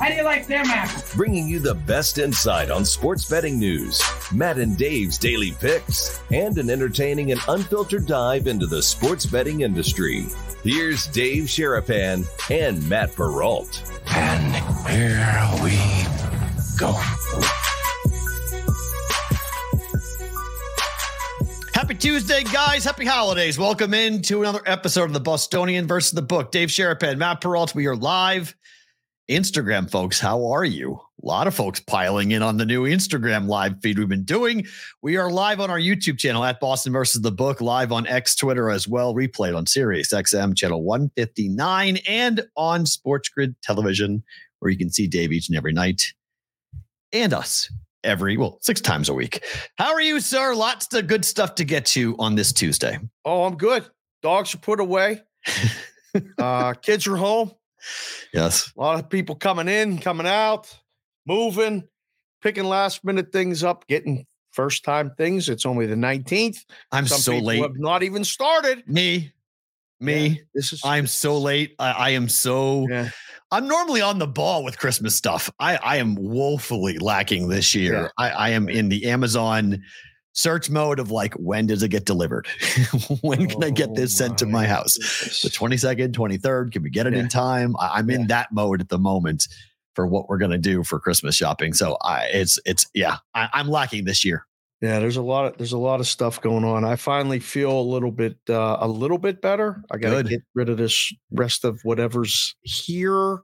How do you like them apples? Bringing you the best insight on sports betting news, Matt and Dave's daily picks, and an entertaining and unfiltered dive into the sports betting industry. Here's Dave Sharapan and Matt Perrault. And here we go. Happy Tuesday, guys. Happy holidays. Welcome in to another episode of the Bostonian versus the book. Dave Sharapan, Matt Perrault. We are live. Instagram folks, how are you? A lot of folks piling in on the new Instagram live feed we've been doing. We are live on our YouTube channel at Boston versus the book, live on X Twitter as well, replayed on Sirius XM channel 159 and on Sports Grid Television, where you can see Dave each and every night and us every, well, six times a week. How are you, sir? Lots of good stuff to get to on this Tuesday. Oh, I'm good. Dogs are put away. uh, kids are home. Yes. A lot of people coming in, coming out, moving, picking last minute things up, getting first time things. It's only the 19th. I'm Some so late. Have not even started. Me, me. Yeah, this is I'm so late. I, I am so. Yeah. I'm normally on the ball with Christmas stuff. I, I am woefully lacking this year. Yeah. I, I am in the Amazon search mode of like, when does it get delivered? when can I get this sent to my house? goodness. The 22nd, 23rd. Can we get it Yeah. in time? I'm in that mode at the moment for what we're gonna do for Christmas shopping. So I, it's it's yeah, I, I'm lacking this year. Yeah, there's a lot of there's a lot of stuff going on. I finally feel a little bit uh, a little bit better. I got to Good. get rid of this rest of whatever's here,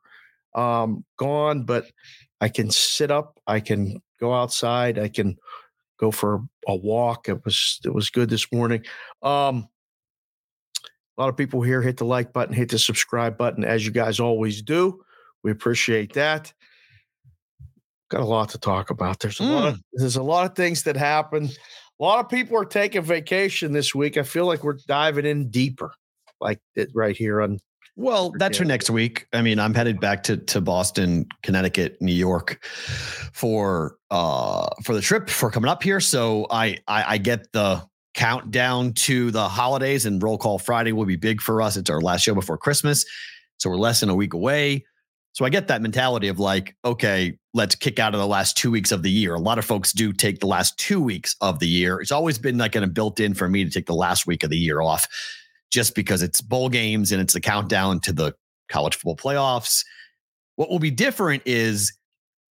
um, gone. But I can sit up. I can go outside. I can go for a walk. It was it was good this morning. Um, a lot of people here hit the like button, hit the subscribe button, as you guys always do. We appreciate that. Got a lot to talk about. There's a lot of there's a lot of things that happen. A lot of people are taking vacation this week. I feel like we're diving in deeper, like it right here on. Well, that's for next week. I mean, I'm headed back to to Boston, Connecticut, New York for uh for the trip for coming up here. So I I, I get the countdown to the holidays and roll call Friday will be big for us. It's our last show before Christmas. So we're less than a week away. So I get that mentality of like, okay, let's kick out of the last two weeks of the year. A lot of folks do take the last two weeks of the year. It's always been like kind of built in for me to take the last week of the year off just because it's bowl games and it's the countdown to the college football playoffs. What will be different is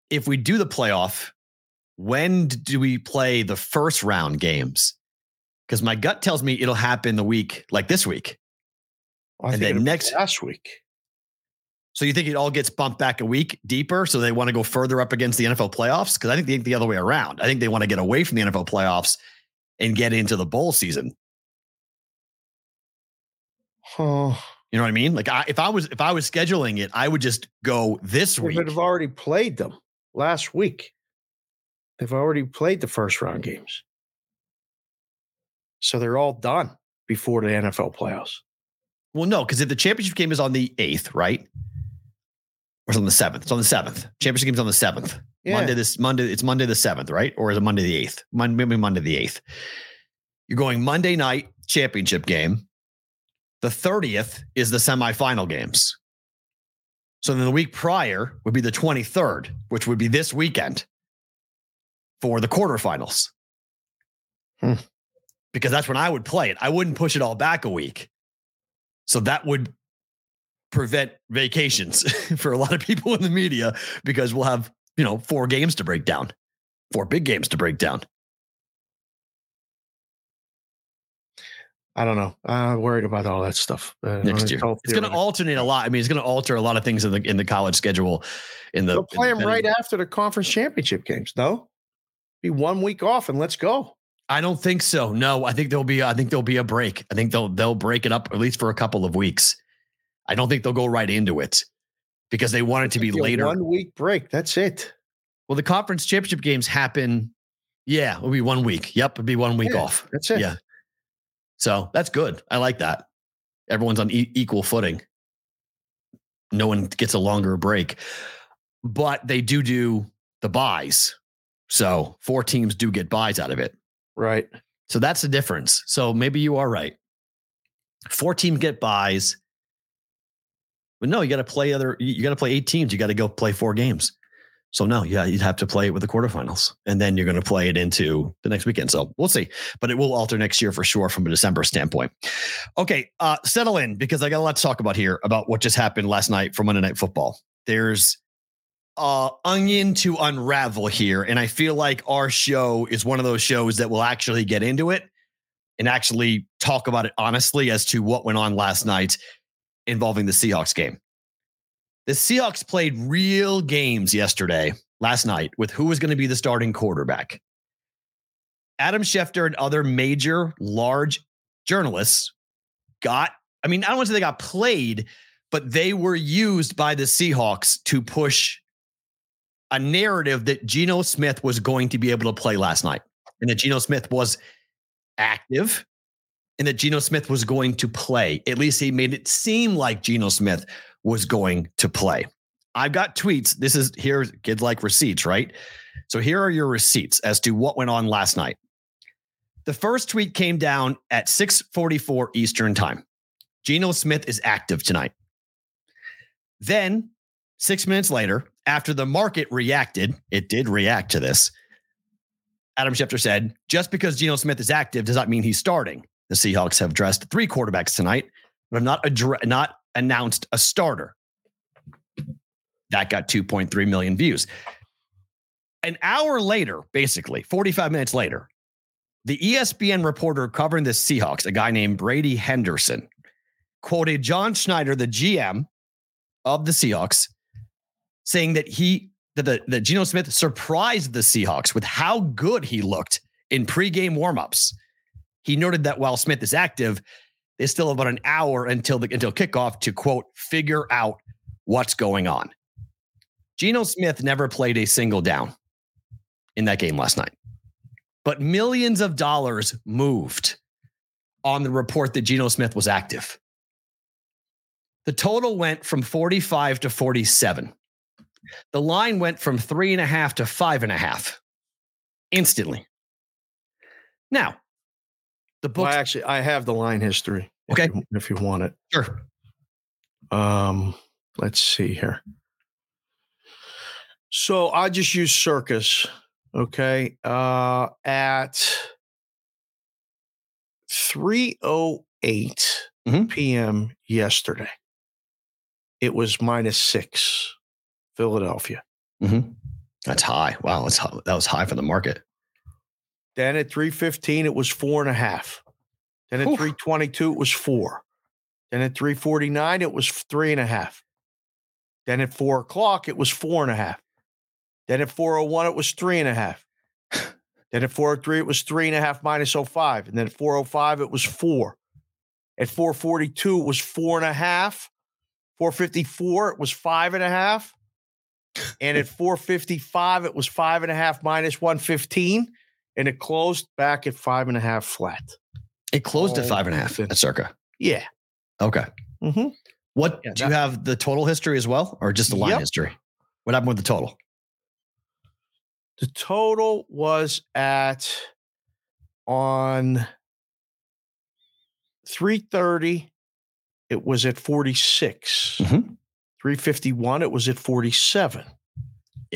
if we do the playoff, when do we play the first round games? Because my gut tells me it'll happen the week like this week. I And think then next- last week. So you think it all gets bumped back a week deeper so they want to go further up against the NFL playoffs? Because I think they think the other way around. I think they want to get away from the NFL playoffs and get into the bowl season. Oh, You know what I mean? Like I, if I was if I was scheduling it, I would just go this we week. would have already played them last week. They've already played the first round games, so they're all done before the NFL playoffs. Well, no, because if the championship game is on the eighth, right? Or it's on the seventh. It's on the seventh. Championship game's on the seventh. Yeah. Monday this Monday. It's Monday the seventh, right? Or is it Monday the eighth? Monday, maybe Monday the eighth. You're going Monday night championship game. The thirtieth is the semifinal games. So then the week prior would be the twenty third, which would be this weekend for the quarterfinals. Hmm. Because that's when I would play it. I wouldn't push it all back a week. So that would prevent vacations for a lot of people in the media because we'll have, you know, four games to break down, four big games to break down. I don't know. I'm worried about all that stuff uh, next year. It's going to alternate a lot. I mean, it's going to alter a lot of things in the in the college schedule. In the They'll play them the- right after the conference championship games. No, be one week off and let's go. I don't think so. No, I think there'll be. I think there'll be a break. I think they'll they'll break it up at least for a couple of weeks. I don't think they'll go right into it because they want it to be Give you a later. One week break. That's it. Well, the conference championship games happen. Yeah, it'll be one week. Yep, it'll be one week Yeah, off. That's it. Yeah. So that's good. I like that. Everyone's on e- equal footing. No one gets a longer break, but they do do the buys. So four teams do get buys out of it. Right. So that's the difference. So maybe you are right. Four teams get buys. But no, you got to play other, you got to play eight teams. You got to go play four games. So no, yeah, you'd have to play it with the quarterfinals, and then you're going to play it into the next weekend. So we'll see, but it will alter next year for sure from a December standpoint. Okay, uh, settle in because I got a lot to talk about here about what just happened last night for Monday Night Football. There's uh onion to unravel here, and I feel like our show is one of those shows that will actually get into it and actually talk about it honestly as to what went on last night involving the Seahawks game. The Seahawks played real games yesterday, last night, with who was going to be the starting quarterback. Adam Schefter and other major, large journalists got, I mean, I don't want to say they got played, but they were used by the Seahawks to push a narrative that Geno Smith was going to be able to play last night and that Geno Smith was active and that Geno Smith was going to play. At least he made it seem like Geno Smith was going to play. I've got tweets. This is here, kids like receipts, right? So here are your receipts as to what went on last night. The first tweet came down at 6:44 Eastern time. Geno Smith is active tonight. Then, six minutes later, after the market reacted, it did react to this. Adam Schefter said, just because Geno Smith is active does not mean he's starting. The Seahawks have dressed three quarterbacks tonight, but have not, adre- not announced a starter. That got 2.3 million views. An hour later, basically, 45 minutes later, the ESPN reporter covering the Seahawks, a guy named Brady Henderson, quoted John Schneider, the GM of the Seahawks, saying that he that the that Geno Smith surprised the Seahawks with how good he looked in pregame warmups. He noted that while Smith is active, they still have about an hour until the until kickoff to quote figure out what's going on. Geno Smith never played a single down in that game last night, but millions of dollars moved on the report that Geno Smith was active. The total went from 45 to 47. The line went from three and a half to five and a half instantly. Now, the book. Well, actually, I have the line history. if Okay. you- If you want it. sure. Um, let's see here. So I just use Circus. Okay. Uh, at 308 Mhm. p.m. yesterday, it was minus six, Philadelphia. That's high. Wow, that's high. that was high for the market. Then at 315, it was four and a half. Then at Oof. 322, it was four. Then at 349, it was three and a half. Then at four o'clock, it was four and a half. Then at 401, it was three and a half. then at 403, it was three and a half minus 05. And then at 405, it was four. At 442, it was four and a half. 454, it was five and a half. And at 455, it was five and a half minus 115 and it closed back at five and a half flat. It closed at five and a half at circa. Yeah. Okay. Mm-hmm. What Yeah, do you have the total history as well, or just the line Yep. history? What happened with the total? The total was at on 330, it was at 46. Mhm. 351, it was at 47.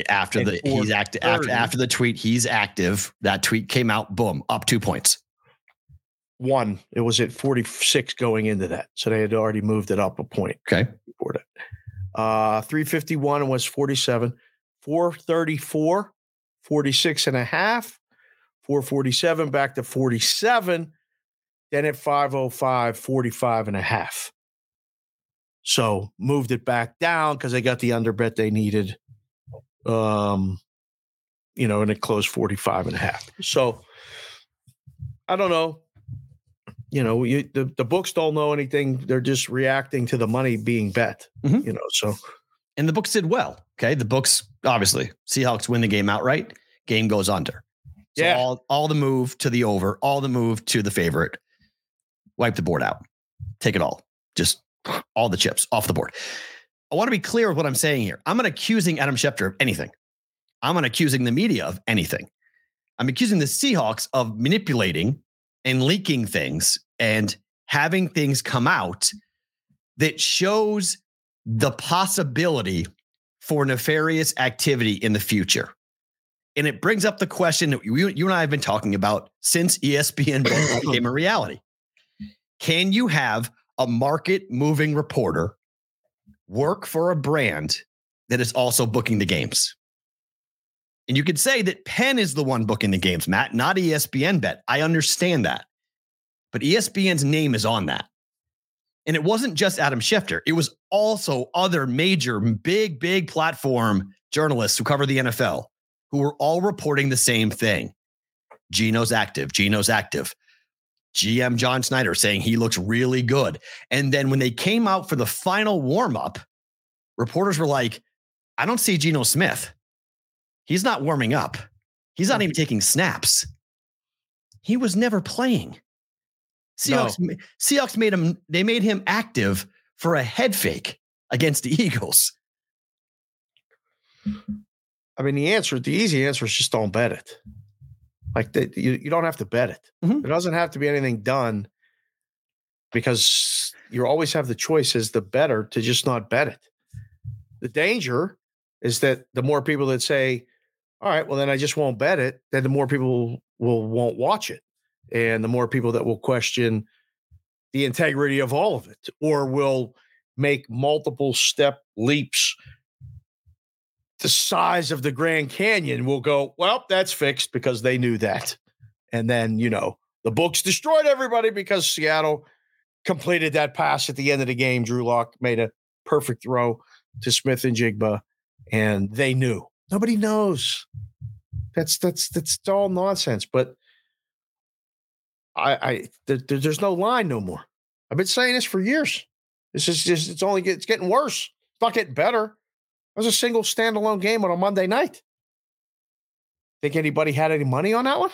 After And the he's active after after the tweet, he's active. That tweet came out, boom, up two points. One, it was at 46 going into that. So they had already moved it up a point. Okay. before that. Uh, 351 was 47. 434, 46 and a half. 447 back to 47. Then at 505, 45 and a half. So moved it back down because they got the under bet they needed. Um, you know, and it closed 45 and a half. So I don't know. You know, you, the, the books don't know anything. They're just reacting to the money being bet. Mhm. You know, so And the books did well. Okay. The books, obviously, Seahawks win the game outright. Game goes under. So Yeah. all, all the move to the over, all the move to the favorite. wipe the board out, take it all, just all the chips off the board. I want to be clear with what I'm saying here. I'm not accusing Adam Schefter of anything. I'm not accusing the media of anything. I'm accusing the Seahawks of manipulating and leaking things and having things come out that shows the possibility for nefarious activity in the future. And it brings up the question that you, you and I have been talking about since ESPN became a reality. Can you have a market moving reporter work for a brand that is also booking the games? And you could say that Penn is the one booking the games, Matt, not ESPN bet. I understand that. But ESPN's name is on that. And it wasn't just Adam Schefter, it was also other major, big, big platform journalists who cover the NFL who were all reporting the same thing. Geno's active, Geno's active. GM John Schneider saying he looks really good. And then when they came out for the final warm up, reporters were like, I don't see Geno Smith. He's not warming up. He's not even mm-hmm. taking snaps. He was never playing. Seahawks, no. Seahawks made him, they made him active for a head fake against the Eagles. I mean, the answer, the easy answer is just don't bet it. Like the, you, you don't have to bet it. Mm-hmm. There doesn't have to be anything done because you always have the choice as the better to just not bet it. The danger is that the more people that say, all right, well, then I just won't bet it, then the more people will won't watch it. And the more people that will question the integrity of all of it or will make multiple step leaps the size of the Grand Canyon will go, well, that's fixed because they knew that. And then, you know, the books destroyed everybody because Seattle completed that pass at the end of the game. Drew Lock made a perfect throw to Smith-Njigba, and they knew. Nobody knows. That's that's that's all nonsense. But I, I there, there's no line no more. I've been saying this for years. This is just it's only it's getting worse. It's not getting better. Was a single standalone game on a Monday night. Think anybody had any money on that one?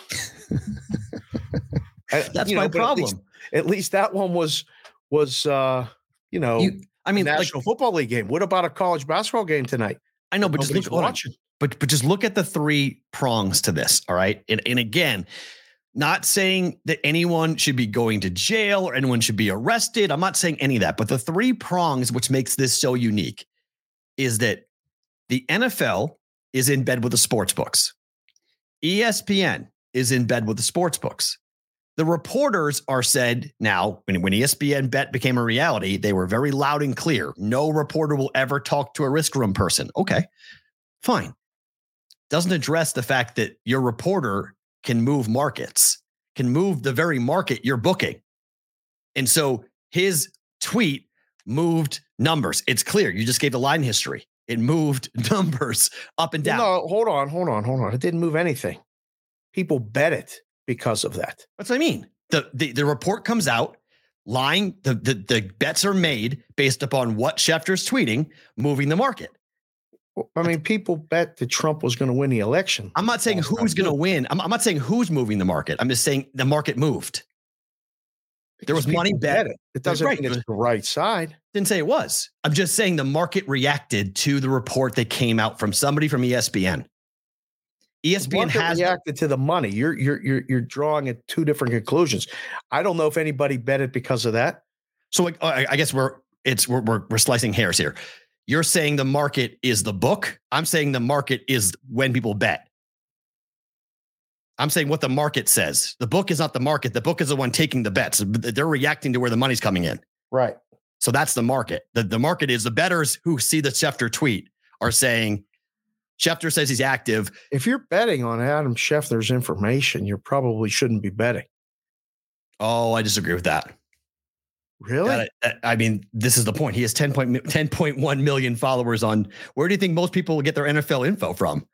That's you know, my problem. At least, at least, that one was was uh, you know, you, I mean, National like, Football League game. What about a college basketball game tonight? I know, but Nobody's just look watching. But but just look at the three prongs to this. All right, and and again, not saying that anyone should be going to jail or anyone should be arrested. I'm not saying any of that. But the three prongs, which makes this so unique, is that the NFL is in bed with the sports books. ESPN is in bed with the sports books. The reporters are said now, when, when ESPN bet became a reality, they were very loud and clear. No reporter will ever talk to a risk room person. Okay, fine. Doesn't address the fact that your reporter can move markets, can move the very market you're booking. And so his tweet moved numbers. It's clear. You just gave the line history. It moved numbers up and down. No, hold on, hold on, hold on. It didn't move anything. People bet it because of that. That's what I mean. The the, the report comes out, lying, the, the the bets are made based upon what Schefter's tweeting, moving the market. I mean, people bet that Trump was going to win the election. I'm not saying who's going to win. I'm, I'm, not saying who's moving the market. I'm just saying the market moved. There was money bet. it. it uh, doesn't right. mean it's the right side. Didn't say it was. I'm just saying the market reacted to the report that came out from somebody from ESPN. ESPN has reacted to the money. You're you're you're you're drawing at two different conclusions. I don't know if anybody bet it because of that. So like, I guess we're it's we're, we're we're slicing hairs here. You're saying the market is the book. I'm saying the market is when people bet. I'm saying what the market says. The book is not the market. The book is the one taking the bets. They're reacting to where the money's coming in. Right. So that's the market. The, the market is the betters who see the Schefter tweet are saying Schefter says he's active. If you're betting on Adam Schefter's information, you probably shouldn't be betting. Oh, I disagree with that. Really? I mean, this is the point. He has 10 point, 10.1 million followers on. Where do you think most people get their NFL info from?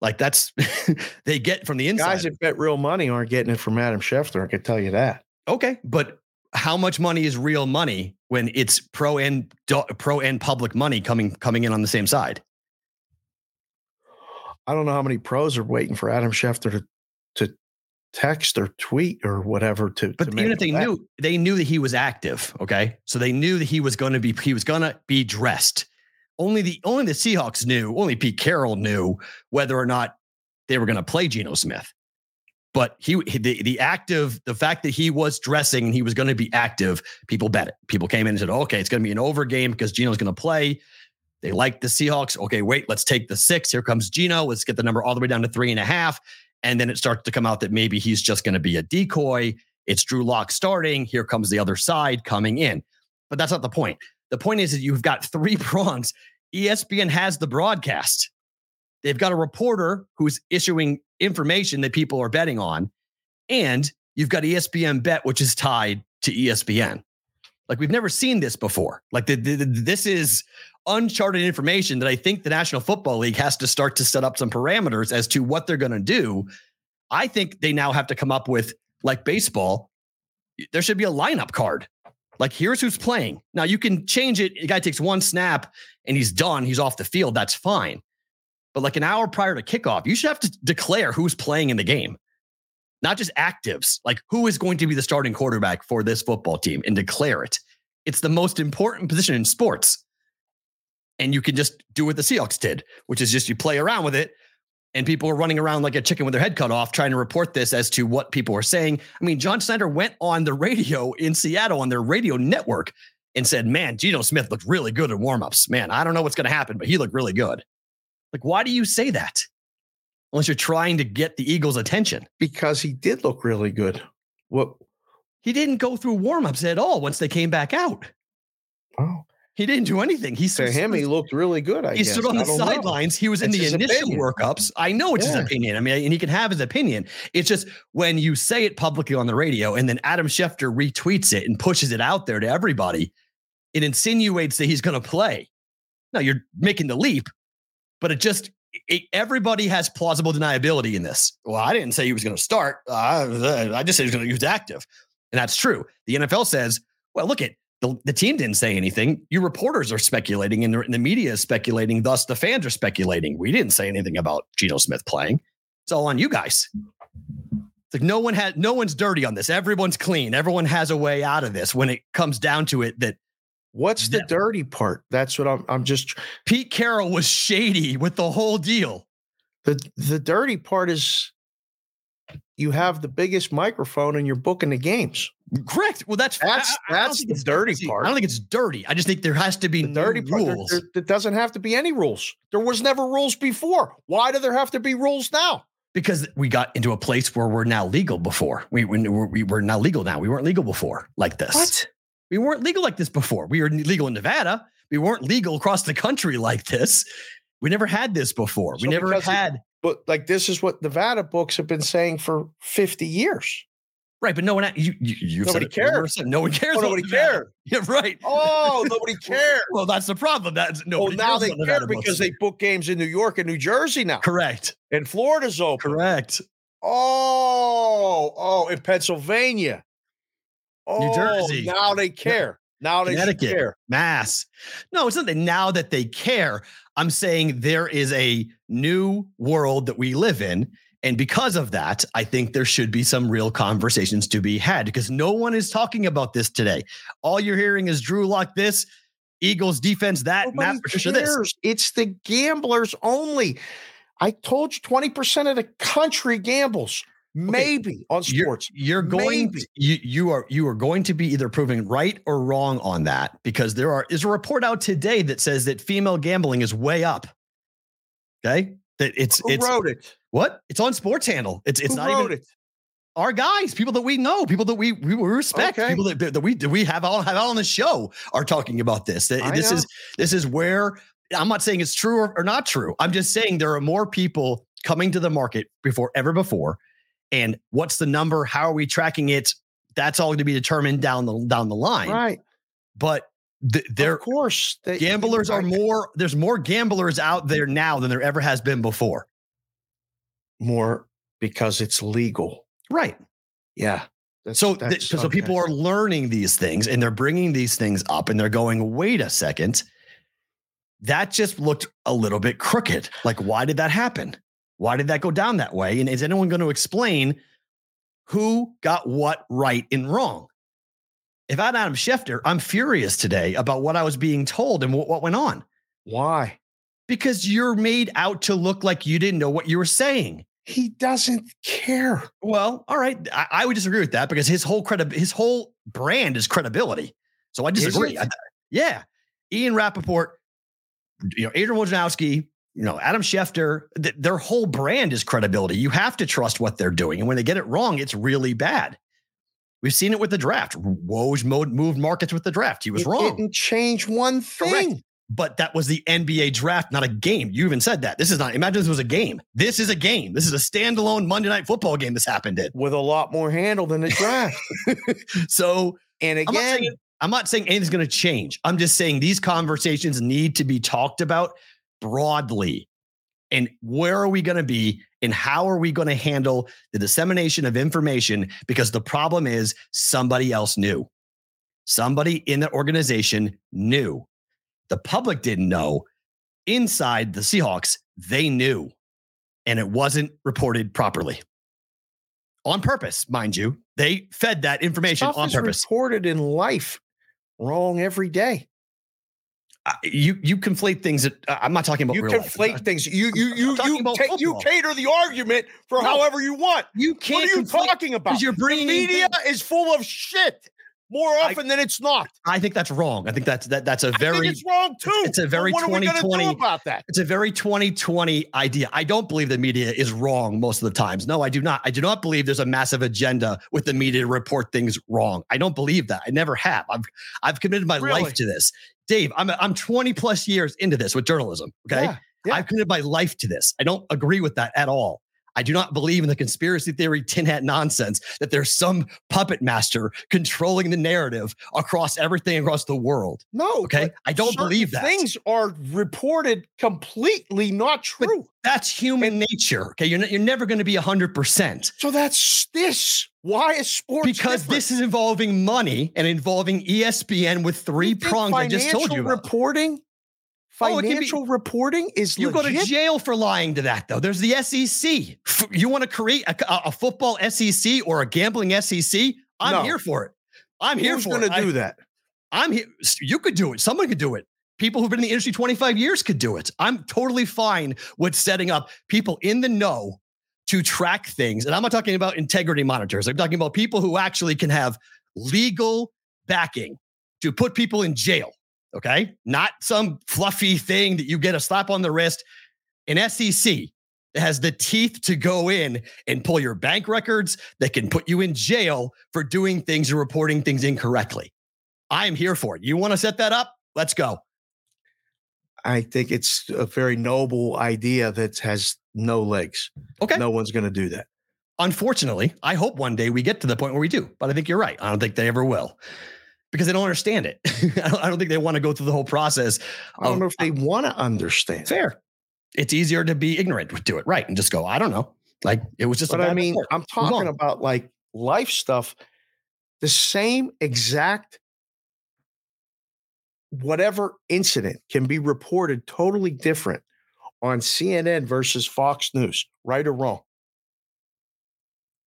Like that's they get from the inside. Guys that bet real money aren't getting it from Adam Schefter. I can tell you that. Okay, but how much money is real money when it's pro and pro and public money coming coming in on the same side? I don't know how many pros are waiting for Adam Schefter to to text or tweet or whatever to. But to even if they knew, they knew that he was active. Okay, so they knew that he was going to be he was going to be dressed. Only the only the Seahawks knew. Only Pete Carroll knew whether or not they were going to play Geno Smith. But he the the active the fact that he was dressing and he was going to be active, people bet it. People came in and said, "Okay, it's going to be an over game because Geno's going to play." They like the Seahawks. Okay, wait, let's take the six. Here comes Geno. Let's get the number all the way down to three and a half. And then it starts to come out that maybe he's just going to be a decoy. It's Drew Lock starting. Here comes the other side coming in. But that's not the point. The point is that you've got three prongs. ESPN has the broadcast. They've got a reporter who's issuing information that people are betting on. And you've got ESPN Bet, which is tied to ESPN. Like we've never seen this before. Like the, the, the- this is uncharted information that I think the National Football League has to start to set up some parameters as to what they're going to do. I think they now have to come up with like baseball. There should be a lineup card. Like here's who's playing. Now you can change it. The guy takes one snap and he's done. He's off the field. That's fine. But like an hour prior to kickoff, you should have to declare who's playing in the game, not just actives. Like who is going to be the starting quarterback for this football team and declare it. It's the most important position in sports. And you can just do what the Seahawks did, which is just you play around with it. And people are running around like a chicken with their head cut off, trying to report this as to what people are saying. I mean, John Schneider went on the radio in Seattle on their radio network and said, Man, Geno Smith looked really good in warmups. Man, I don't know what's going to happen, but he looked really good. Like, why do you say that? Unless you're trying to get the Eagles' attention. because he did look really good. What? He didn't go through warmups at all once they came back out. Oh, He didn't do anything. He to him, he looked really good. I he guess stood on I the don't know. sidelines. He was in the initial opinion. workups. I know it's Yeah. his opinion. I mean, and he can have his opinion. It's just when you say it publicly on the radio and then Adam Schefter retweets it and pushes it out there to everybody, it insinuates that he's going to play. Now you're making the leap, but it just it, everybody has plausible deniability in this. Well, I didn't say he was going to start. Uh, I just said he was going to use active, and that's true. The NFL says, "Well, look at the, the team didn't say anything. You reporters are speculating, and the, and the media is speculating. Thus, the fans are speculating. We didn't say anything about Geno Smith playing. It's all on you guys. It's like no one had, no one's dirty on this. Everyone's clean. Everyone has a way out of this. When it comes down to it, that What's the dirty part? That's what I'm. I'm just Pete Carroll was shady with the whole deal. the the dirty part is you have the biggest microphone and you're booking the games. Correct. Well, that's That's- I- I that's think the dirty part. I don't think it's dirty. I just think there has to be The dirty. There, rules. there, there doesn't have to be any rules. There was never rules before. Why do there have to be rules now? because we got into a place where we're now legal before. We, we, we we're now legal now. We weren't legal before like this. What? We weren't legal like this before. We were legal in Nevada. We weren't legal across the country like this. We never had this before. So we never because it- had But like this is what Nevada books have been saying for 50 years. Right, but no one. You, you, Nobody said it over cares. No one oh, cares. Oh, nobody cared. Yeah, right. Oh, nobody cares. Well, that's the problem. That's Oh, nobody now they care because they book games in New York and New Jersey now. correct. And Florida's open. Correct. Oh, oh, in Pennsylvania. Oh, Jersey. Now they care. Now they care. Mass. No, it's not that now that they care. I'm saying there is a new world that we live in. And because of that, I think there should be some real conversations to be had because no one is talking about this today. All you're hearing is Drew Lock this, Eagles defense that, Nobody Matt Patricia this. It's the gamblers only. I told you 20% of the country gambles. Maybe on You're, sports. you're going Maybe. to, you you are you are going to be either proving right or wrong on that because there are is a report out today that says that female gambling is way up. Okay? That it's Who it's wrote it? What? It's on Sports Handle. It's it's Who not even it? our guys, people that we know, people that we we respect, Okay. people that, that we that we have all have out on the show are talking about this. I This know. is this is where I'm not saying it's true or, or not true. I'm just saying there are more people coming to the market before ever before. And what's the number? How are we tracking it? That's all going to be determined down the down the line. Right. But th- there of course. They, gamblers are more. There's more gamblers out there now than there ever has been before. More because it's legal. Right. Yeah. That's, So, th- that's so people are learning these things and they're bringing these things up and they're going, wait a second. That just looked a little bit crooked. Like, why did that happen? Why did that go down that way? And is anyone going to explain who got what right and wrong. If I'm Adam Schefter, I'm furious today about what I was being told and what, what went on Why? because you're made out to look like you didn't know what you were saying. He doesn't care. Well, all right, I, I would disagree with that because his whole credit, his whole brand is credibility. So I disagree. I- yeah, Ian Rapoport, you know, Adrian Wojnarowski, you know, Adam Schefter, th- their whole brand is credibility. You have to trust what they're doing, and when they get it wrong, it's really bad. We've seen it with the draft. Woj moved markets with the draft. He was it wrong. Didn't change one thing. Correct. But that was the NBA draft, not a game. You even said that. This is not, imagine this was a game. This is a game. This is a standalone Monday night football game this happened in. With a lot more handle than the draft. So and I'm not, again, saying, I'm not saying anything's going to change. I'm just saying these conversations need to be talked about broadly. And where are we going to be? And how are we going to handle the dissemination of information? Because the problem is somebody else knew. Somebody in the organization knew. The public didn't know. Inside the Seahawks, they knew. And it wasn't reported properly. On purpose, mind you. They fed that information stuff on purpose. reported in life wrong every day. I- you you conflate things that uh, I'm not talking about. You real life. conflate things. You you you you, you cater the argument for No. however you want. You can't. What are you conflate- talking about? you're bringing the media things- is full of shit more often than it's not. I think that's wrong. I think that's that that's a very think it's wrong too. it's a But very what are we gonna 2020 do about that? it's a very 2020 idea. I don't believe the media is wrong most of the times. No, I do not. I do not believe there's a massive agenda with the media to report things wrong. I don't believe that. I never have. I've I've committed my Really? life to this. Dave, I'm I'm 20 plus years into this with journalism. Okay. Yeah, yeah. I've committed my life to this. I don't agree with that at all. I do not believe in the conspiracy theory tin hat nonsense that there's some puppet master controlling the narrative across everything across the world. No, Okay. I don't believe that. Things are reported completely not But true. That's human nature. Okay. You're, n- you're never going to be 100%. so that's this. Why is sports Because different? this is involving money and involving ESPN with three prongs I just told you about. reporting. Oh, it can be- Financial reporting is You go to jail for lying to that, though. There's the SEC. F- You want to create a, a football SEC or a gambling SEC? I'm No. here for it. I'm here Who's for going it. to I- that? I'm here. You could do it. Someone could do it. People who've been in the industry 25 years could do it. I'm totally fine with setting up people in the know to track things. And I'm not talking about integrity monitors. I'm talking about people who actually can have legal backing to put people in jail. Okay. Not some fluffy thing that you get a slap on the wrist. An SEC that has the teeth to go in and pull your bank records that can put you in jail for doing things or reporting things incorrectly. I am here for it. You want to set that up? Let's go. I think it's a very noble idea that has no legs. Okay. No one's going to do that. Unfortunately, I hope one day we get to the point where we do, but I think you're right. I don't think they ever will because they don't understand it. I don't- I don't think they want to go through the whole process. I don't of- know if they uh, want to understand. Fair. It's easier to be ignorant to do it, right? And just go, I don't know. Like it was just. a But I mean, report. I'm talking about like life stuff. The same exact whatever incident can be reported totally different on CNN versus Fox News, right or wrong.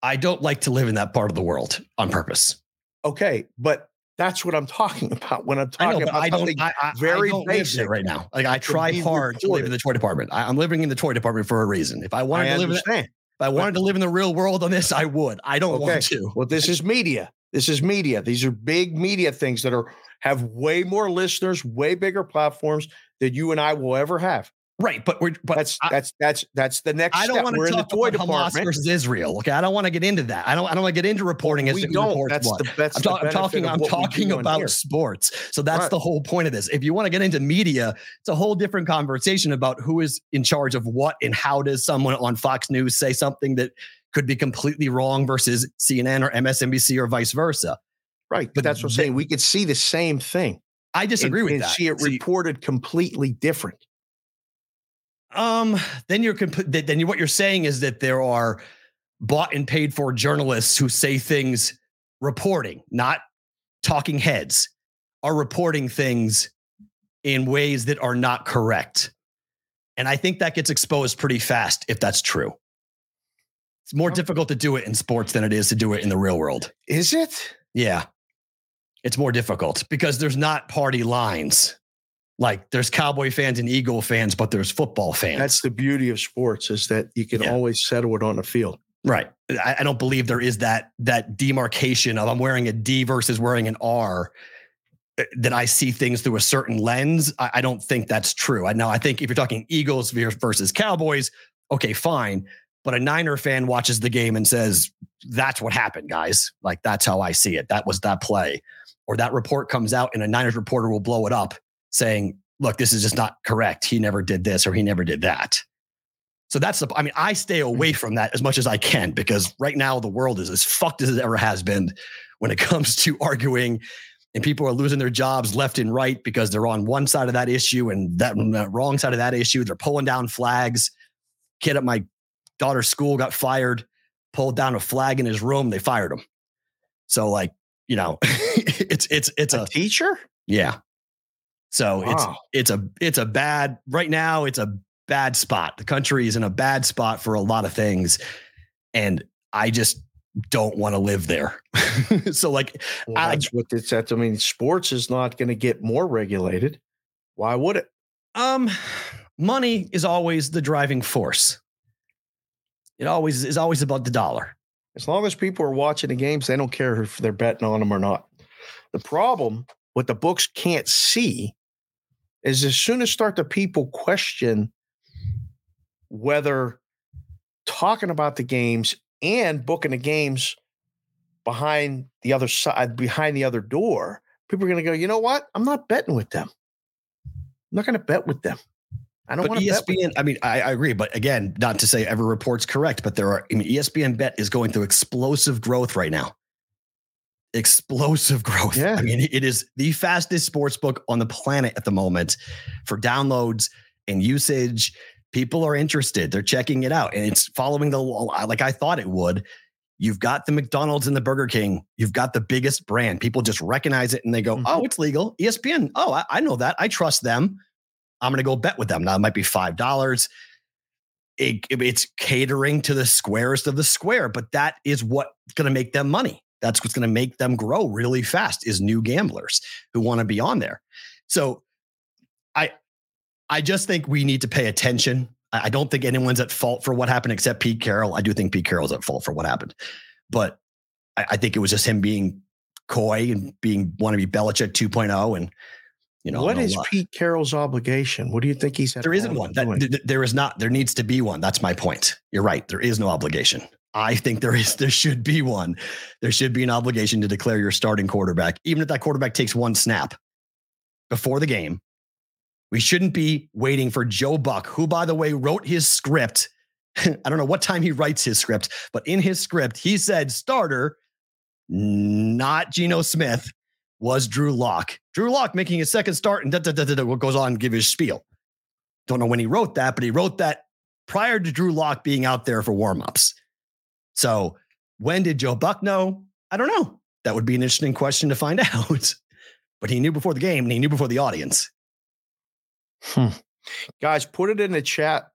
I don't like to live in that part of the world on purpose. Okay, but that's what I'm talking about when I'm I know, talking about I something. I, I, very I basic right now. Like I try hard to live in the toy department. I, I'm living in the toy department for a reason. If I wanted to live in, the, if I wanted to live in the real world on this, I would. I don't Okay. want to. Well, this is media. This is media. These are big media things that are have way more listeners, way bigger platforms than you and I will ever have. Right, but we're but That's I, that's that's that's the next I don't want to talk about Hamas versus Israel. Okay, I don't want to get into that. I don't. I don't want to get into reporting as we don't. That's what. the that's I'm, ta- I'm talking. I'm talking about here. sports. So that's Right. the whole point of this. If you want to get into media, it's a whole different conversation about who is in charge of what and how does someone on Fox News say something that could be completely wrong versus CNN or MSNBC or vice versa. right. but But that's what I'm saying. We could see the same thing. I disagree and, with and that. see it reported completely different. Um, then you're comp- then you, what you're saying is that there are bought and paid for journalists who say things reporting, not talking heads, are reporting things in ways that are not correct. And I think that gets exposed pretty fast if that's true. It's more difficult to do it in sports than it is to do it in the real world. Is it? Yeah. It's more difficult because there's not party lines. Like there's Cowboy fans and Eagle fans, but there's football fans. That's the beauty of sports is that you can Yeah. always settle it on the field. right. I, I don't believe there is that that demarcation of I'm wearing a D versus wearing an R. uh, That I see things through a certain lens. I, I don't think that's true. I know. I think if you're talking Eagles versus Cowboys, okay, fine. But a Niner fan watches the game and says, "That's what happened, guys. Like that's how I see it. That was that play." Or that report comes out, and a Niners reporter will blow it up, saying, "Look, this is just not correct. He never did this, or he never did that." So that's the. I mean, I stay hmm. away from that as much as I can because right now the world is as fucked as it ever has been when it comes to arguing, and people are losing their jobs left and right because they're on one side of that issue and that wrong side of that issue. They're pulling down flags. Kid at my daughter's school got fired, pulled down a flag in his room. They fired him. So like you know, it's it's it's A a teacher? yeah. So Wow. it's it's a it's a bad right now. It's a bad spot. The country is in a bad spot for a lot of things, and I just don't want to live there. so like Well, I- that's what it's at. I mean, sports is not going to get more regulated. Why would it? um money is always the driving force. It always is always about the dollar. As long as people are watching the games, they don't care if they're betting on them or not. The problem, what the books can't see, is as soon as start the people question whether talking about the games and booking the games behind the other side, behind the other door, people are going to go, you know what? I'm not betting with them. I'm not going to bet with them. I don't want to ESPN, I mean, I, I agree, but again, not to say every report's correct, but there are. I mean, ESPN Bet is going through explosive growth right now. Explosive growth. Yeah. I mean, it is the fastest sports book on the planet at the moment for downloads and usage. People are interested; they're checking it out, and it's following the law like I thought it would. You've got the McDonald's and the Burger King. You've got the biggest brand. People just recognize it and they go, Mhm. "Oh, it's legal." ESPN. Oh, I, I know that. I trust them. I'm going to go bet with them. Now it might be five dollars. It, it's catering to the squarest of the square, but that is what's going to make them money. That's what's going to make them grow really fast. Is new gamblers who want to be on there. So, I, I just think we need to pay attention. I, don't think anyone's at fault for what happened except Pete Carroll. I do think Pete Carroll's at fault for what happened, but I, I think it was just him being coy and being want to be Belichick 2.0 and you know what is lot- Pete Carroll's obligation? What do you think he's at there isn't one. That, th- th- there is not. There needs to be one. That's my point. You're right. There is no obligation. I think there is. There should be one. There should be an obligation to declare your starting quarterback, even if that quarterback takes one snap before the game. We shouldn't be waiting for Joe Buck, who, by the way, wrote his script. I don't know what time he writes his script, but in his script, he said starter, not Geno Smith, was Drew Lock. Drew Lock making his second start and da, da, da, da, what goes on and give his spiel. Don't know when he wrote that, but he wrote that prior to Drew Lock being out there for warmups. So when did Joe Buck know? I don't know. That would be an interesting question to find out. but he knew before the game and he knew before the audience. Guys, put it in the chat.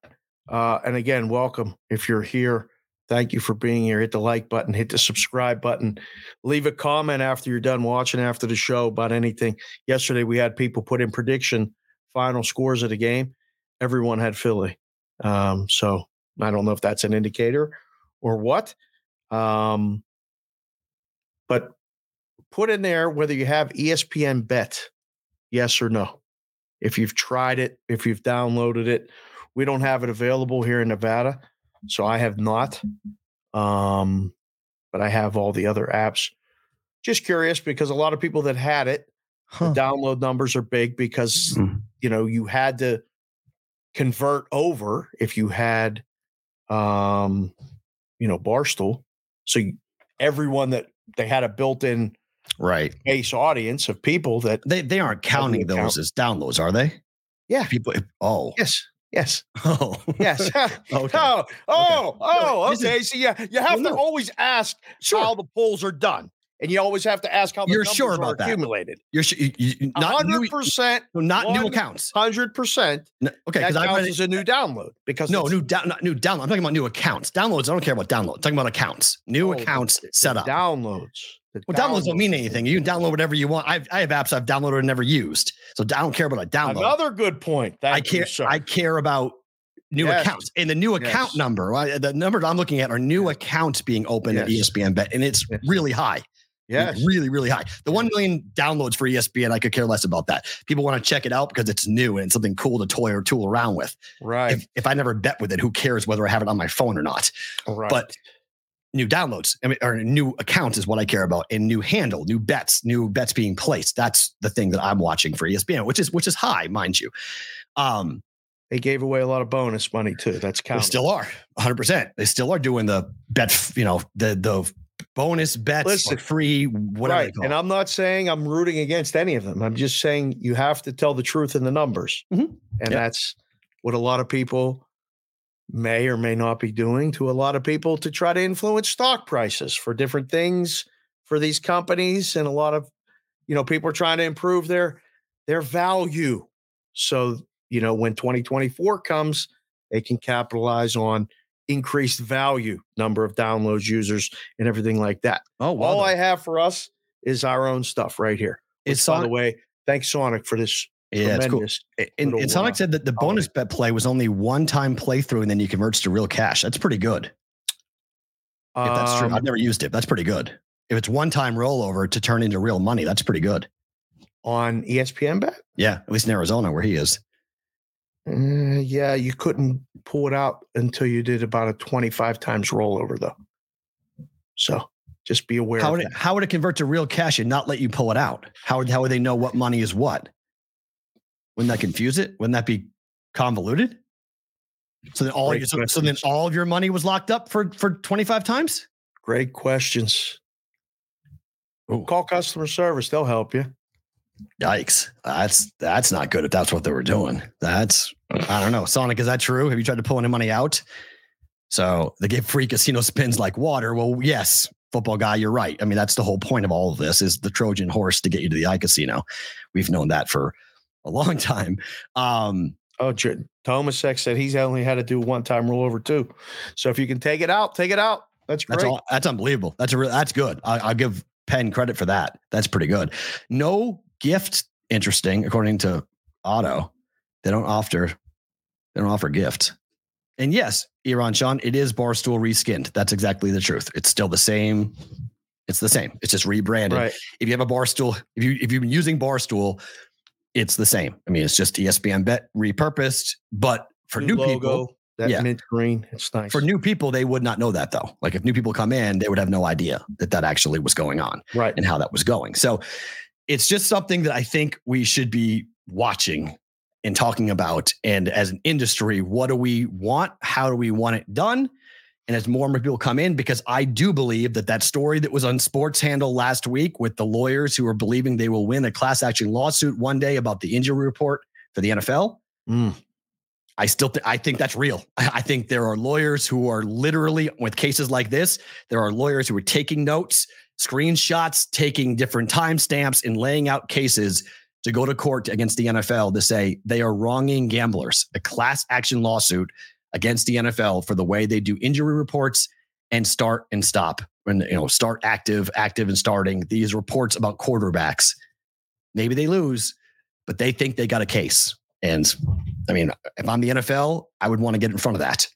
Uh, and again, welcome if you're here. Thank you for being here. Hit the like button, hit the subscribe button, leave a comment after you're done watching after the show about anything. Yesterday, we had people put in prediction final scores of the game. Everyone had Philly. Um, so I don't know if that's an indicator or what. Um, but put in there whether you have ESPN bet, yes or no. If you've tried it, if you've downloaded it, we don't have it available here in Nevada, so I have not. Um, but I have all the other apps. Just curious because a lot of people that had it, the download numbers are big because Hmm. you know you had to convert over if you had um you know barstool so you, everyone that they had a built-in Right. base audience of people that They they aren't counting those as downloads, are they? Yeah. People eh, oh. yes yes Oh. yes Okay. oh oh oh This is- okay so yeah you have Well, to no. always ask Sure. how the polls are done and you always have to ask how You're numbers sure are about that? accumulated. You're sh- you, you- not new, hundred percent, not new accounts. hundred percent. No, okay, because I counts as a new download because no new down, not new download. I'm talking about new accounts. Downloads. I don't care about download. I'm talking about accounts. New Oh, accounts set up. downloads. The Well, downloads don't mean anything. You can download whatever you want. I've, I have apps I've downloaded and never used, so I don't care about a download. Another good point. I Thank you, care. sir. I care about new Yes. accounts and the new account Yes. number. The numbers I'm looking at are new accounts being opened at ESPN Bet, and it's Yes. really high. Yes. really, really high. The one million downloads for ESPN, I could care less about that. People want to check it out because it's new and it's something cool to toy or tool around with. Right. If, if I never bet with it, who cares whether I have it on my phone or not? right. But new downloads I mean, or new accounts is what I care about, and new handle, new bets, new bets being placed. That's the thing that I'm watching for ESPN, which is which is high, mind you. Um, they gave away a lot of bonus money too. That's they counting. still are 100. percent They still are doing the bet, you know, the the bonus bets Listen, free, whatever. right. And. I'm not saying I'm rooting against any of them. I'm just saying you have to tell the truth in the numbers. Mhm. And Yep. that's what a lot of people may or may not be doing to a lot of people to try to influence stock prices for different things for these companies. And a lot of, you know, people are trying to improve their their value. So, you know, when 2024 comes, they can capitalize on increased value, number of downloads, users, and everything like that. oh, well All. I have for us is our own stuff right here. It's Which, by the way, thanks Sonic for this yeah, it's cool. And, and Sonic uh, said that the bonus bet play was only one time playthrough and then you converts to real cash. That's pretty good. If that's true, Um, I've never used it. That's pretty good. If it's one time rollover to turn into real money, that's pretty good. on ESPN bet. Yeah, at least in Arizona where he is. Uh, yeah, you couldn't pull it out until you did about a 25 times rollover, though. So just be aware How would it, how would it convert to real cash and not let you pull it out? How would how would they know what money is what? Wouldn't that confuse it? Wouldn't that be convoluted? So then all Great your, so, so then all of your money was locked up for for 25 times? Great questions. Ooh. Call customer service; they'll help you. Yikes. That's that's not good if that's what they were doing. That's I don't know. Sonic, is that true? Have you tried to pull any money out? So they give free casino spins like water. Well, yes, football guy, you're right. I mean, that's the whole point of all of this is the Trojan horse to get you to the iCasino. We've known that for a long time. Um, Oh, J- Tomasek said he's only had to do one time rollover too. So if you can take it out, take it out. That's great. that's all, that's unbelievable. That's a real that's good. I, I'll give Penn credit for that. That's pretty good. No gift interesting, according to Otto. They don't offer they don't offer gift. And yes, Iran Sean, it is Barstool reskinned. That's exactly the truth. It's still the same. It's the same. It's just rebranded. right. If you have a Barstool, if you if you've been using Barstool, it's the same. I mean, it's just ESPN bet repurposed, but for new, people, logo, that yeah. mint green, it's nice. for new people, they would not know that though. Like if new people come in, they would have no idea that that actually was going on right. and how that was going. So it's just something that I think we should be watching and talking about. And as an industry, what do we want? How do we want it done? And as more and more people come in, because I do believe that that story that was on Sports Handle last week with the lawyers who are believing they will win a class action lawsuit one day about the injury report for the NFL, Mm. I still th- I think that's real. I I think there are lawyers who are literally with cases like this. There are lawyers who are taking notes, screenshots, taking different timestamps, and laying out cases to go to court against the NFL to say they are wronging gamblers. A class action lawsuit against the NFL for the way they do injury reports and start and stop when you know start active, active and starting these reports about quarterbacks. Maybe they lose, but they think they got a case. And I mean, if I'm the NFL, I would want to get in front of that.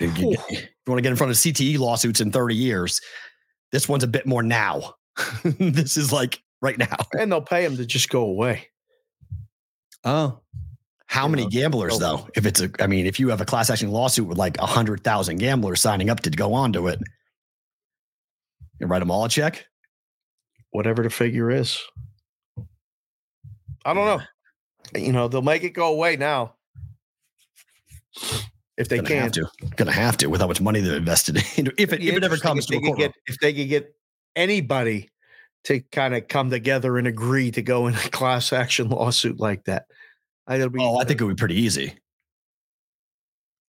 If you, if you want to get in front of CTE lawsuits in 30 years, this one's a bit more now. this is like right now. And they'll pay him to just go away. Oh. How You many know, gamblers though? If it's a, I mean, if you have a class action lawsuit with like a hundred thousand gamblers signing up to go on to it, you write them all a check. Whatever the figure is. I don't know. You know, they'll make it go away now. If they Gonna can. have to, gonna have to with how much money they're invested in. If it, if it ever comes to a courtroom. get if they could get anybody to kind of come together and agree to go in a class action lawsuit like that. I think it'll be Oh, I think it would be pretty easy.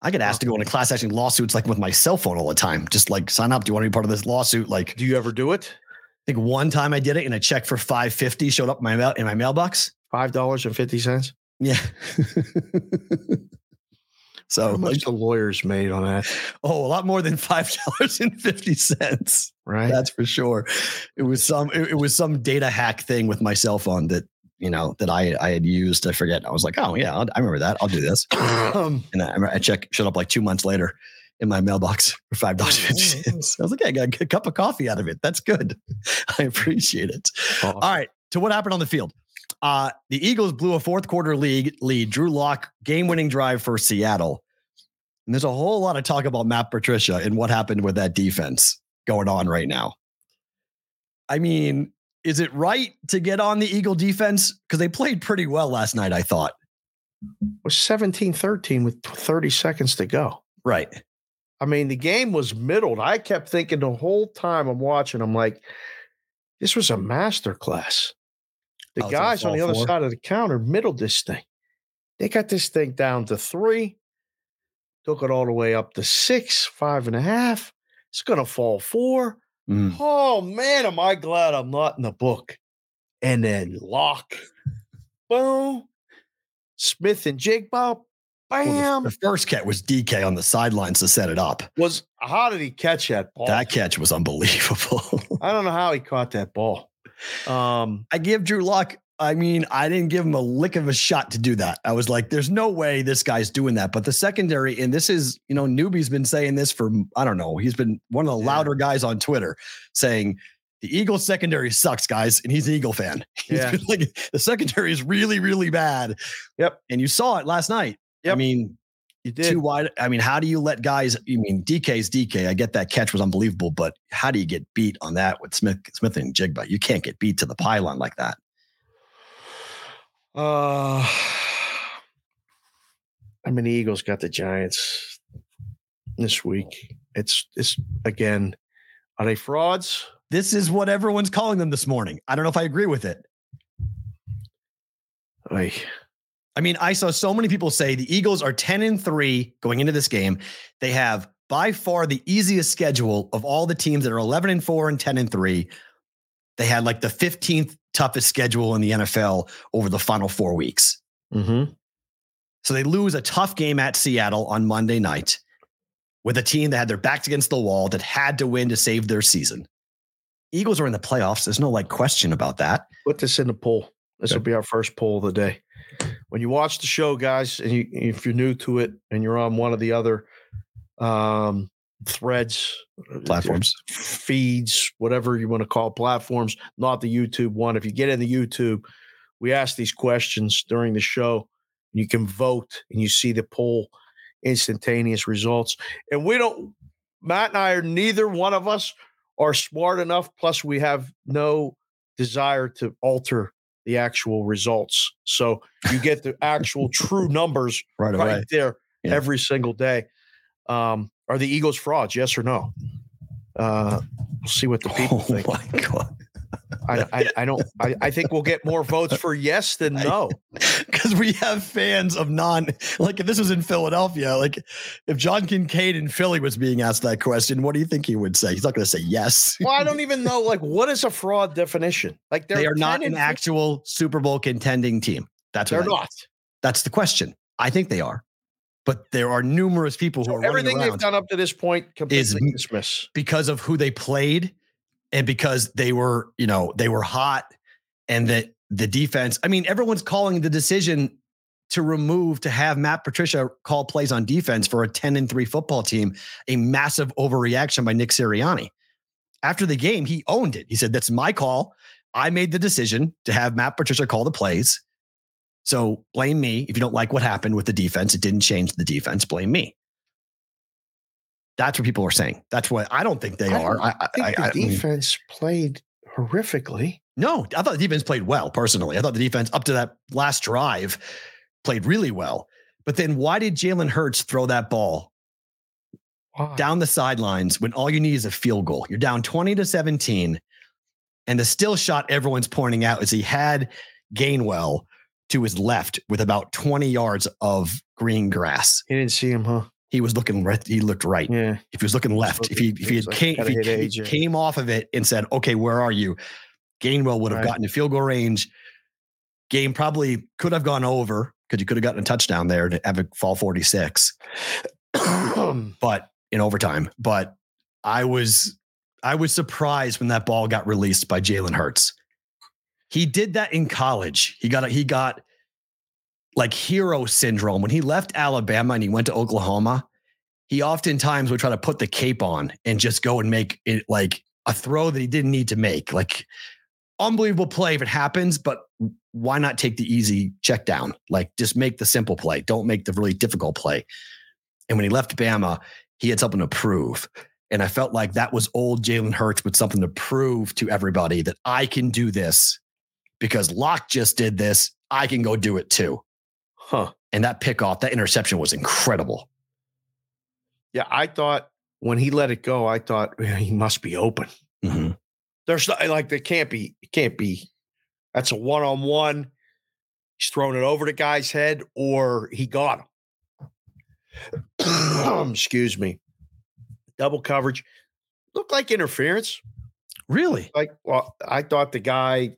I get asked to go into class action lawsuits like with my cell phone all the time. Just like sign up. Do you want to be part of this lawsuit? Like, do you ever do it? I think one time I did it and a check for 550 showed up in my mail in my mailbox. Five dollars and fifty cents. Yeah. so How much the lawyers made on that, oh, a lot more than five dollars and fifty cents. right? That's for sure. It was some it, it was some data hack thing with my cell phone that you know that I I had used. I forget. I was like, oh yeah, I'll, I remember that. I'll do this. um, And I, I check showed up like two months later in my mailbox for five dollars fifty cents. I was like, I got a cup of coffee out of it. That's good. I appreciate it. All right. To what happened on the field? Uh, the Eagles blew a fourth quarter league lead. Drew Lock game winning drive for Seattle. And there's a whole lot of talk about Matt Patricia and what happened with that defense going on right now. I mean, is it right to get on the Eagle defense? Because they played pretty well last night, I thought. was 17-13 with 30 seconds to go. Right. I mean, the game was middled. I kept thinking the whole time I'm watching, I'm like, this was a master class. The guys on the other four? side of the counter middled this thing. They got this thing down to three, took it all the way up to six, five and a half. It's going to fall four. Mm. Oh, man, am I glad I'm not in the book. And then lock, boom, Smith-Njigba, Well, bam. the, the first catch was DK on the sidelines to set it up. was how did he catch that ball? That catch was unbelievable. I don't know how he caught that ball. Um, I give Drew Lock. I mean, I didn't give him a lick of a shot to do that. I was like, there's no way this guy's doing that. But the secondary, and this is, you know, Newbie's been saying this for, I don't know, he's been one of the Yeah. louder guys on Twitter saying the Eagles secondary sucks, guys. And he's an Eagle fan. He's Yeah. like, the secondary is really, really bad. Yep. And you saw it last night. I mean, you did. too wide. I mean, how do you let guys? I mean, DK's DK. I get that catch was unbelievable, but how do you get beat on that with Smith, Smith-Njigba? You can't get beat to the pylon like that. Uh, I mean, the Eagles got the Giants this week. It's it's again. Are they frauds? This is what everyone's calling them this morning. I don't know if I agree with it. Ay, I mean, I saw so many people say the Eagles are 10 and 3 going into this game. They have by far the easiest schedule of all the teams that are 11 and 4 and 10 and 3. They had like the 15th toughest schedule in the NFL over the final four weeks. mm-hmm. So they lose a tough game at Seattle on Monday night with a team that had their backs against the wall that had to win to save their season. Eagles are in the playoffs. There's no like question about that. Put this in the poll. This will be our first poll of the day. When you watch the show, guys, and you, if you're new to it and you're on one of the other um, threads, uh, Platforms. feeds, whatever you want to call platforms, not the YouTube one. If you get in the YouTube, we ask these questions during the show. You can vote and you see the poll instantaneous results. And we don't, Matt and I are neither one of us are smart enough. Plus, we have no desire to alter the actual results. So you get the actual true numbers Right right there Yeah. every single day. Um, are the Eagles frauds? Yes or no? Uh, we'll see what the people Oh think. my God. I, I, I don't. I, I think we'll get more votes for yes than no. Because we have fans of non, like if this was in Philadelphia, like if John Kincade in Philly was being asked that question, what do you think he would say? He's not going to say yes. Well, I don't even know. Like, what is a fraud definition? Like, they're not an actual Super Bowl contending team. That's They're not. That's the question. I think they are, but there are numerous people who So are everything they've done up to this point is- completely dismiss. because of who they played and because they were, you know, they were hot and that the defense. I mean, everyone's calling the decision to remove to have Matt Patricia call plays on defense for a 10 and 3 football team a massive overreaction by Nick Sirianni. After the game, he owned it. He said, That's my call. I made the decision to have Matt Patricia call the plays. So blame me. If you don't like what happened with the defense, it didn't change the defense. Blame me. That's what people are saying. That's what I don't think they I are. I, think I, the I defense played horrifically. no, I thought the defense played well personally. I thought the defense up to that last drive played really well. But then why did Jalen Hurts throw that ball Why? down the sidelines when all you need is a field goal? You're down 20 to 17. And the still shot everyone's pointing out is he had Gainwell to his left with about 20 yards of green grass. You didn't see him, huh? He was looking right. He looked right. Yeah. If he was looking left, if he if he had like came, if he hit ca- AJ. came off of it and said, "Okay, where are you?" Gainwell would have Right. gotten to field goal range. Game probably could have gone over because you could have gotten a touchdown there to have it fall forty six, but in overtime. But I was I was surprised when that ball got released by Jalen Hurts. He did that in college. He got a, he got like hero syndrome when he left Alabama and he went to Oklahoma. He oftentimes would try to put the cape on and just go and make it like a throw that he didn't need to make. Like unbelievable play if it happens, but why not take the easy check down? Like just make the simple play. Don't make the really difficult play. And when he left Bama, he had something to prove. And I felt like that was old Jalen Hurts with something to prove to everybody that I can do this because Lock just did this. I can go do it too. Huh. And that pick off, that interception was incredible. Yeah, I thought when he let it go, I thought "Yeah, he must be open. Mhm. There's not like there can't be. It can't be. That's a one on one. He's throwing it over the guy's head, or he got him. Excuse me. Double coverage looked like interference. Really? Like, well, I thought the guy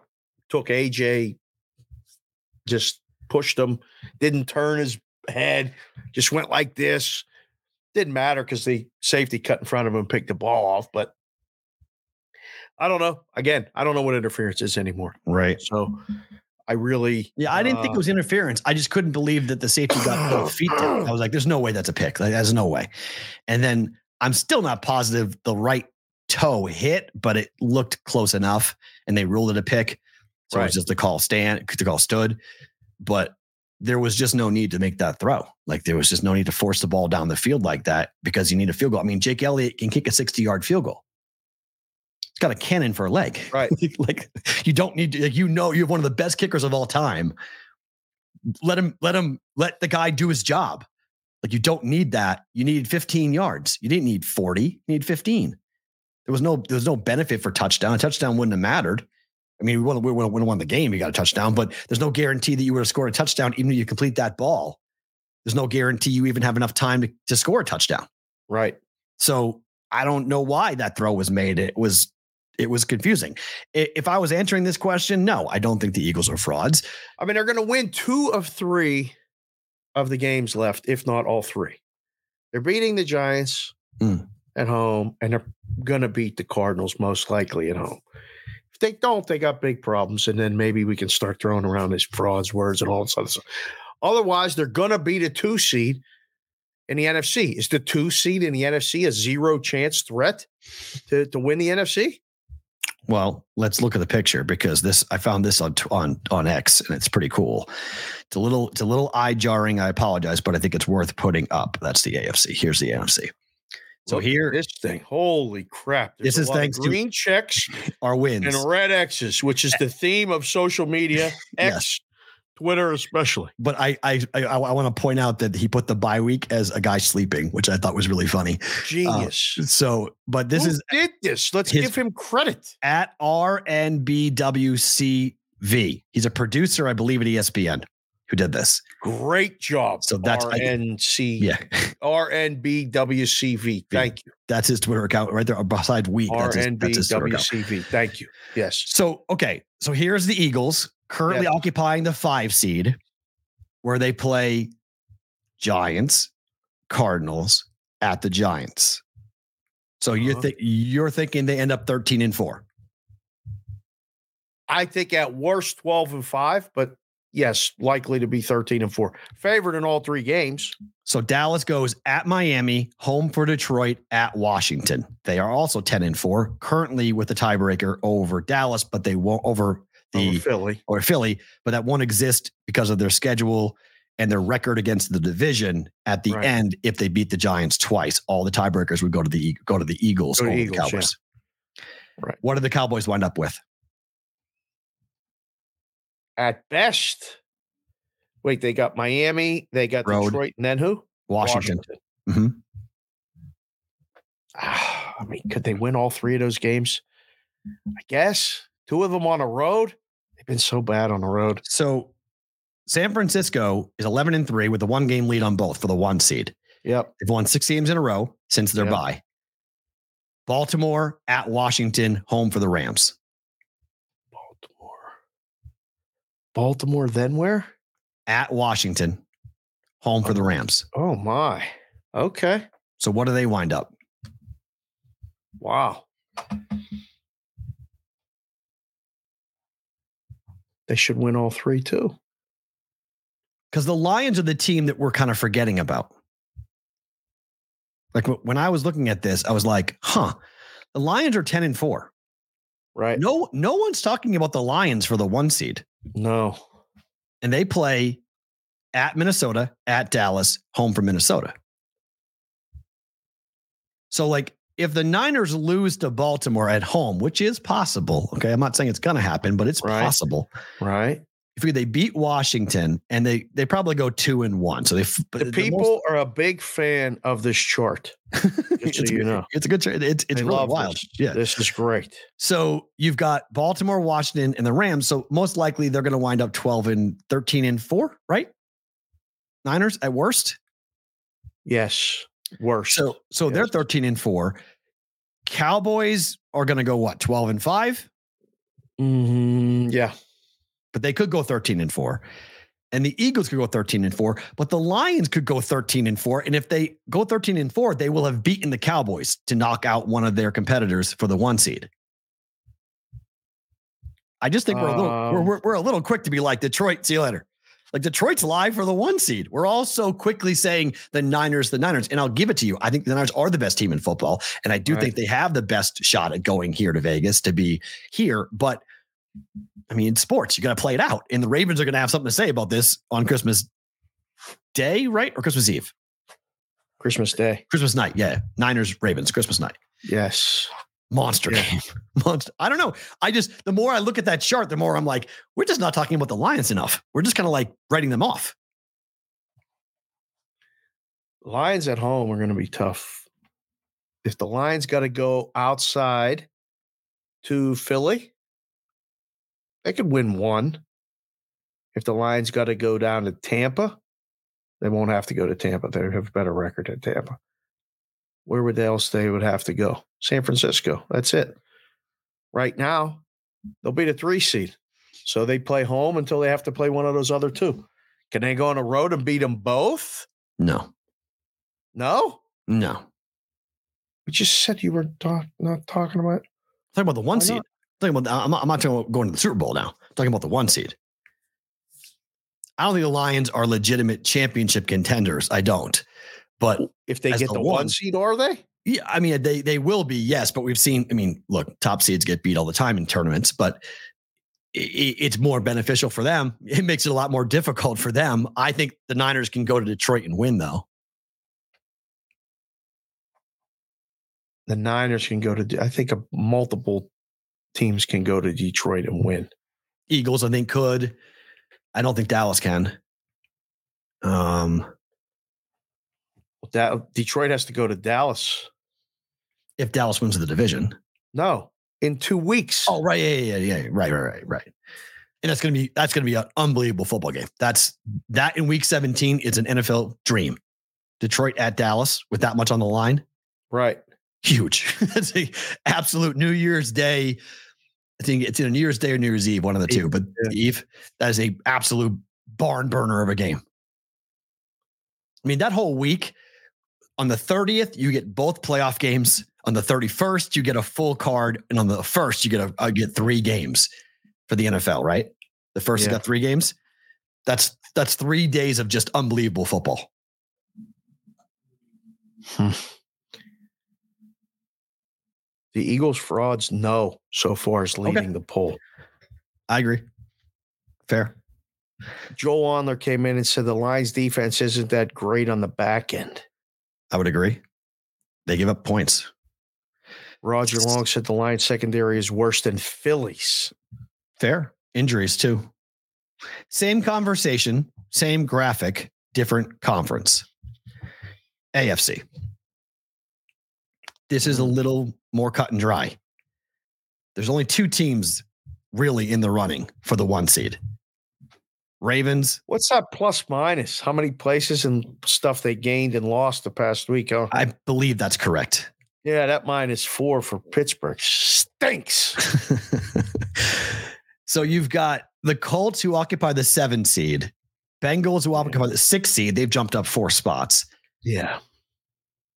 took AJ, just pushed him, didn't turn his head, just went like this. Didn't matter because the safety cut in front of him and picked the ball off. But I don't know. Again, I don't know what interference is anymore. Right. So I really, Yeah, I didn't think uh, it was interference. I just couldn't believe that the safety got both feet down. I was like, there's no way that's a pick. Like, there's no way. And then I'm still not positive the right toe hit, but it looked close enough and they ruled it a pick. So it was just the call stand, the call stood. But there was just no need to make that throw. Like there was just no need to force the ball down the field like that because you need a field goal. I mean, Jake Elliott can kick a 60 yard field goal. It's got a cannon for a leg. Right. like you don't need to, like, you know, you have one of the best kickers of all time. Let him, let him, let the guy do his job. Like you don't need that. You need 15 yards. You didn't need 40. You need 15. There was no, there was no benefit for touchdown. A touchdown wouldn't have mattered. I mean, we would we would have won the game. You got a touchdown, but there's no guarantee that you would have scored a touchdown even if you complete that ball. There's no guarantee you even have enough time to, to score a touchdown. right. So I don't know why that throw was made. It was it was confusing. If I was answering this question, no, I don't think the Eagles are frauds. I mean, they're going to win two of three of the games left, if not all three. They're beating the Giants Mm. at home, and they're going to beat the Cardinals most likely at home. They don't, they got big problems, and then maybe we can start throwing around these frauds words and all this other stuff. Otherwise, they're going to beat a two seed in the NFC. Is the two seed in the NFC a zero chance threat to, to win the NFC? Well, let's look at the picture because this I found this on on on X and it's pretty cool. It's a little it's a little eye jarring. I apologize, but I think it's worth putting up. That's the AFC. Here's the NFC. So Look here this thing, holy crap! This There's a is thanks to- green checks are wins. and red X's, which is eh the theme of social media, Yes. X, Twitter especially. But I I I, I want to point out that he put the bye week as a guy sleeping, which I thought was really funny. Uh, Genius. So, but this Who is did this. Let's his- give him credit. at RNBWCV. He's a producer, I believe, at ESPN who did this. Great job. So that's- I- RNC, Yeah, RNBWCV. Thank you. that's his Twitter account right there beside week. That's his, that's his Twitter account. RNBWCV. Thank you. Yes. So, okay. So here's the Eagles currently Yeah. occupying the five seed where they play Giants, Cardinals at the Giants. So you're, Uh-huh. you're thinking they end up 13 and four. I think at worst 12 and 5, but yes, likely to be 13 and 4. Favored in all three games. So Dallas goes at Miami, home for Detroit, at Washington. They are also 10 and 4, currently with the tiebreaker over Dallas, but they won't over the over Philly. or Philly, but that won't exist because of their schedule and their record against the division at the Right. end if they beat the Giants twice. All the tiebreakers would go to the go to the Eagles Go to over the Eagles, yeah. Cowboys. Right. What did the Cowboys wind up with? At best. Wait, they got Miami, they got Road. Detroit, and then who? Washington. Mhm. Ah, I mean, could they win all three of those games? I guess. Two of them on the road. They've been so bad on the road. So San Francisco is 11 and 3 with a one game lead on both for the one seed. Yep. They've won six games in a row since their Yep. bye. Baltimore at Washington, home for the Rams. Baltimore. Baltimore, then where? At Washington, home for the Rams. Oh my. Okay. So what do they wind up? Wow. They should win all three too. Because the Lions are the team that we're kind of forgetting about. Like when I was looking at this, I was like, huh, the Lions are 10 and 4. Right? No, no one's talking about the Lions for the one seed. No. And they play at Minnesota, at Dallas, home for Minnesota. So, like, if the Niners lose to Baltimore at home, which is possible, okay, I'm not saying it's going to happen, but it's Right. possible. Right? If they beat Washington and they they probably go two and one, so they The most- people are a big fan of this chart. So it's, you a- know. it's a good chart. It's it's really wild. This. Yeah. This is great. So you've got Baltimore, Washington, and the Rams. So most likely they're going to wind up 12 and 13 and four, right? Niners at worst. Yes. Worst. So so they're 13 and four. Cowboys are going to go what 12 and five, Mhm, yeah. But they could go 13 and four. And the Eagles could go 13 and four, but the Lions could go 13 and four. And if they go 13 and four, they will have beaten the Cowboys to knock out one of their competitors for the one seed. I just think we're a little we're, Um, we're, we're a little quick to be like Detroit. See you later. Like Detroit's live for the one seed. We're all so quickly saying the Niners, the Niners. And I'll give it to you. I think the Niners are the best team in football. And I do Right. think they have the best shot at going here to Vegas to be here. But I mean, in sports, you got to play it out. And the Ravens are going to have something to say about this on Christmas Day, right? Or Christmas Eve? Christmas Day. Christmas night. Yeah. Niners, Ravens, Christmas night. Yes. Monster Yeah. game. Monster. I don't know. I just, the more I look at that chart, the more I'm like, we're just not talking about the Lions enough. We're just kind of like writing them off. Lions at home are going to be tough. If the Lions got to go outside to Philly, they could win one. If the Lions got to go down to Tampa, they won't have to go to Tampa. They have a better record at Tampa. Where would else they would have to go? San Francisco. That's it. Right now, they'll be the three seed. So they play home until they have to play one of those other two. Can they go on a road and beat them both? No, No. no. We just said you were talk, not talking about. talking about the one seed. Talking about, I'm not, I'm not talking about going to the Super Bowl now. I'm talking about the one seed. I don't think the Lions are legitimate championship contenders. I don't. But If they get the the one. one seed, are they? Yeah, I mean they they will be yes, but we've seen. I mean, look, top seeds get beat all the time in tournaments, but i- i- it's more beneficial for them. It makes it a lot more difficult for them. I think the Niners can go to Detroit and win, though. The Niners can go to. I think a, multiple teams can go to Detroit and win. Eagles, I think, could. I don't think Dallas can. Um, That Detroit has to go to Dallas. if Dallas wins the division. No, in two weeks. Oh, right, yeah, yeah, yeah, yeah, right, right, right, right. And that's gonna be that's gonna be an unbelievable football game. That's that in week 17 is an NFL dream. Detroit at Dallas with that much on the line. right. Huge. That's a absolute New Year's Day. I think it's either New Year's Day or New Year's Eve, one of the two. But Eve, that is a absolute barn burner of a game. I mean, that whole week on the 30th, you get both playoff games. On the 31st, you get a full card, and on the first, you get a uh, get three games for the NFL. Right, the first Yeah. got three games. That's that's three days of just unbelievable football. The Eagles frauds no so far as leading the poll. I agree. Fair. Joel Onler came in and said the Lions defense isn't that great on the back end. I would agree. They give up points. Roger Long said the Lions secondary is worse than Phillies. Fair. Injuries too. Same conversation, same graphic, different conference. AFC. This is a mm. little more cut and dry. There's only two teams really in the running for the one seed Ravens. What's that plus minus? How many places and stuff they gained and lost the past week? Huh? I believe that's correct. Yeah, that minus four for Pittsburgh stinks. so you've got the Colts who occupy the seven seed, Bengals who occupy the six seed. They've jumped up four spots. Yeah.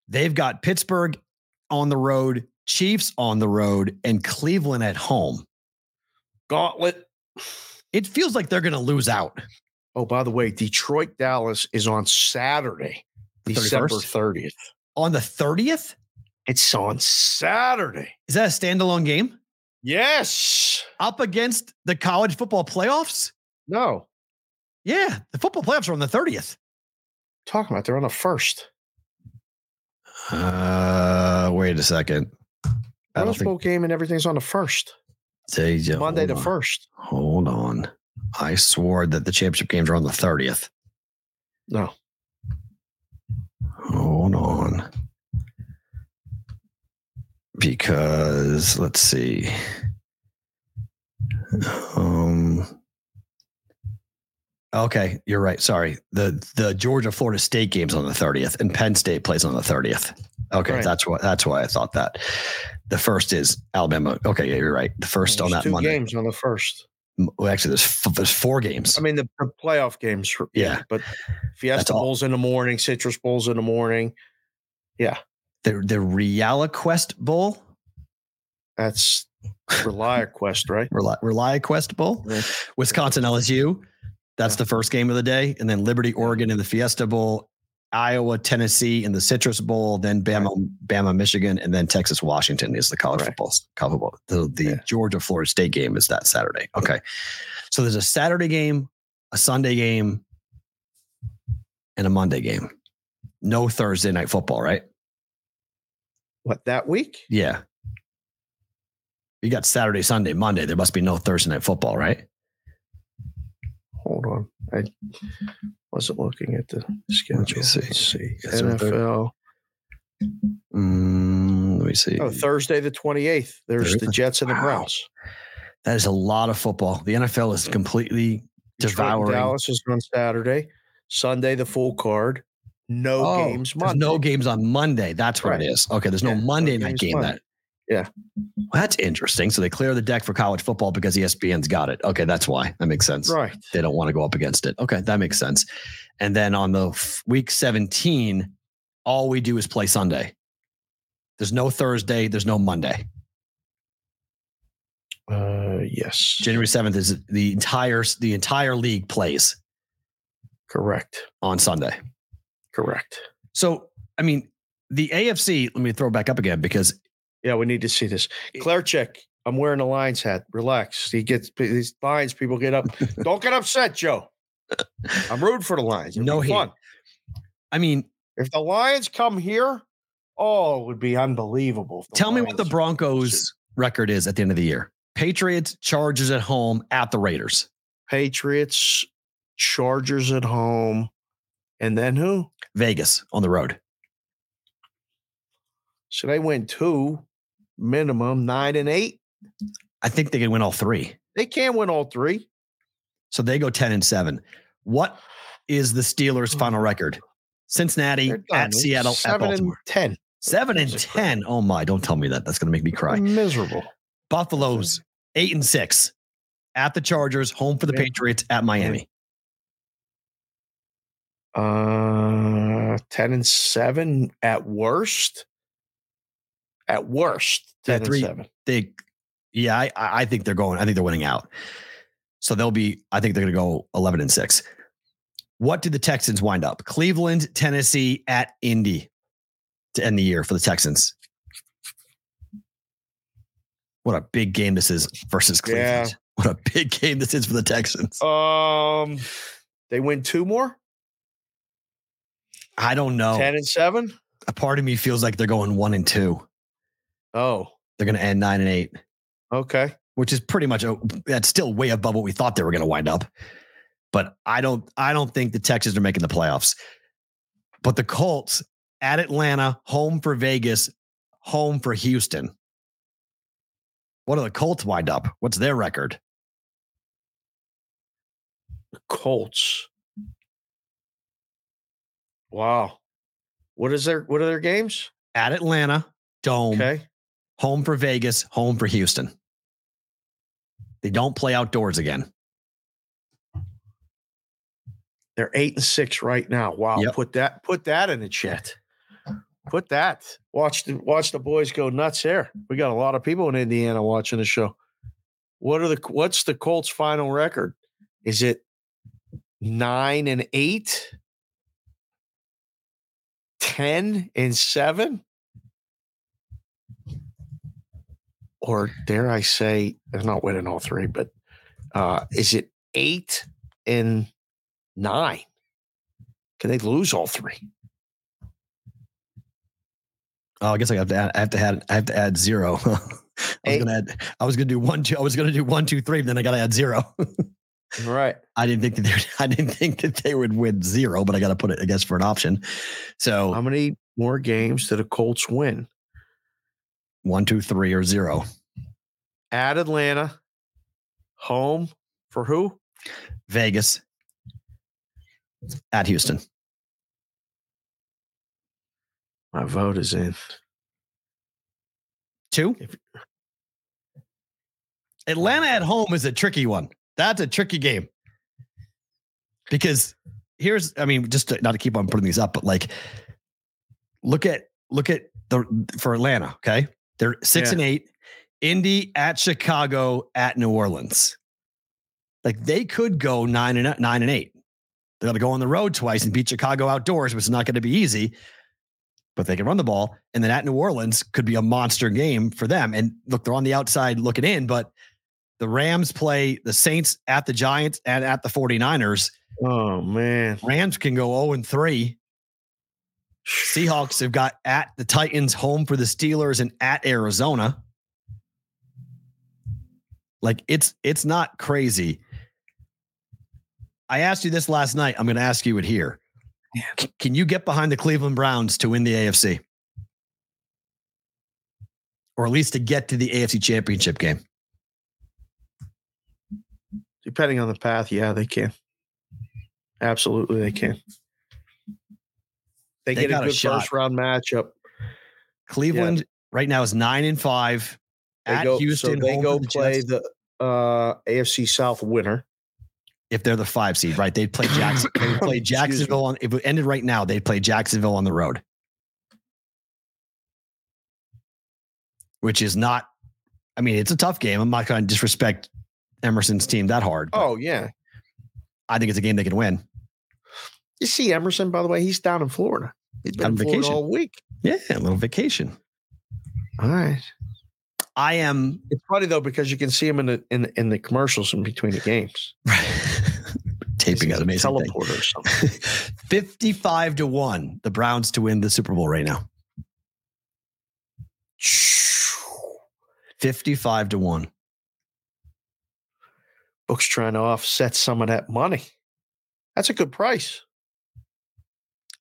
They've got Pittsburgh on the road, Chiefs on the road, and Cleveland at home. Gauntlet. It feels like they're going to lose out. Oh, by the way, Detroit Dallas is on Saturday, December 30th. On the 30th? It's on Saturday. Is that a standalone game? Yes. Up against the college football playoffs? No. Yeah, the football playoffs are on the 30th. Talking about they're on the first. Uh, wait a second. I don't think game and everything's on the first. Deja, Monday the on. first. Hold on. I swore that the championship games are on the 30th. No. Hold on. Because let's see. Um Okay, you're right. Sorry. The the Georgia Florida State game's on the 30th and Penn State plays on the 30th. Okay, Right. that's what that's why I thought that. The first is Alabama. Okay, yeah, you're right. The first on There's that two Monday. games on the first. Well, actually, there's f- there's four games. I mean, the, the playoff games. Yeah. But Fiesta. Bowls in the morning, Citrus Bowls in the morning. Yeah, the the ReliaQuest Bowl, That's ReliaQuest, right? Reli- ReliaQuest Bowl, Right. Wisconsin LSU. That's Yeah. the first game of the day, and then Liberty Oregon in the Fiesta Bowl, Iowa Tennessee in the Citrus Bowl, then Bama Bama Michigan, and then Texas Washington is the college Right. football. College football. The the Yeah. Georgia Florida State game is that Saturday. Okay, so there's a Saturday game, a Sunday game, and a Monday game. No Thursday night football, right? What that week? Yeah. You got Saturday, Sunday, Monday. There must be no Thursday night football, right? Hold on. I wasn't looking at the schedule. see. Let's see. A third- NFL. Mm, let me see. Oh, Thursday the 28th. There's There the Jets and the Wow. Browns. that is a lot of football. The NFL is completely Detroit devouring. Dallas is on Saturday. Sunday, the full card. No Oh, games Monday. no games on Monday. That's what Right. it is. Okay, there's no Yeah, no Monday night game. Monday. That Yeah. Well, that's interesting. So they clear the deck for college football because ESPN's got it. Okay, that's why. That makes sense. Right. They don't want to go up against it. Okay, that makes sense. And then on the f- week 17, all we do is play Sunday. There's no Thursday. There's no Monday. Uh, yes. January 7th is the entire the entire league plays Correct. on Sunday. Correct. So, I mean, the AFC, let me throw it back up again because Yeah, we need to see this. Claire check. I'm wearing a Lions hat. Relax. He gets these Lions people get up. Don't get upset, Joe. I'm rooting for the Lions. It'll No hate. fun. I mean, If the Lions come here, oh, it would be unbelievable. tell me what the Broncos record is at the end of the year. Patriots, Chargers at home at the Raiders. Patriots, Chargers at home, and then who? Vegas on the road. So they win two, minimum nine and eight. I think they can win all three. They can win all three. So they go 10 and 7. What is the Steelers' final record? Cincinnati at Seattle at seven and Baltimore. ten. 7 and 10. Oh my, don't tell me that. That's going to make me cry. Miserable. Buffalo's 8 and 6 at the Chargers, home for the. Patriots at Miami. Uh, ten and seven at worst. At worst, and three- seven. They yeah, I I think they're going. I think they're winning out. So they'll be I think they're going to go 11 and 6. What did the Texans wind up? Cleveland, Tennessee at Indy to end the year for the Texans. What a big game this is versus Cleveland. Yeah. What a big game this is for the Texans. Um, they win two more. I don't know. Ten and seven. A part of me feels like they're going 1 and 2. Oh, They're going to end 9 and 8. okay. which is pretty much a, that's still way above what we thought they were going to wind up. But I don't I don't think the Texans are making the playoffs. But the Colts at Atlanta, home for Vegas, home for Houston. What do the Colts wind up? What's their record? The Colts. Wow. What is their what are their games? At Atlanta, dome, Okay. Home for Vegas, home for Houston. They don't play outdoors again. They're eight and six right now. Wow. Yep. Put that put that in the chat. Put that. Watch the watch the boys go nuts here. We got a lot of people in Indiana watching the show. What are the what's the Colts final record? Is it nine and eight? Ten and seven? Or dare I say they're not winning all three, but uh is it eight and nine? Can they lose all three? Oh, I guess I have to add, I have to add, I have to add zero. I was gonna add, I was gonna do one, two, I was gonna do one, two, three, but then I gotta add zero. Right. I didn't think that they I didn't think that they would win zero, but I gotta put it, I guess, for an option. So How many more games did the Colts win? One, two, three, or zero. At Atlanta, home for who? Vegas at Houston. My vote is in. Two. Atlanta at home is a tricky one. That's a tricky game. Because here's, I mean, just to, not to keep on putting these up, but like look at look at the for Atlanta, okay? They're six Yeah. and eight. Indy at Chicago at New Orleans. Like they could go nine and nine and eight. They're gonna go on the road twice and beat Chicago outdoors, which is not going to be easy. But they can run the ball. And then at New Orleans could be a monster game for them. And look, they're on the outside looking in, but the Rams play the Saints at the Giants and at the 49ers. Oh man. Rams can go 0 and 3. Seahawks have got at the Titans, home for the Steelers, and at Arizona. Like it's it's not crazy. I asked you this last night. I'm going to ask you it here. Can you get behind the Cleveland Browns to win the AFC? Or at least to get to the AFC championship game? Depending on the path, yeah, they can. Absolutely, they can. They, They get got a a good shot. first round matchup. Cleveland right now is nine and five. They at go, Houston, so they go the play Jets. the uh, AFC South winner. if they're the five seed, right? They'd play Jackson. They play Jacksonville on. If it ended right now, they'd play Jacksonville on the road, which is not. I mean, it's a tough game. I'm not going to disrespect Emerson's team that hard. Oh yeah, I think it's a game they can win. You see Emerson. By the way, he's down in Florida. He's been On in Florida vacation. all week. Yeah, a little vacation. All right. I am It's funny though because you can see him in the in, in the commercials in between the games. taping a amazing thing. teleporter or something. 55 to 1, the Browns to win the Super Bowl right now. 55 to 1. Book's trying to offset some of that money. That's a good price.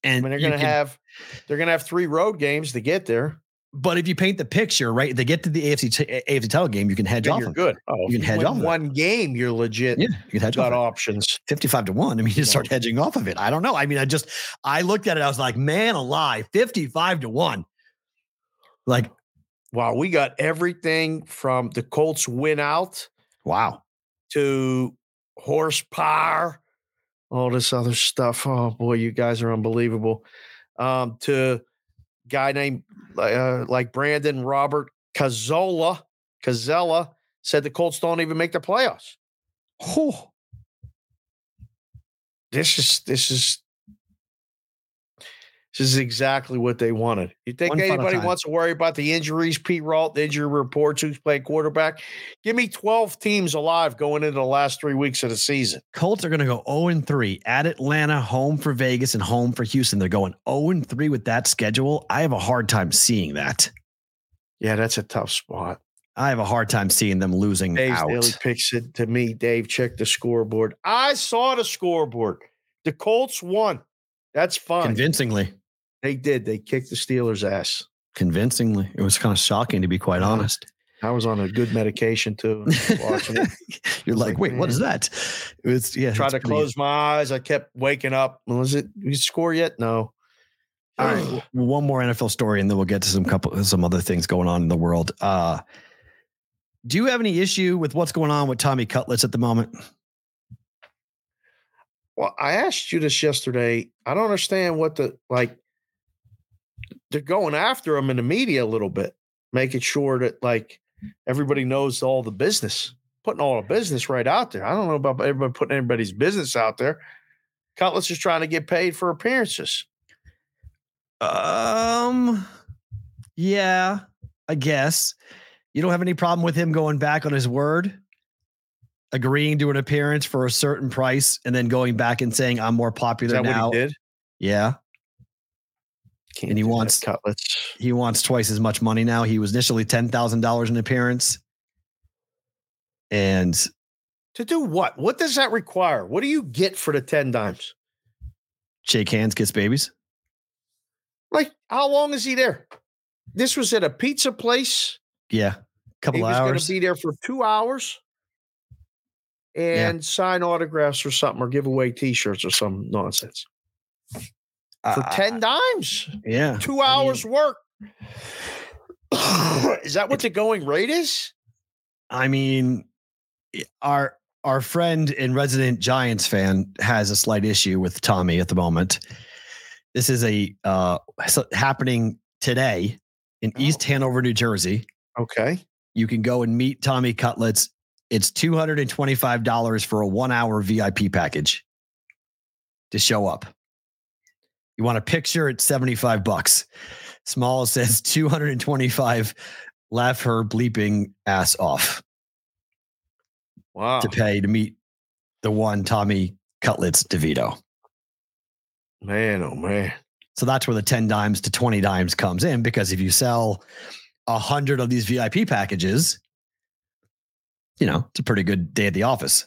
I And mean, they're going to have they're going to have three road games to get there. but if you paint the picture, right, they get to the AFC t- AFC title game, you can hedge Then off you're good. Oh, You can hedge off one game. You're legit. Yeah, you can hedge got options. 55 to 1. I mean, you start hedging off of it. I don't know. I mean, I just I looked at it, I was like, man alive, 55 to 1. Like, Wow, we got everything from the Colts win out wow. to horsepower, all this other stuff. Oh boy, you guys are unbelievable. Um, to guy named uh, like Brandon Robert Cazola, Cazella said the Colts don't even make the playoffs. Oh, This is this is this is exactly what they wanted. You think One anybody wants to worry about the injuries, Pete Ralt, the injury reports, who's playing quarterback? Give me 12 teams alive going into the last three weeks of the season. Colts are going to go 0 and 3 at Atlanta, home for Vegas, and home for Houston. They're going 0 and 3 with that schedule. I have a hard time seeing that. Yeah, that's a tough spot. I have a hard time seeing them losing Dave's out. daily picks it to me. Dave, check the scoreboard. I saw the scoreboard. The Colts won. That's fine. Convincingly. They did. They kicked the Steelers' ass. Convincingly. It was kind of shocking to be quite honest. I was on a good medication too. You're like, wait, what is man. that? It's yeah. Tried to pretty- close my eyes. I kept waking up. Was it we score yet? No. All right, one more NFL story, and then we'll get to some couple some other things going on in the world. Uh, do you have any issue with what's going on with Tommy Cutlets at the moment? Well, I asked you this yesterday. I don't understand what the like. They're going after him in the media a little bit, making sure that like everybody knows all the business, putting all the business right out there. I don't know about everybody putting everybody's business out there. Cutlets is trying to get paid for appearances. Um, yeah, I guess you don't have any problem with him going back on his word, agreeing to an appearance for a certain price, and then going back and saying, "I'm more popular now." did? Yeah, Can't And he wants- cutlets. he wants twice as much money now. He was initially ten thousand dollars in appearance, and To do what? What does that require? What do you get for the 10 dimes? shake hands, kiss babies. Like, how long is he there? This was at a pizza place. Yeah, a couple he of was going hours. to be there for two hours and sign autographs or something or give away t-shirts or some nonsense for Uh, 10 dimes yeah, two I mean- hours work is that what the going rate is I mean, our our friend and resident Giants fan has a slight issue with Tommy at the moment. This is a uh, happening today in East Hanover, New Jersey. okay You can go and meet Tommy Cutlets. It's two hundred and twenty five dollars for a one hour VIP package to show up. You want a picture? Seventy five bucks. Small says two hundred and twenty five. Laugh her bleeping ass off wow to pay to meet the one Tommy Cutlets DeVito. man oh man So that's where the 10 dimes to 20 dimes comes in because if you sell a hundred of these VIP packages, you know, it's a pretty good day at the office.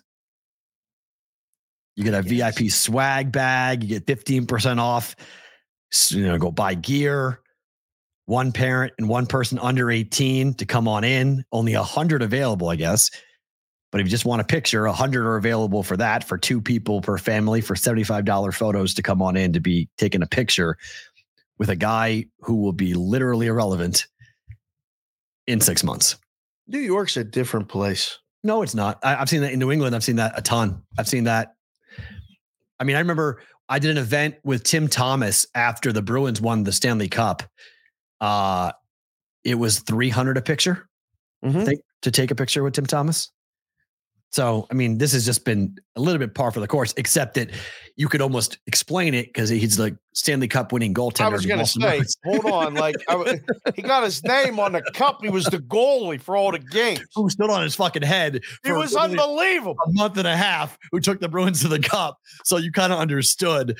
You get a Yes. VIP swag bag, you get 15% off, s- you know, go buy gear. One parent and one person under 18 to come on in. Only a hundred available, I guess. But if you just want a picture, a hundred are available for that for two people per family for $75 photos to come on in to be taking a picture with a guy who will be literally irrelevant in six months. new york's a different place No, it's not. I, I've seen that in New England. I've seen that a ton. I've seen that. I mean, I remember I did an event with Tim Thomas after the Bruins won the Stanley Cup. Uh, it was 300 a picture, I Mhm. think, to take a picture with Tim Thomas. So, I mean, this has just been a little bit par for the course, except that you could almost explain it because he's like Stanley Cup winning goaltender. i was going to say hold on like I he got his name on the cup he was the goalie for all the games who stood on his fucking head. it was unbelievable a month and a half who took the Bruins to the cup. So you kind of understood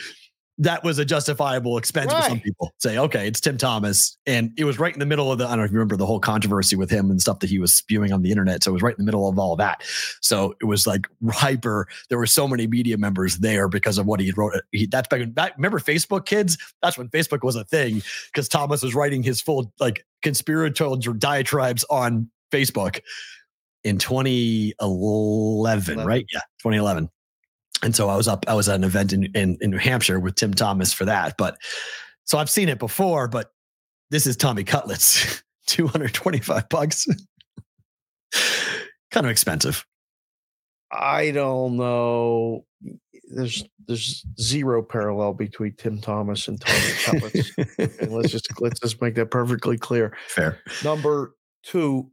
that was a justifiable expense for some people. Say, okay, it's Tim Thomas. And it was right in the middle of the, I don't know if you remember the whole controversy with him and stuff that he was spewing on the internet. So it was right in the middle of all that. So it was like hyper. There were so many media members there because of what he wrote. He, that's back, that, remember Facebook kids? That's when Facebook was a thing because Thomas was writing his full like conspiratorial diatribes on Facebook in 2011, right? Yeah, 2011. And so I was up, I was at an event in, in, in New Hampshire with Tim Thomas for that. But so I've seen it before, but this is Tommy Cutlets, 225 bucks. kind of expensive. I don't know. There's there's zero parallel between Tim Thomas and Tommy Cutlets. and let's just let's just make that perfectly clear. Fair. Number two,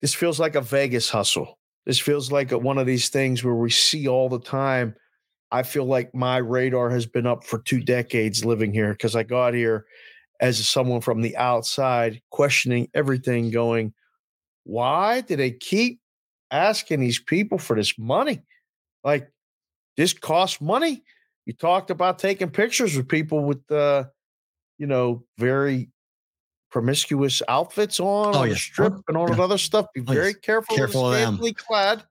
this feels like a Vegas hustle. This feels like one of these things where we see all the time. I feel like my radar has been up for two decades living here because I got here as someone from the outside, questioning everything, going, why do they keep asking these people for this money? Like, this costs money. You talked about taking pictures with people with, uh, you know, very promiscuous outfits on, Oh, on yeah. the strip, and all that other stuff. Be Oh, yes. very careful. Careful of them. clad.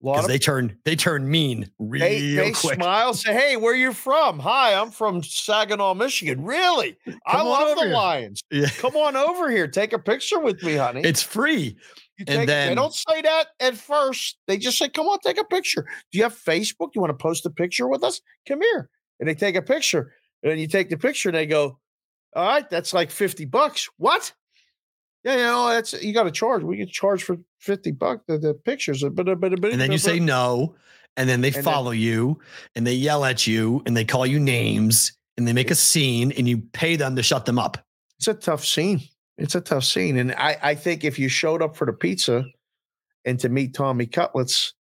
Because they turn they turn mean real they, they quick. smile, say, "Hey, where you from? Hi, I'm from Saginaw, Michigan. Really? I Come on love the here." Lions. Yeah. Come on over here. Take a picture with me, honey." It's free. You and then- they don't say that at first. They just say, "Come on, take a picture." Do you have Facebook? You want to post a picture with us? Come here, and they take a picture. And then you take the picture, and they go, "All right, that's like fifty bucks." What? Yeah, you oh, know, that's you got to charge. We can charge for fifty bucks the, the pictures. But uh, but but And then you say no, and then they then- follow you and they yell at you and they call you names and they make a scene and you pay them to shut them up. it's a tough scene. It's a tough scene. And I, I think if you showed up for the pizza and to meet Tommy Cutlets,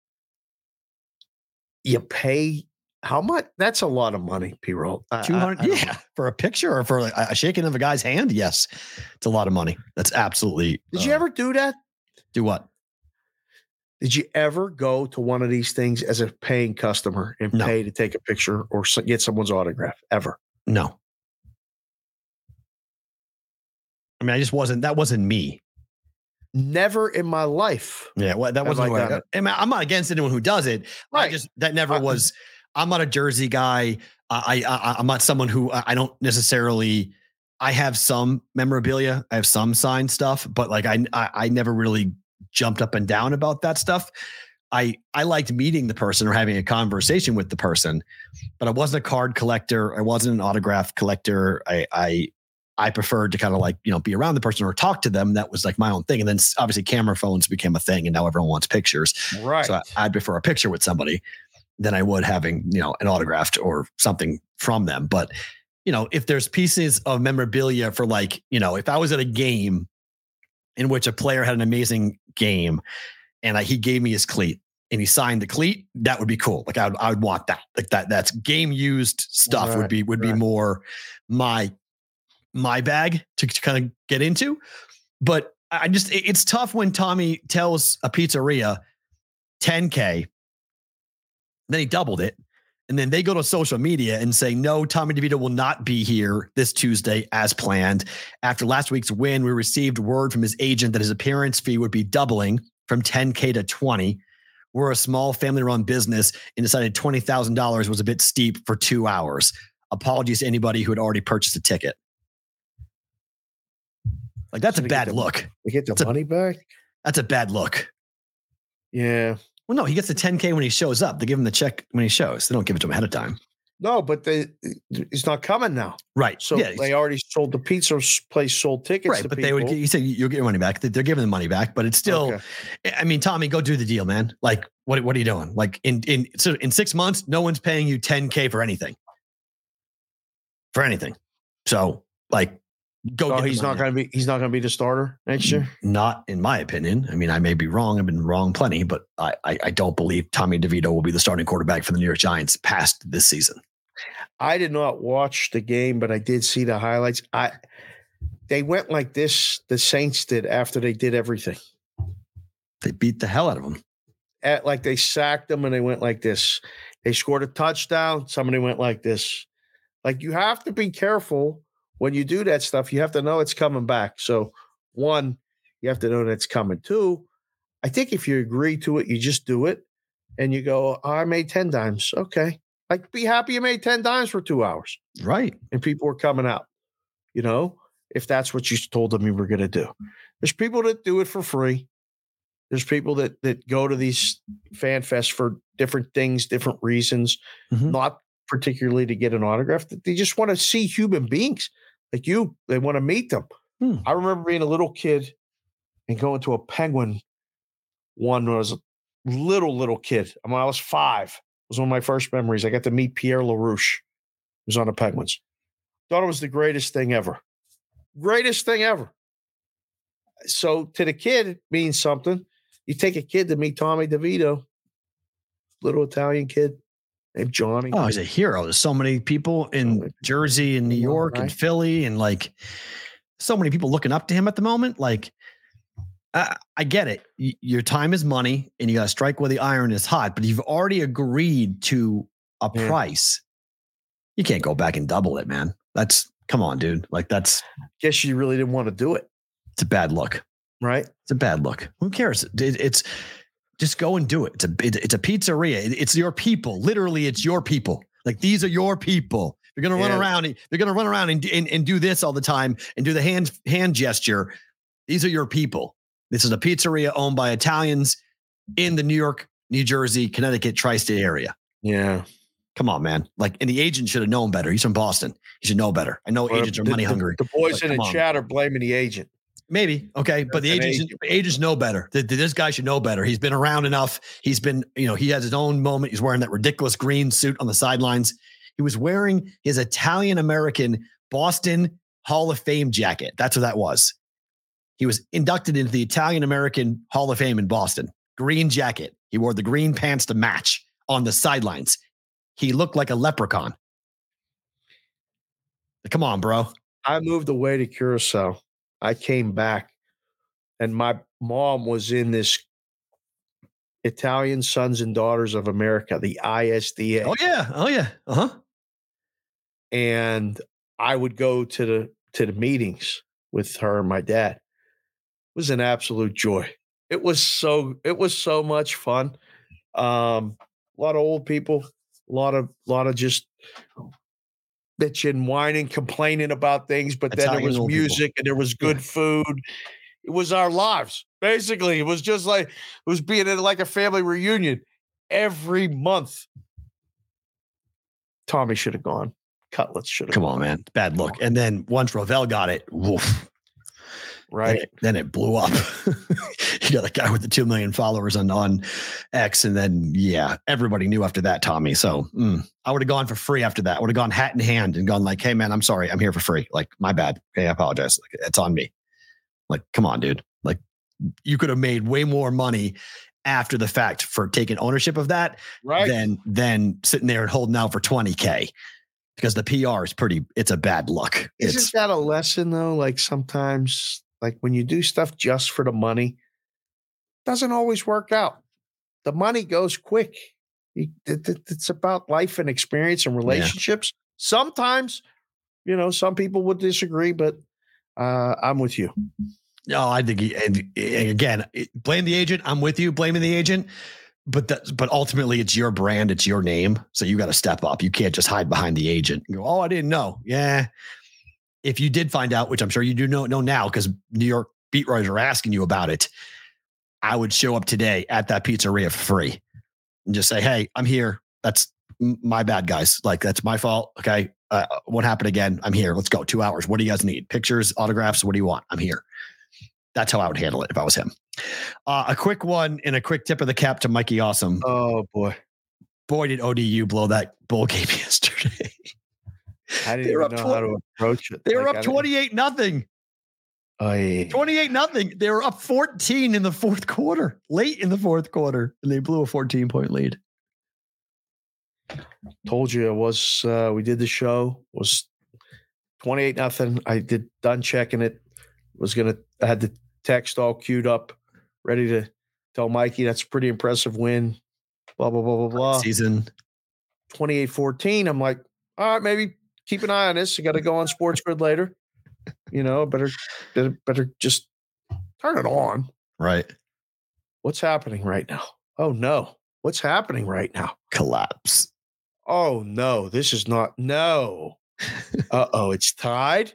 you pay how much? That's a lot of money, P roll. 200 yeah for a picture or for a shaking of a guy's hand yes it's a lot of money that's absolutely Did you uh, ever do that? do what Did you ever go to one of these things as a paying customer and No. pay to take a picture or get someone's autograph? Ever? no i mean i just wasn't that wasn't me Never in my life. yeah well, that wasn't I what I, I mean, i'm not against anyone who does it i Right. just that never was i'm not a jersey guy I, I i'm not someone who i don't necessarily i have some memorabilia i have some signed stuff but like i i, I never really jumped up and down about that stuff I I liked meeting the person or having a conversation with the person, but I wasn't a card collector. I wasn't an autograph collector. I I I preferred to kind of like you know be around the person or talk to them. That was like my own thing. And then obviously camera phones became a thing, and now everyone wants pictures. Right. So I, I'd prefer a picture with somebody than I would having you know an autographed or something from them. But you know if there's pieces of memorabilia for like you know if I was at a game in which a player had an amazing game and I, he gave me his cleat and he signed the cleat, that would be cool. Like I would, I would want that. Like that, that's game used stuff would be would be more my my bag to, to kind of get into. But I just it's tough when Tommy tells a pizzeria 10k, then he doubled it. And then they go to social media and say, no, Tommy DeVito will not be here this Tuesday as planned. After last week's win, we received word from his agent that his appearance fee would be doubling from 10K to 20. We're a small family run business and decided $20,000 was a bit steep for two hours. Apologies to anybody who had already purchased a ticket. Like, that's a Should have get bad the- look. You get the a- money back? That's a bad look. Yeah. Well, no, he gets the 10K when he shows up. They give him the check when he shows. They don't give it to him ahead of time. No, but they he's not coming now. Right. So yeah, they already sold the pizza place sold tickets right. But people. they would, you said you'll get your money back. They- They're giving the money back, but it's still, Okay. I mean, Tommy, go do the deal, man. Like, what, what are you doing? Like in, in, so in six months, no one's paying you 10K for anything, for anything. So like, go. Oh, he's not going to be. He's not going to be the starter next year. Not in my opinion. I mean, I may be wrong. I've been wrong plenty, but I, I, I don't believe Tommy DeVito will be the starting quarterback for the New York Giants past this season. I did not watch the game, but I did see the highlights. I they went like this. The Saints did after they did everything. They beat the hell out of them. At, like they sacked them and they went like this. They scored a touchdown. Somebody went like this. Like you have to be careful when you do that stuff. You have to know it's coming back. So one, you have to know that it's coming. Two, I think if you agree to it, you just do it, and you go, oh, "I made ten dimes." Okay, like be happy you made ten dimes for two hours. Right. and people were coming out. You know, if that's what you told them you were going to do. There's people that do it for free. There's people that that go to these fan fests for different things, different reasons, Mhm. not particularly to get an autograph. They just want to see human beings like you. They want to meet them. Hmm. I remember being a little kid and going to a penguin one when I was a little, little kid. I mean, I was five. It was one of my first memories. I got to meet Pierre LaRouche. He was on the Penguins. Thought it was the greatest thing ever. Greatest thing ever. So to the kid, it means something. You take a kid to meet Tommy DeVito, little Italian kid Johnny. Oh, he's a hero. There's so many people in oh, Jersey and New York and. Philly and like so many people looking up to him at the moment. Like, I, I get it. Y- Your time is money and you got to strike where the iron is hot, but you've already agreed to a Yeah. price. You can't go back and double it, man. That's come on, dude. Like, that's Guess you really didn't want to do it, it's a bad look. right? It's a bad look. Who cares? It- it's just go and do it. It's a it- it's a pizzeria. It- It's your people. Literally, it's your people. Like these are your people. You're gonna run around. You're gonna run around and, and and do this all the time and do the hand hand gesture. These are your people. This is a pizzeria owned by Italians in the New York, New Jersey, Connecticut tri-state area. Yeah. Come on, man. Like, and the agent should have known better. He's from Boston. He should know better. I know Or agents are the- money the- hungry. The boys in the on. chat are blaming the agent. Maybe okay, but the agents agent. agents know better. Th- th- This guy should know better. He's been around enough. He's been, you know, he has his own moment. He's wearing that ridiculous green suit on the sidelines. He was wearing his Italian American Boston Hall of Fame jacket. That's what that was. He was inducted into the Italian American Hall of Fame in Boston. Green jacket. He wore the green pants to match on the sidelines. He looked like a leprechaun. Come on, bro. I moved away to Curacao. I came back, and my mom was in this Italian Sons and Daughters of America, the ISDA. Oh yeah. Oh yeah. Uh huh. and I would go to the to the meetings with her and my dad. It was an absolute joy. It was so it was so much fun. Um, a lot of old people, a lot of lot of just bitching, whining, complaining about things, but then there was old people. music and there was good food. It was our lives. Basically, it was just like it was being in like a family reunion every month. Tommy should have gone. Cutlets should have Come on, man. Bad look. And then once Ravel got it, woof, right? it, then it blew up. you got a guy with the 2 million followers on, on X. And then, yeah, everybody knew after that, Tommy. So mm, I would have gone for free after that. I would have gone hat in hand and gone like, hey, man, I'm sorry. I'm here for free. Like, my bad. Okay, I apologize. Like, it's on me. Like, come on, dude. Like, you could have made way more money after the fact for taking ownership of that Right. than than sitting there and holding out for 20k because the PR is pretty it's a bad look. Isn't It's that a lesson though? Like sometimes, like when you do stuff just for the money, doesn't always work out. The money goes quick. You- it- it- It's about life and experience and relationships. Sometimes, you know, some people would disagree, but uh, I'm with you. no, I think he, and, again, blame the agent. I'm with you blaming the agent. But that, but ultimately, it's your brand, it's your name, so you got to step up. You can't just hide behind the agent and go, "Oh, I didn't know." Yeah, if you did find out, which I'm sure you do know, know now, because New York beat writers are asking you about it, I would show up today at that pizzeria for free and just say, "Hey, I'm here. That's my bad, guys. Like that's my fault. Okay, uh, what happened again? I'm here. Let's go. Two hours. What do you guys need? Pictures, autographs. What do you want? I'm here." That's how I would handle it if I was him. Uh, a quick one and a quick tip of the cap to Mikey Awesome. Oh boy, Boy, did ODU blow that bowl game yesterday. I They didn't were even up know how to approach it. They were Like, up 28 nothing. Oh, 28 nothing. They were up 14 in the fourth quarter, late in the fourth quarter, and they blew a 14 point lead. told you it was uh we did the show was 28 nothing i did done checking it was gonna i had the text all queued up ready to tell mikey that's a pretty impressive win blah blah blah blah blah Season. 28 14 i'm like all right maybe keep an eye on this i gotta go on sports grid later you know better better, better just turn it on Right. what's happening right now oh no what's happening right now Collapse. Oh no, this is not no. Uh oh, it's tied.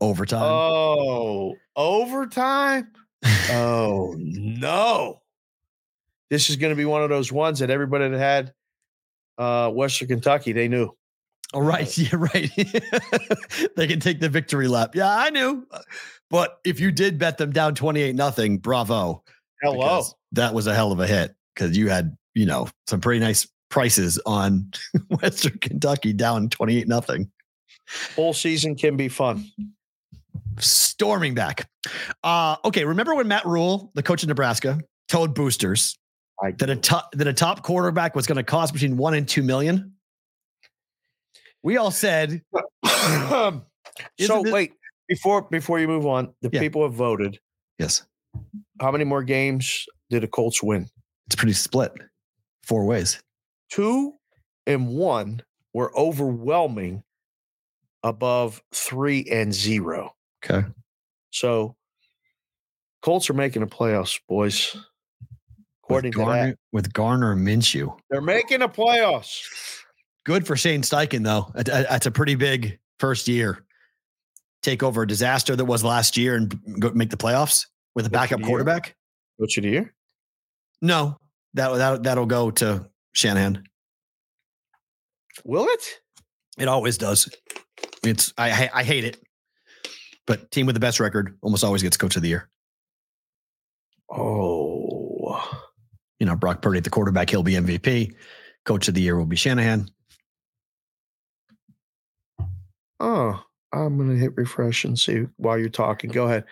Overtime. Oh, overtime. Oh no. This is going to be one of those ones that everybody that had uh Western Kentucky, they knew. Oh, right. Yeah, right. they can take the victory lap. Yeah, I knew. But if you did bet them down 28 nothing, bravo. Hello. That was a hell of a hit because you had, you know, some pretty nice prices on Western Kentucky down 28 nothing. Full season can be fun. Storming back. Uh, okay, remember when Matt Rhule, the coach of Nebraska, told boosters that a top that a top quarterback was going to cost between one and two million? We all said so Isn't wait, before before you move on, the Yeah. people have voted. yes. How many more games did the Colts win? It's pretty split four ways. two and one were overwhelming above three and zero. Okay. So Colts are making the playoffs, boys. According with to Gardner, that, with Gardner Minshew. they're making the playoffs. Good for Shane Steichen, though. That- that- That's a pretty big first year. Take over a disaster that was last year and go make the playoffs with a backup quarterback. Coach of the year. No, that that that'll go to Shanahan. Will it? It always does. It's I I, I hate it, but team with the best record almost always gets coach of the year. Oh, You know, Brock Purdy at the quarterback, he'll be MVP. Coach of the year will be Shanahan. Oh. I'm gonna hit refresh and see while you're talking. Go ahead.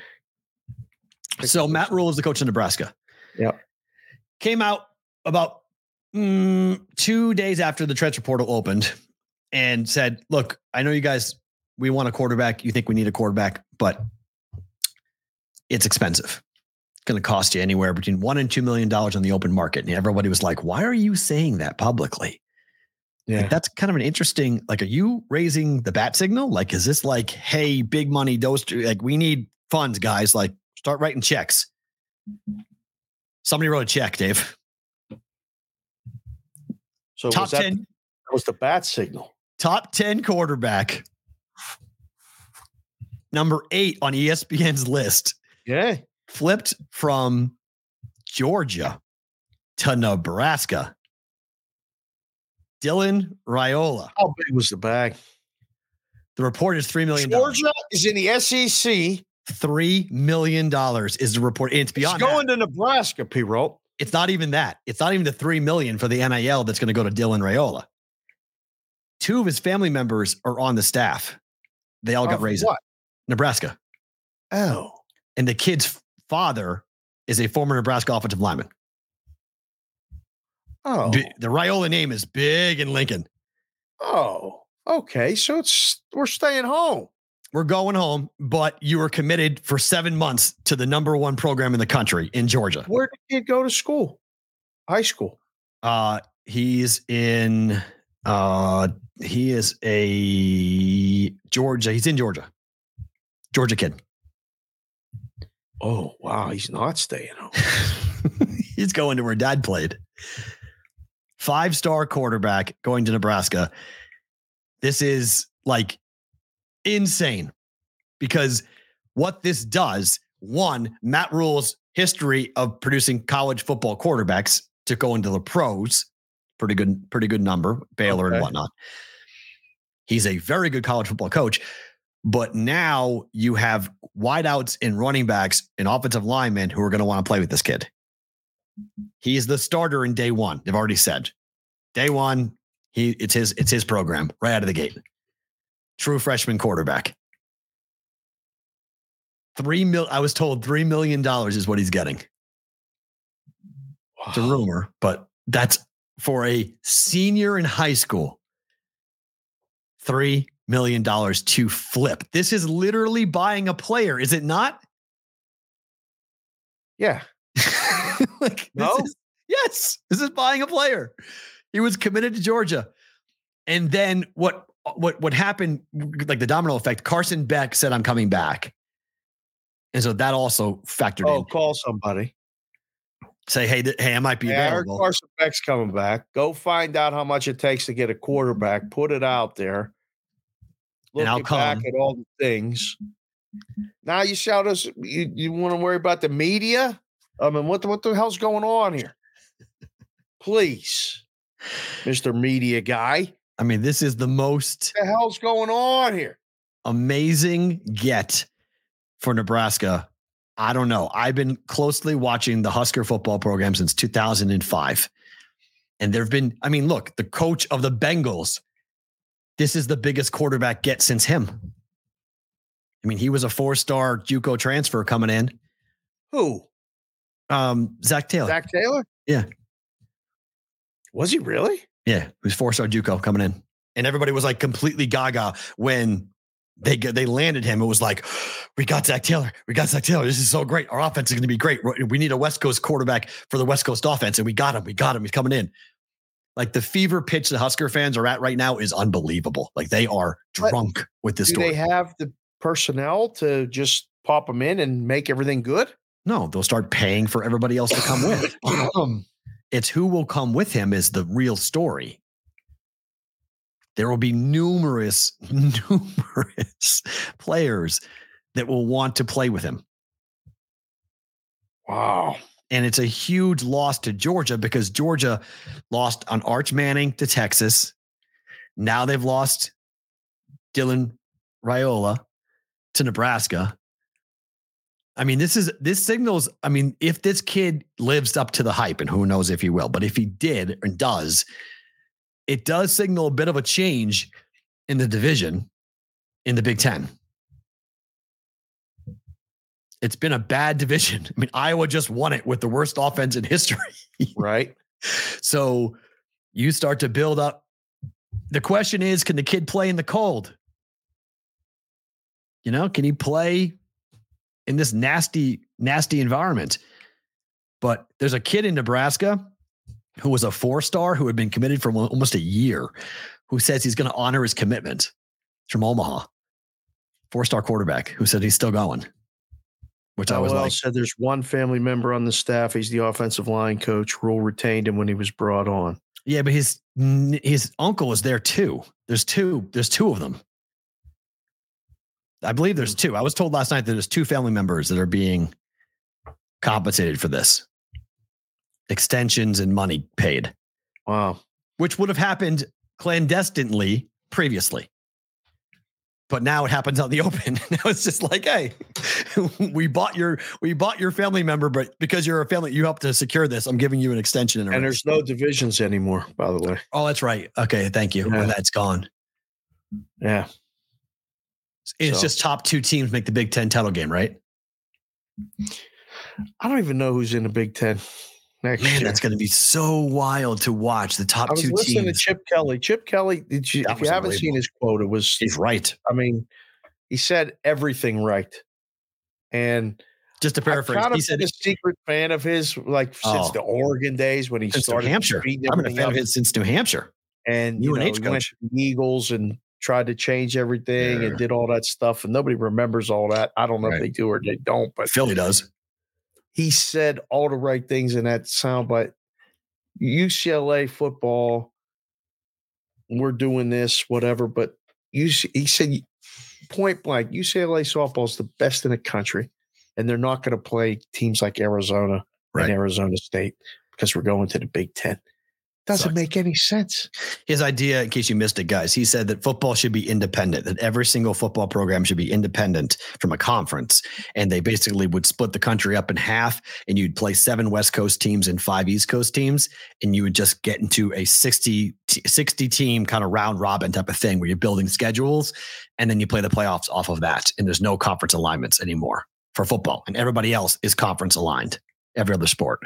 So Matt Rhule is the coach of Nebraska. Yep. Came out about mm, two days after the transfer portal opened and said, "Look, I know you guys. We want a quarterback. You think we need a quarterback, but it's expensive. It's going to cost you anywhere between one and two million dollars on the open market." And everybody was like, "Why are you saying that publicly?" Yeah. Like, that's kind of an interesting. Like, are you raising the bat signal? Like, is this like, hey, big money, those two, like we need funds, guys. Like, start writing checks. Somebody wrote a check, Dave. So Top was that, 10, that was the bat signal. top 10 quarterback. Number eight on ESPN's list Yeah. flipped from Georgia to Nebraska. Dylan Raiola. How big was the bag? The report is $3 million. Georgia is in the SEC. $3 million is the report. And it's It's beyond going that. to Nebraska, P. Roll. It's not even that. It's not even the 3 million for the NIL that's going to go to Dylan Raiola. Two of his family members are on the staff. They all got Of raised. What? Nebraska. Oh. And the kid's father is a former Nebraska offensive lineman. Oh. B- The Raiola name is big in Lincoln. Oh. Okay. So it's we're staying home. We're going home, but you were committed for seven months to the number one program in the country in Georgia. Where did kid go to school? High school. Uh, he's in. Uh, he is a Georgia. He's in Georgia. Georgia kid. Oh wow, he's not staying home. he's going to where dad played. Five star quarterback going to Nebraska. This is like insane because what this does one, Matt Rhule's history of producing college football quarterbacks to go into the pros, pretty good, pretty good number, Baylor Okay. and whatnot. He's a very good college football coach. But now you have wideouts and running backs and offensive linemen who are going to want to play with this kid. He is the starter in day one. They've already said day one. He it's his it's his program right out of the gate. True freshman quarterback. Three mil. I was told three million dollars is what he's getting. It's a rumor, but that's for a senior in high school. Three million dollars to flip. This is literally buying a player, is it not? Yeah. like, this No? is- yes, this is buying a player. He was committed to Georgia, and then what? What? What happened? Like the domino effect. Carson Beck said, "I'm coming back," and so that also factored Oh, in. call somebody. Say, hey, th- hey, I might be Yeah, I heard. Carson Beck's coming back. Go find out how much it takes to get a quarterback. Put it out there. And I'll Looking back at all the things. Now you shout us. You, you want to worry about the media? I mean, what the, what the hell's going on here? Please, Mister Media Guy, I mean, this is the most what the hell's going on here? amazing get for Nebraska. I don't know. I've been closely watching the Husker football program since 2005. And there have been, I mean, look, the coach of the Bengals, this is the biggest quarterback get since him. I mean, he was a four star Juco transfer coming in. Who? Um, Zac Taylor. Zac Taylor? Yeah. Was he really? Yeah, he was four star JUCO coming in, and everybody was like completely gaga when they they landed him. It was like, we got Zac Taylor, we got Zac Taylor. This is so great. Our offense is going to be great. We- need a West Coast quarterback for the West Coast offense, and we got him. We got him. He's coming in. Like the fever pitch the Husker fans are at right now is unbelievable. Like they are But drunk with this Do story. they have the personnel to just pop them in and make everything good? No, they'll start paying for everybody else to come with. Um, it's who will come with him is the real story. There will be numerous, numerous players that will want to play with him. Wow. And it's a huge loss to Georgia because Georgia lost on Arch Manning to Texas. Now they've lost Dylan Raiola to Nebraska. I mean, this is this signals. I mean, if this kid lives up to the hype, and who knows if he will, but if he did and does, it does signal a bit of a change in the division in the Big Ten. It's been a bad division. I mean, Iowa just won it with the worst offense in history. Right. So you start to build up. The question is, can the kid play in the cold? You know, can he play in this nasty, nasty environment? But there's a kid in Nebraska who was a four star who had been committed for almost a year who says he's going to honor his commitment from Omaha. Four star quarterback who said he's still going, which I oh, was Well like, said there's one family member on the staff. He's the offensive line coach. Rhule retained him when he was brought on. Yeah, but his his uncle is there too. There's two. There's two of them. I believe there's mm. two. I was told last night that there's two family members that are being compensated for this. Extensions and money paid, Wow. which would have happened clandestinely previously. But now it happens out in the open. Now it's just like, hey, we bought your we bought your family member, but because you're a family, you helped to secure this. I'm giving you an extension. And, And there's no divisions anymore, by the way. oh, that's right. Okay, thank you. Yeah. That's gone. Yeah. It's So- just top two teams make the Big Ten title game, right? I don't even know who's in the Big Ten next Man, year. that's going to be so wild to watch. The top I was two listening teams. to Chip Kelly. Chip Kelly, did you, if you haven't seen his quote, it was, He's right. I mean, he said everything right. And Just to I've paraphrase, kind he of a secret fan of his, like since Oh. the Oregon days when he since New started Hampshire. I've been a fan of his since New Hampshire. and you know, UNH he coach. to Eagles and tried to change everything Yeah. and did all that stuff, and nobody remembers all that. I don't know Right. if they do or they don't, but Philly does. he said all the right things in that soundbite. UCLA football, we're doing this, whatever. But you, he said point blank, UCLA softball is the best in the country, and they're not going to play teams like Arizona Right. and Arizona State because we're going to the Big Ten. Doesn't Sucks. make any sense. His idea, in case you missed it, guys, he said that football should be independent, that every single football program should be independent from a conference. And they basically would split the country up in half, and you'd play seven West Coast teams and five East Coast teams. And you would just get into a 60, 60 team kind of round robin type of thing where you're building schedules and then you play the playoffs off of that. And there's no conference alignments anymore for football. And everybody else is conference aligned, every other sport.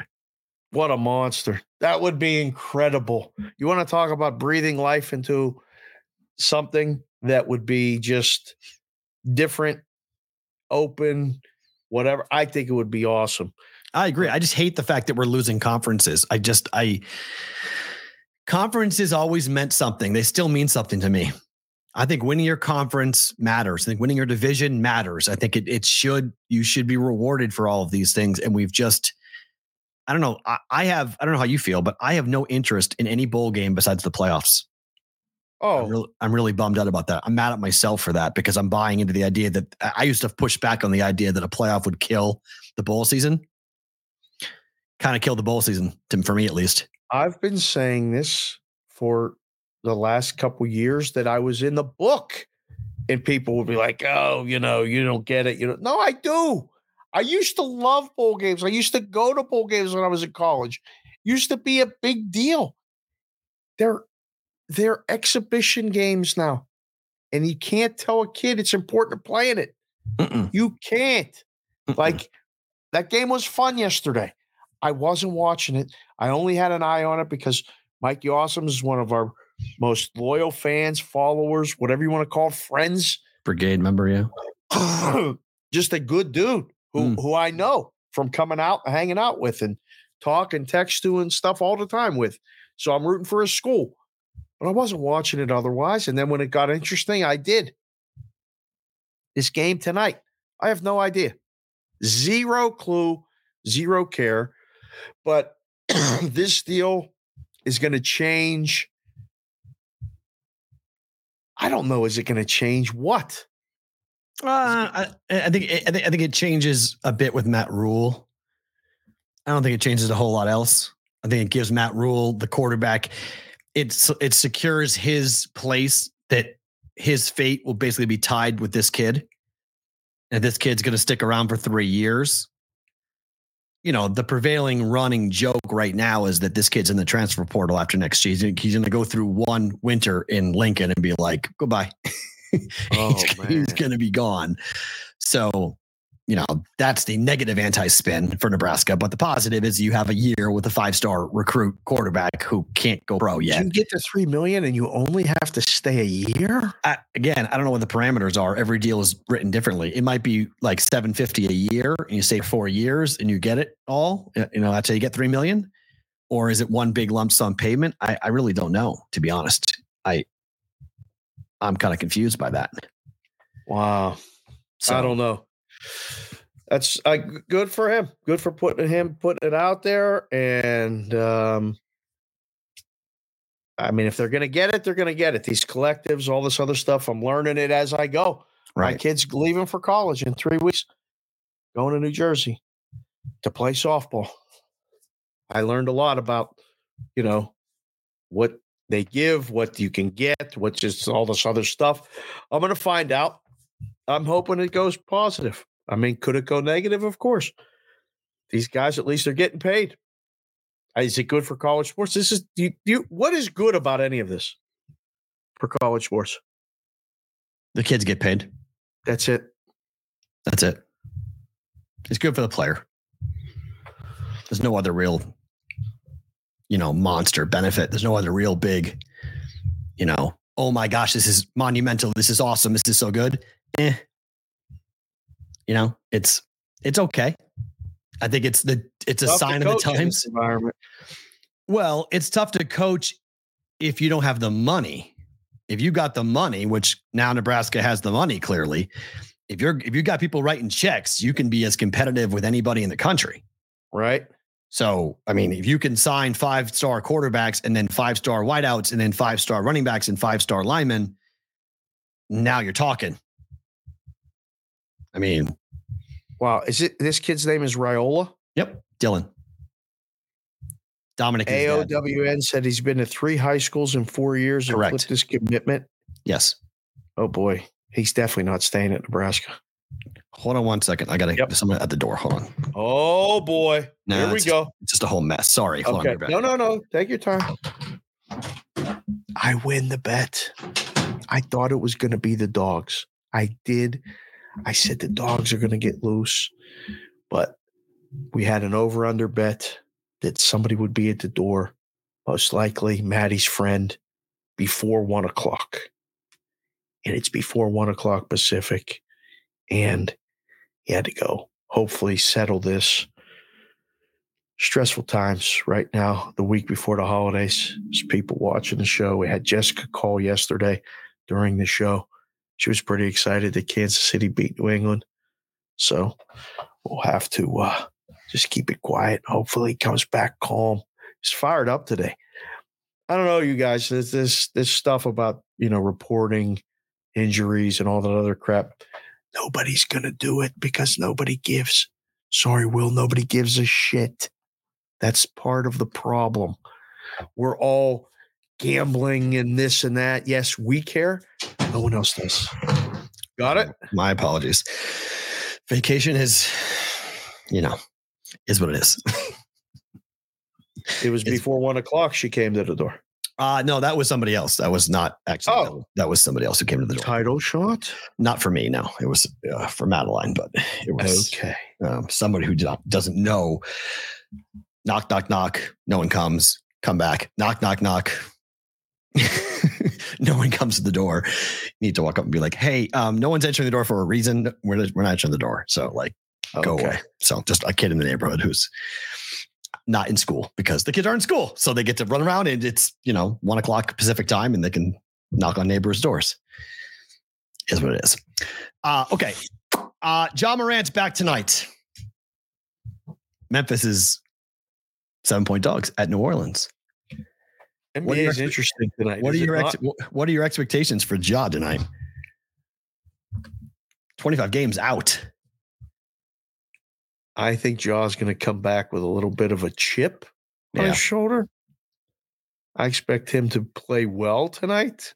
What a monster. That would be incredible. You want to talk about breathing life into something that would be just different, open, whatever. I think it would be awesome. I agree. I just hate the fact that we're losing conferences. I just I conferences always meant something. They still mean something to me. I think winning your conference matters. I think winning your division matters. I think it it should you should be rewarded for all of these things. And we've just I don't know. I, I have I don't know how you feel, but I have no interest in any bowl game besides the playoffs. Oh, I'm, really, I'm really bummed out about that. I'm mad at myself for that because I'm buying into the idea that I used to push back on the idea that a playoff would kill the bowl season. Kind of killed the bowl season, to, for me at least. I've been saying this for the last couple years that I was in the book, and people would be like, "Oh, you know, you don't get it." You know, no, I do. I used to love bowl games. I used to go to bowl games when I was in college. Used to be a big deal. They're they're exhibition games now, and you can't tell a kid it's important to play in it. Mm-mm. You can't. Mm-mm. Like that game was fun yesterday. I wasn't watching it. I only had an eye on it because Mikey Awesome is one of our most loyal fans, followers, whatever you want to call it, friends. brigade member, yeah. Just a good dude who Mm. who I know from coming out hanging out with and talk and text to and stuff all the time with. So I'm rooting for his school. But I wasn't watching it otherwise. And then when it got interesting, I did. This game tonight, I have no idea. Zero clue. zero care. But this deal is going to change. I don't know. Is it going to change what? Uh, I, I think I think I think it changes a bit with Matt Rhule. I don't think it changes a whole lot else. I think it gives Matt Rhule the quarterback. It's it secures his place that his fate will basically be tied with this kid. And this kid's going to stick around for three years. You know, the prevailing running joke right now is that this kid's in the transfer portal after next season. He's going to go through one winter in Lincoln and be like, goodbye. Oh, he's, he's going to be gone. So, you know, that's the negative anti spin for Nebraska. But the positive is you have a year with a five star recruit quarterback who can't go pro yet. You get to three million and you only have to stay a year. I, again, I don't know what the parameters are. Every deal is written differently. It might be like 750 a year and you stay four years and you get it all. You know, that's how you get 3 million. Or is it one big lump sum payment? I, I really don't know, to be honest. I I'm kind of confused by that. Wow. So I don't know. That's uh, good for him. Good for putting him putting it out there. And um, I mean, if they're gonna get it, they're gonna get it. These collectives, all this other stuff. I'm learning it as I go. My kid's leaving for college in three weeks, going to New Jersey to play softball. I learned a lot about, you know, what they give, what you can get, what just all this other stuff. I'm going to find out. I'm hoping it goes positive. I mean, could it go negative? Of course. These guys, at least, they're getting paid. Is it good for college sports? This is you, you, what is good about any of this for college sports? The kids get paid. That's it. That's it. It's good for the player. There's no other real, you know, monster benefit. There's no other real big, you know, oh my gosh, this is monumental. This is awesome. This is so good. Eh. You know, it's it's okay. I think it's the it's a Tough sign of the times. environment. Well, it's tough to coach if you don't have the money. If you got the money, which now Nebraska has the money clearly, if you're if you got people writing checks, you can be as competitive with anybody in the country. right? So, I mean, if you can sign five-star quarterbacks and then five-star wideouts and then five-star running backs and five-star linemen, now you're talking. I mean, Wow. Is it this kid's name is Raiola? yep, Dylan. Dominic. AOWN said he's been to three high schools in four years and Correct. flipped his commitment. Yes. Oh boy. He's definitely not staying at Nebraska. Hold on one second. I gotta Yep. there's someone at the door. Hold on. Oh boy. No, Here we it's- go. It's just a whole mess. Sorry. Hold. Okay. you're. No, no, no. Take your time. I win the bet. I thought it was going to be the dogs. I did. I said the dogs are going to get loose, but we had an over under bet that somebody would be at the door, most likely Maddie's friend, before one o'clock. And it's before one o'clock Pacific. And he had to go, hopefully, settle this stressful times right now, the week before the holidays. There's people watching the show. We had Jessica call yesterday during the show. She was pretty excited that Kansas City beat New England. So we'll have to uh, just keep it quiet. Hopefully, he comes back calm. He's fired up today. I don't know, you guys. This this this stuff about you know reporting injuries and all that other crap. Nobody's gonna do it because nobody gives. Sorry, Will. Nobody gives a shit. That's part of the problem. We're all gambling and this and that. Yes, we care. No one else does. Got it? My apologies. Vacation is, you know, is what it is. It was It's- before one o'clock she came to the door. Uh no, that was somebody else. That was not actually. that Oh. was- that was somebody else who came to the door. Title shot? Not for me. No, it was uh, for Madeline, but it was Okay. um, somebody who do not, doesn't know. Knock, knock, knock. No one comes. Come back. Knock, knock, knock. no one comes to the door. You need to walk up and be like, "Hey, um, no one's entering the door for a reason. We're we're not entering the door." So like, go Okay. away. So just a kid in the neighborhood who's not in school because the kids are in school, so they get to run around and it's you know one o'clock Pacific time and they can knock on neighbors' doors. Is what it is. Uh, okay. Uh, Ja Morant's back tonight. Memphis is seven point dogs at New Orleans. NBA What are is interesting tonight. What are your ex- what are your expectations for Ja tonight? Twenty five games out. I think Ja's going to come back with a little bit of a chip on Yeah. his shoulder. I expect him to play well tonight.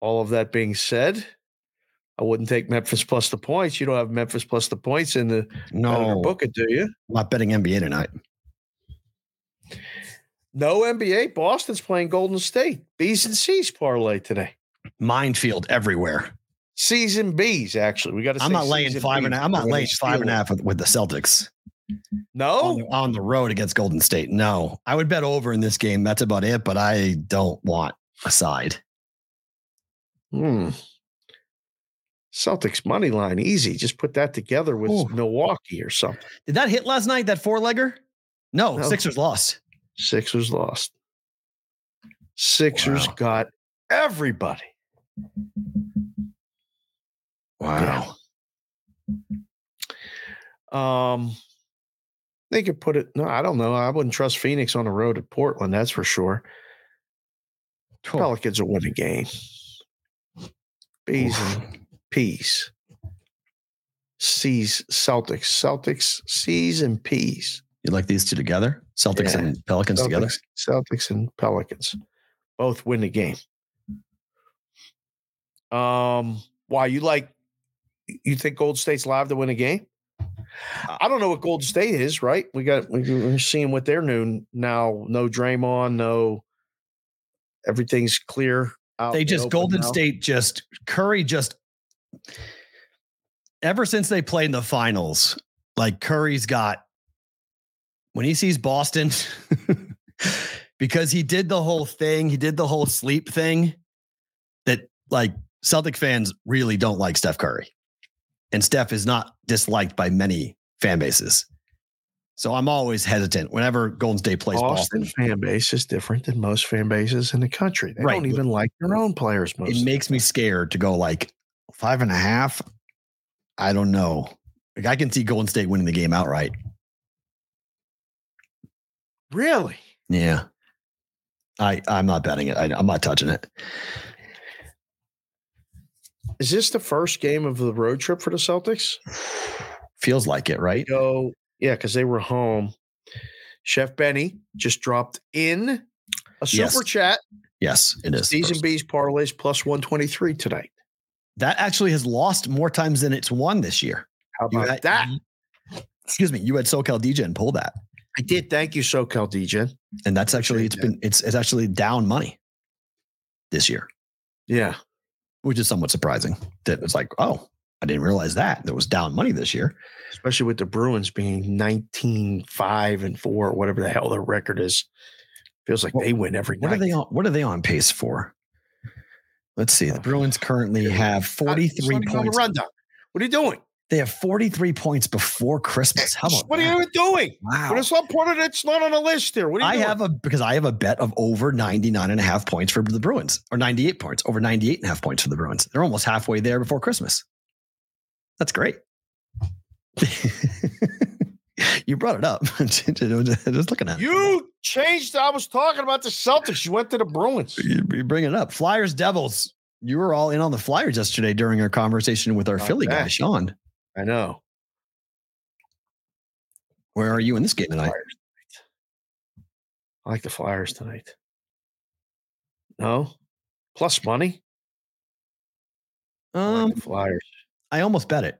All of that being said, I wouldn't take Memphis plus the points. You don't have Memphis plus the points in the No, book it, do you? I'm not betting NBA tonight. No NBA. Boston's playing Golden State. B's and C's parlay today. Minefield everywhere. And B's, actually. We got to I'm not laying five and a, I'm not laying five and a half with, with the Celtics on, No, the, on the road against Golden State. No, I would bet over in this game. That's about it. But I don't want a side. Hmm. Celtics money line, easy. Just put that together with Ooh. Milwaukee or something. Did that hit last night? That four legger? No, No. Sixers lost. Sixers lost. Sixers Wow. got everybody. Wow. Um, they could put it. No, I don't know. I wouldn't trust Phoenix on the road at Portland. That's for sure. Pelicans will win a game. Bees and P's. C's Celtics. Celtics C's and P's. You like these two together? Celtics Yeah. and Pelicans together? Celtics, Celtics and Pelicans both win the game. Um, why you like? You think Gold State's live to win a game? Uh, I don't know what Gold mm-hmm. State is. Right? We got we- we're seeing what they're new now. No Draymond. No. Everything's clear. Out They just Golden now. State just Curry just ever since they played in the finals, like Curry's got when he sees Boston because he did the whole thing, he did the whole sleep thing that like Celtic fans really don't like Steph Curry. And Steph is not disliked by many fan bases. So I'm always hesitant whenever Golden State plays Boston, Boston. fan base is different than most fan bases in the country. They Right. don't even like their own players. Most. it makes me scared to go like five and a half. I don't know. Like I can see Golden State winning the game outright. Really? Yeah. I I'm not betting it. I, I'm not touching it. Is this the first game of the road trip for the Celtics? Feels like it, right? Go, yeah, because they were home. Chef Benny just dropped in a super Yes. chat. Yes, it is. Season B's parlays plus 123 tonight. That actually has lost more times than it's won this year. How about had- that? Excuse me. You had SoCal DJ and pull that, I did. Thank you, SoCal DJ. and that's actually it's been it's it's actually down money this year, Yeah. Which is somewhat surprising. That it's like, oh, I didn't realize that there was down money this year. Especially with the Bruins being 19, 5, and 4, whatever the hell their record is. Feels like What- they win every What night. are they on? What are they on pace for? Let's see. The Bruins currently have Uh, 43 somebody on the points. rundown. What are you doing? They have 43 points before Christmas. How about what are that? you doing? Wow. But it's not part of it. It's not on the list here. What are you I doing? have a because I have a bet of over 99 and a half points for the Bruins or 98 points, over 98 and a half points for the Bruins. They're almost halfway there before Christmas. That's great. you brought it up. Just looking at it. You changed. I was talking about the Celtics. You went to the Bruins. You, you bring it up. Flyers, Devils. You were all in on the Flyers yesterday during our conversation with our Not Philly guy. Sean. I know. Where are you in this game tonight? I like the Flyers tonight. No, plus money. I like Um, Flyers. I almost bet it.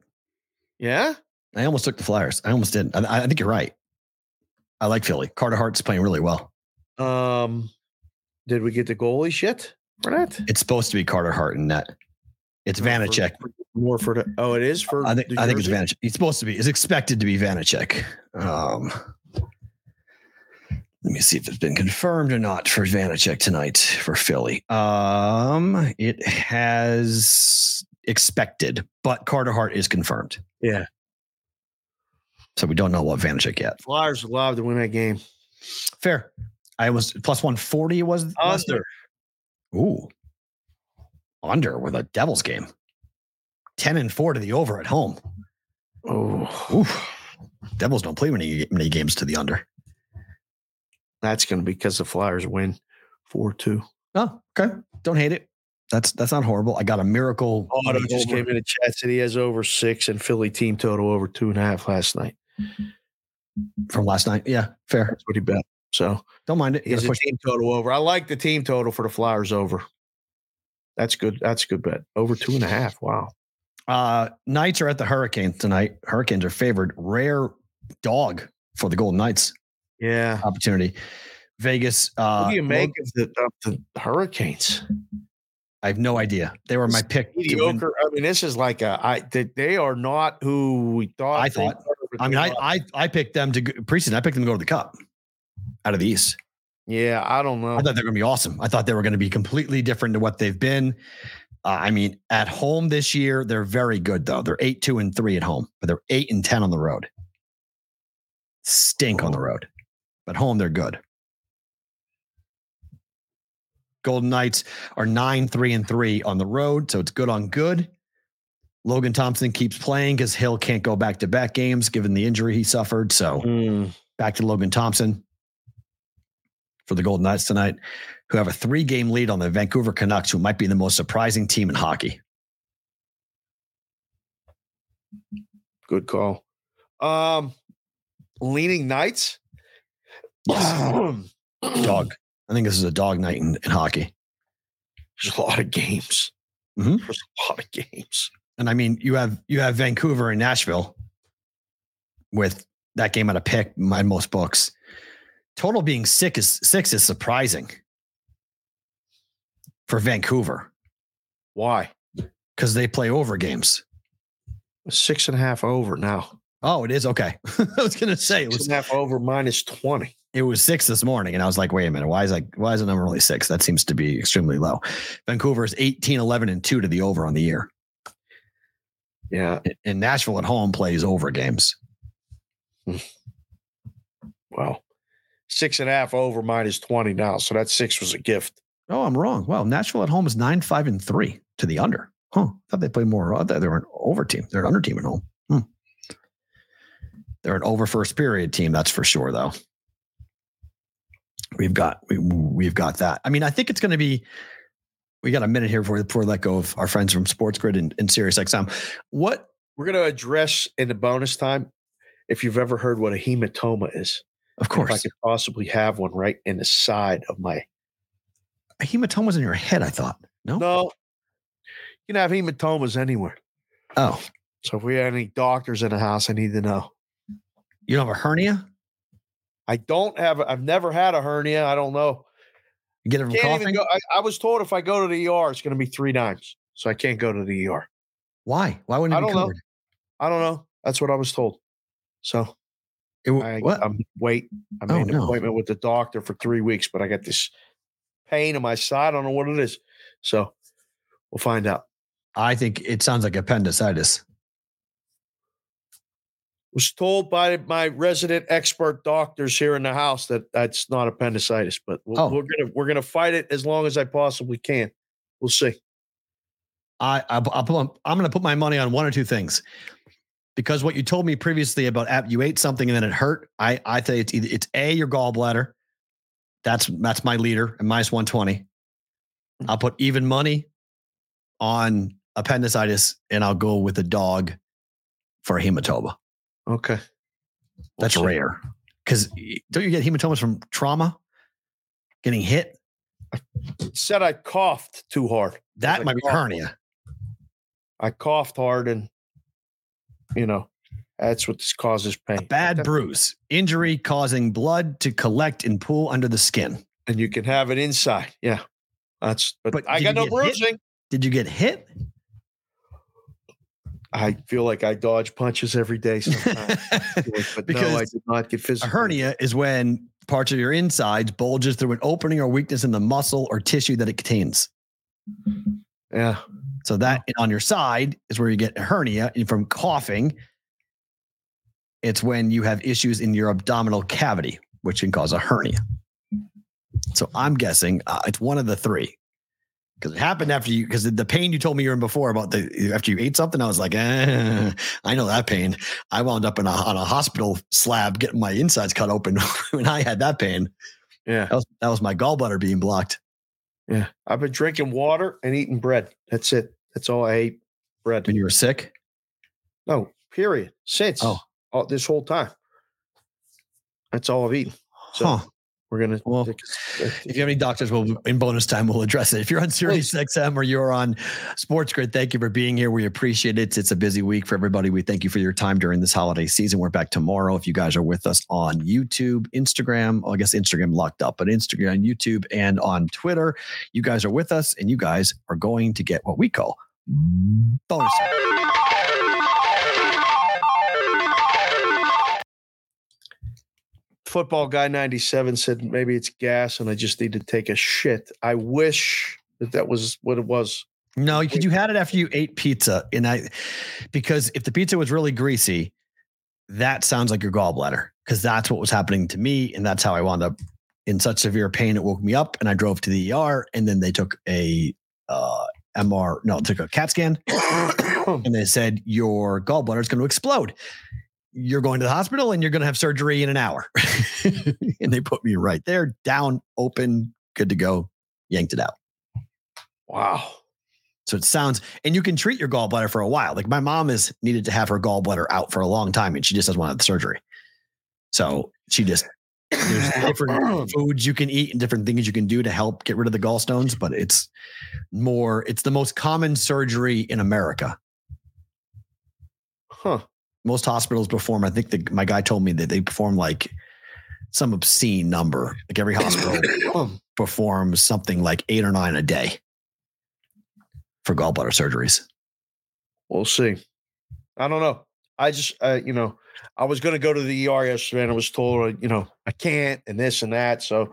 Yeah. I almost took the Flyers. I almost did. I, I think you're right. I like Philly. Carter Hart's playing really well. Um. Did we get the goalie shit for that? It's supposed to be Carter Hart in net. It's No, Vanecek. for- More for. Oh, it is for. I think I think it's jersey? Vanecek. It's supposed to be. It's expected to be Vanecek. Um, let me see if it's been confirmed or not for Vanecek tonight for Philly. Um, it has expected, but Carter Hart is confirmed. Yeah. So we don't know what Vanecek yet. Flyers are allowed to win that game. Fair. I was plus one forty. Was last Under. night? Ooh, under with a Devils game. Ten and four to the over at home. Oh, Oof. Devils don't play many many games to the under. That's going to be because the Flyers win four two. Oh, okay. Don't hate it. That's that's not horrible. I got a miracle. Oh, Otto just over- came in the chat said he has over six and Philly team total over two and a half last night. from last night. Yeah, fair. That's what he bet. So Don't mind it. he has a team total over. I like the team total for the Flyers over. That's good. That's a good bet. Over two and a half. Wow. Uh, Knights are at the Hurricanes tonight. Hurricanes are favored. Rare dog for the Golden Knights Yeah. opportunity. Vegas. Uh, what do you make of the, of the Hurricanes? I have no idea. They were my pick. Mediocre. I mean, this is like a. I they, they are not who we thought. I thought. I mean, I. I I picked them to go, preseason. I picked them to go to the Cup out of the East. yeah, I don't know. I thought they were going to be awesome. I thought they were going to be completely different to what they've been. Uh, I mean, at home this year, they're very good though. They're eight, two, and three at home, but they're eight and ten on the road. Stink on the road, but home they're good. Golden Knights are nine, three, and three on the road, so it's good on good. Logan Thompson keeps playing because Hill can't go back to back games given the injury he suffered. So Mm. back to Logan Thompson for the Golden Knights tonight, who have a three game lead on the Vancouver Canucks, who might be the most surprising team in hockey. Good call. Um, leaning Knights. Yes. Dog. I think this is a dog night in, in hockey. There's a lot of games. Mhm. There's a lot of games. And I mean, you have you have Vancouver and Nashville with that game at a pick in most books. Total being six is six is surprising for Vancouver Why? because they play over games. Six and a half over now. Oh, it is okay. I was gonna say it was and a half over minus twenty. it was six this morning, and I was like, wait a minute, why is like why is the number only six? That seems to be extremely low. Vancouver is 18, 11, and two to the over on the year. Yeah. And Nashville at home plays over games. Hmm. Well, six and a half over minus twenty now. So that six was a gift. Oh, I'm wrong. Well, Nashville at home is nine, five, and three to the under. Huh. I thought they played more. They were an over team. They're an under team at home. Hmm. They're an over first period team, that's for sure, though. We've got we, we've got that. I mean, I think it's going to be. We got a minute here before before we let go of our friends from Sports Grid and, and Sirius XM. What We're going to address in the bonus time if you've ever heard what a hematoma is. Of course, If I could possibly have one right in the side of my. Hematoma's in your head, I thought. No? No, you can have hematomas anywhere. Oh, So if we had any doctors in the house, I need to know. you don't have a hernia? I don't have. I've never had a hernia. I don't know. You get it from coughing? go. I, I was told if I go to the ER, it's going to be three times, So I can't go to the ER. Why? Why wouldn't I don't know. I don't know. That's what I was told. So It I, what? I'm wait. I Oh, made an no. appointment with the doctor for three weeks, but I got this pain in my side. I don't know what it is. So we'll find out. I think it sounds like appendicitis. Was told by my resident expert doctors here in the house that that's not appendicitis, but we'll, Oh. we're gonna we're gonna fight it as long as I possibly can. We'll see. I, I I'm going to put my money on one or two things, because what you told me previously about app, you ate something and then it hurt. I I you it's either it's a your gallbladder, that's that's my leader at minus one twenty. Hmm. I'll put even money on appendicitis, and I'll go with the dog for a hematoma. Okay. That's rare because don't you get hematomas from trauma, getting hit? Said I coughed too hard. That might be hernia. I coughed hard and you know, that's what this causes pain. A bad bruise, injury causing blood to collect and pool under the skin. And you can have it inside. Yeah. That's but, But I got no get hit? bruising. Did you get hit? I feel like I dodge punches every day sometimes. but no, I did not get a hernia is when parts of your insides bulges through an opening or weakness in the muscle or tissue that it contains. Yeah. So that on your side is where you get a hernia. And from coughing, it's when you have issues in your abdominal cavity, which can cause a hernia. So I'm guessing uh, it's one of the three. because it happened after you because the pain you told me you were in before about the after you ate something. I was like, eh, I know that pain. I wound up in a on a hospital slab getting my insides cut open when I had that pain. Yeah. That was that was my gallbladder being blocked. Yeah. I've been drinking water and eating bread. That's it. That's all I ate. Bread. When you were sick. No, period. Since Oh. This whole time. That's all I've eaten. So Huh. we're gonna Well, take a- uh, If you have any doctors, we'll in bonus time we'll address it. If you're on Sirius XM or you're on Sports Grid, thank you for being here. We appreciate it. It's a busy week for everybody. We thank you for your time during this holiday season. We're back tomorrow. If you guys are with us on YouTube, Instagram, well, I guess Instagram locked up, but Instagram, YouTube, and on Twitter, you guys are with us, and you guys are going to get what we call bonus. Football guy 97 said maybe it's gas and I just need to take a shit. I wish that that was what it was. No, because you had it after you ate pizza, and I because if the pizza was really greasy, that sounds like your gallbladder. Because that's what was happening to me, and that's how I wound up in such severe pain. It woke me up, and I drove to the ER, and then they took a uh, MR, no, took a CAT scan, and they said your gallbladder is going to explode. You're going to the hospital, and you're going to have surgery in an hour. and they put me right there, down, open, good to go, yanked it out. wow. So it sounds, and you can treat your gallbladder for a while. Like my mom has needed to have her gallbladder out for a long time, and she just doesn't want the surgery. So she just there's different foods you can eat and different things you can do to help get rid of the gallstones, but it's more. It's the most common surgery in America. Huh. Most hospitals perform. I think the, my guy told me that they perform like some obscene number. Like every hospital performs something like eight or nine a day for gallbladder surgeries. We'll see. I don't know. I just, uh, you know, I was going to go to the ER yesterday and I was told, you know, I can't and this and that. So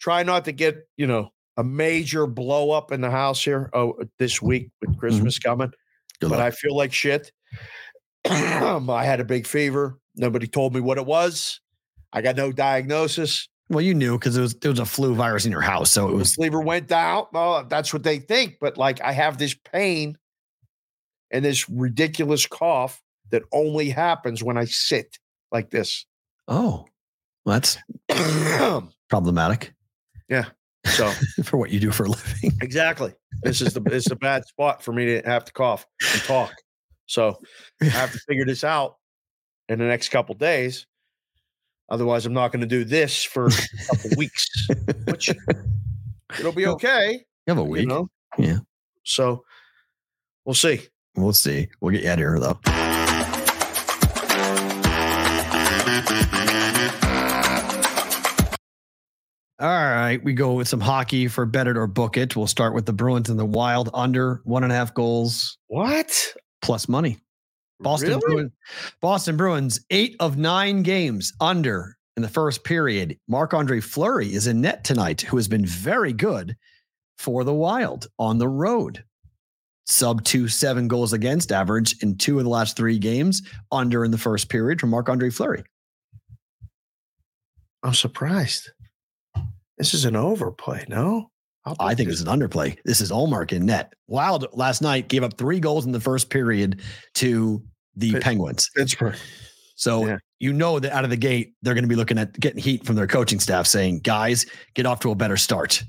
try not to get, you know, a major blow up in the house here oh, this week with Christmas coming. Good but luck. I feel like shit. I had a big fever. Nobody told me what it was. I got no diagnosis. Well, you knew because it was there was a flu virus in your house, so it The was fever went down. Well, that's what they think. But like I have this pain and this ridiculous cough that only happens when I sit like this. oh, well, that's problematic Yeah. so for what you do for a living. exactly. This is the is a bad spot for me to have to cough and talk. So I have to figure this out in the next couple days. Otherwise, I'm not going to do this for a couple weeks. Which it'll be okay. You have a You week. know? Yeah. So we'll see. We'll see. We'll get you out of here though. All right, we go with some hockey for bet it or book it. We'll start with the Bruins and the Wild under one and a half goals What? Plus money. Boston Really? Bruins, Boston Bruins, eight of nine games under in the first period. Marc Andre Fleury is in net tonight, who has been very good for the Wild on the road. Sub two seven goals against average in two of the last three games, under in the first period from Marc Andre Fleury. I'm surprised. This is an overplay, no? I think this- it's an underplay. This is Ullmark in net. Wild last night gave up three goals in the first period to the Penguins. Pittsburgh. So Yeah. you know that out of the gate, they're going to be looking at getting heat from their coaching staff saying, guys, get off to a better start.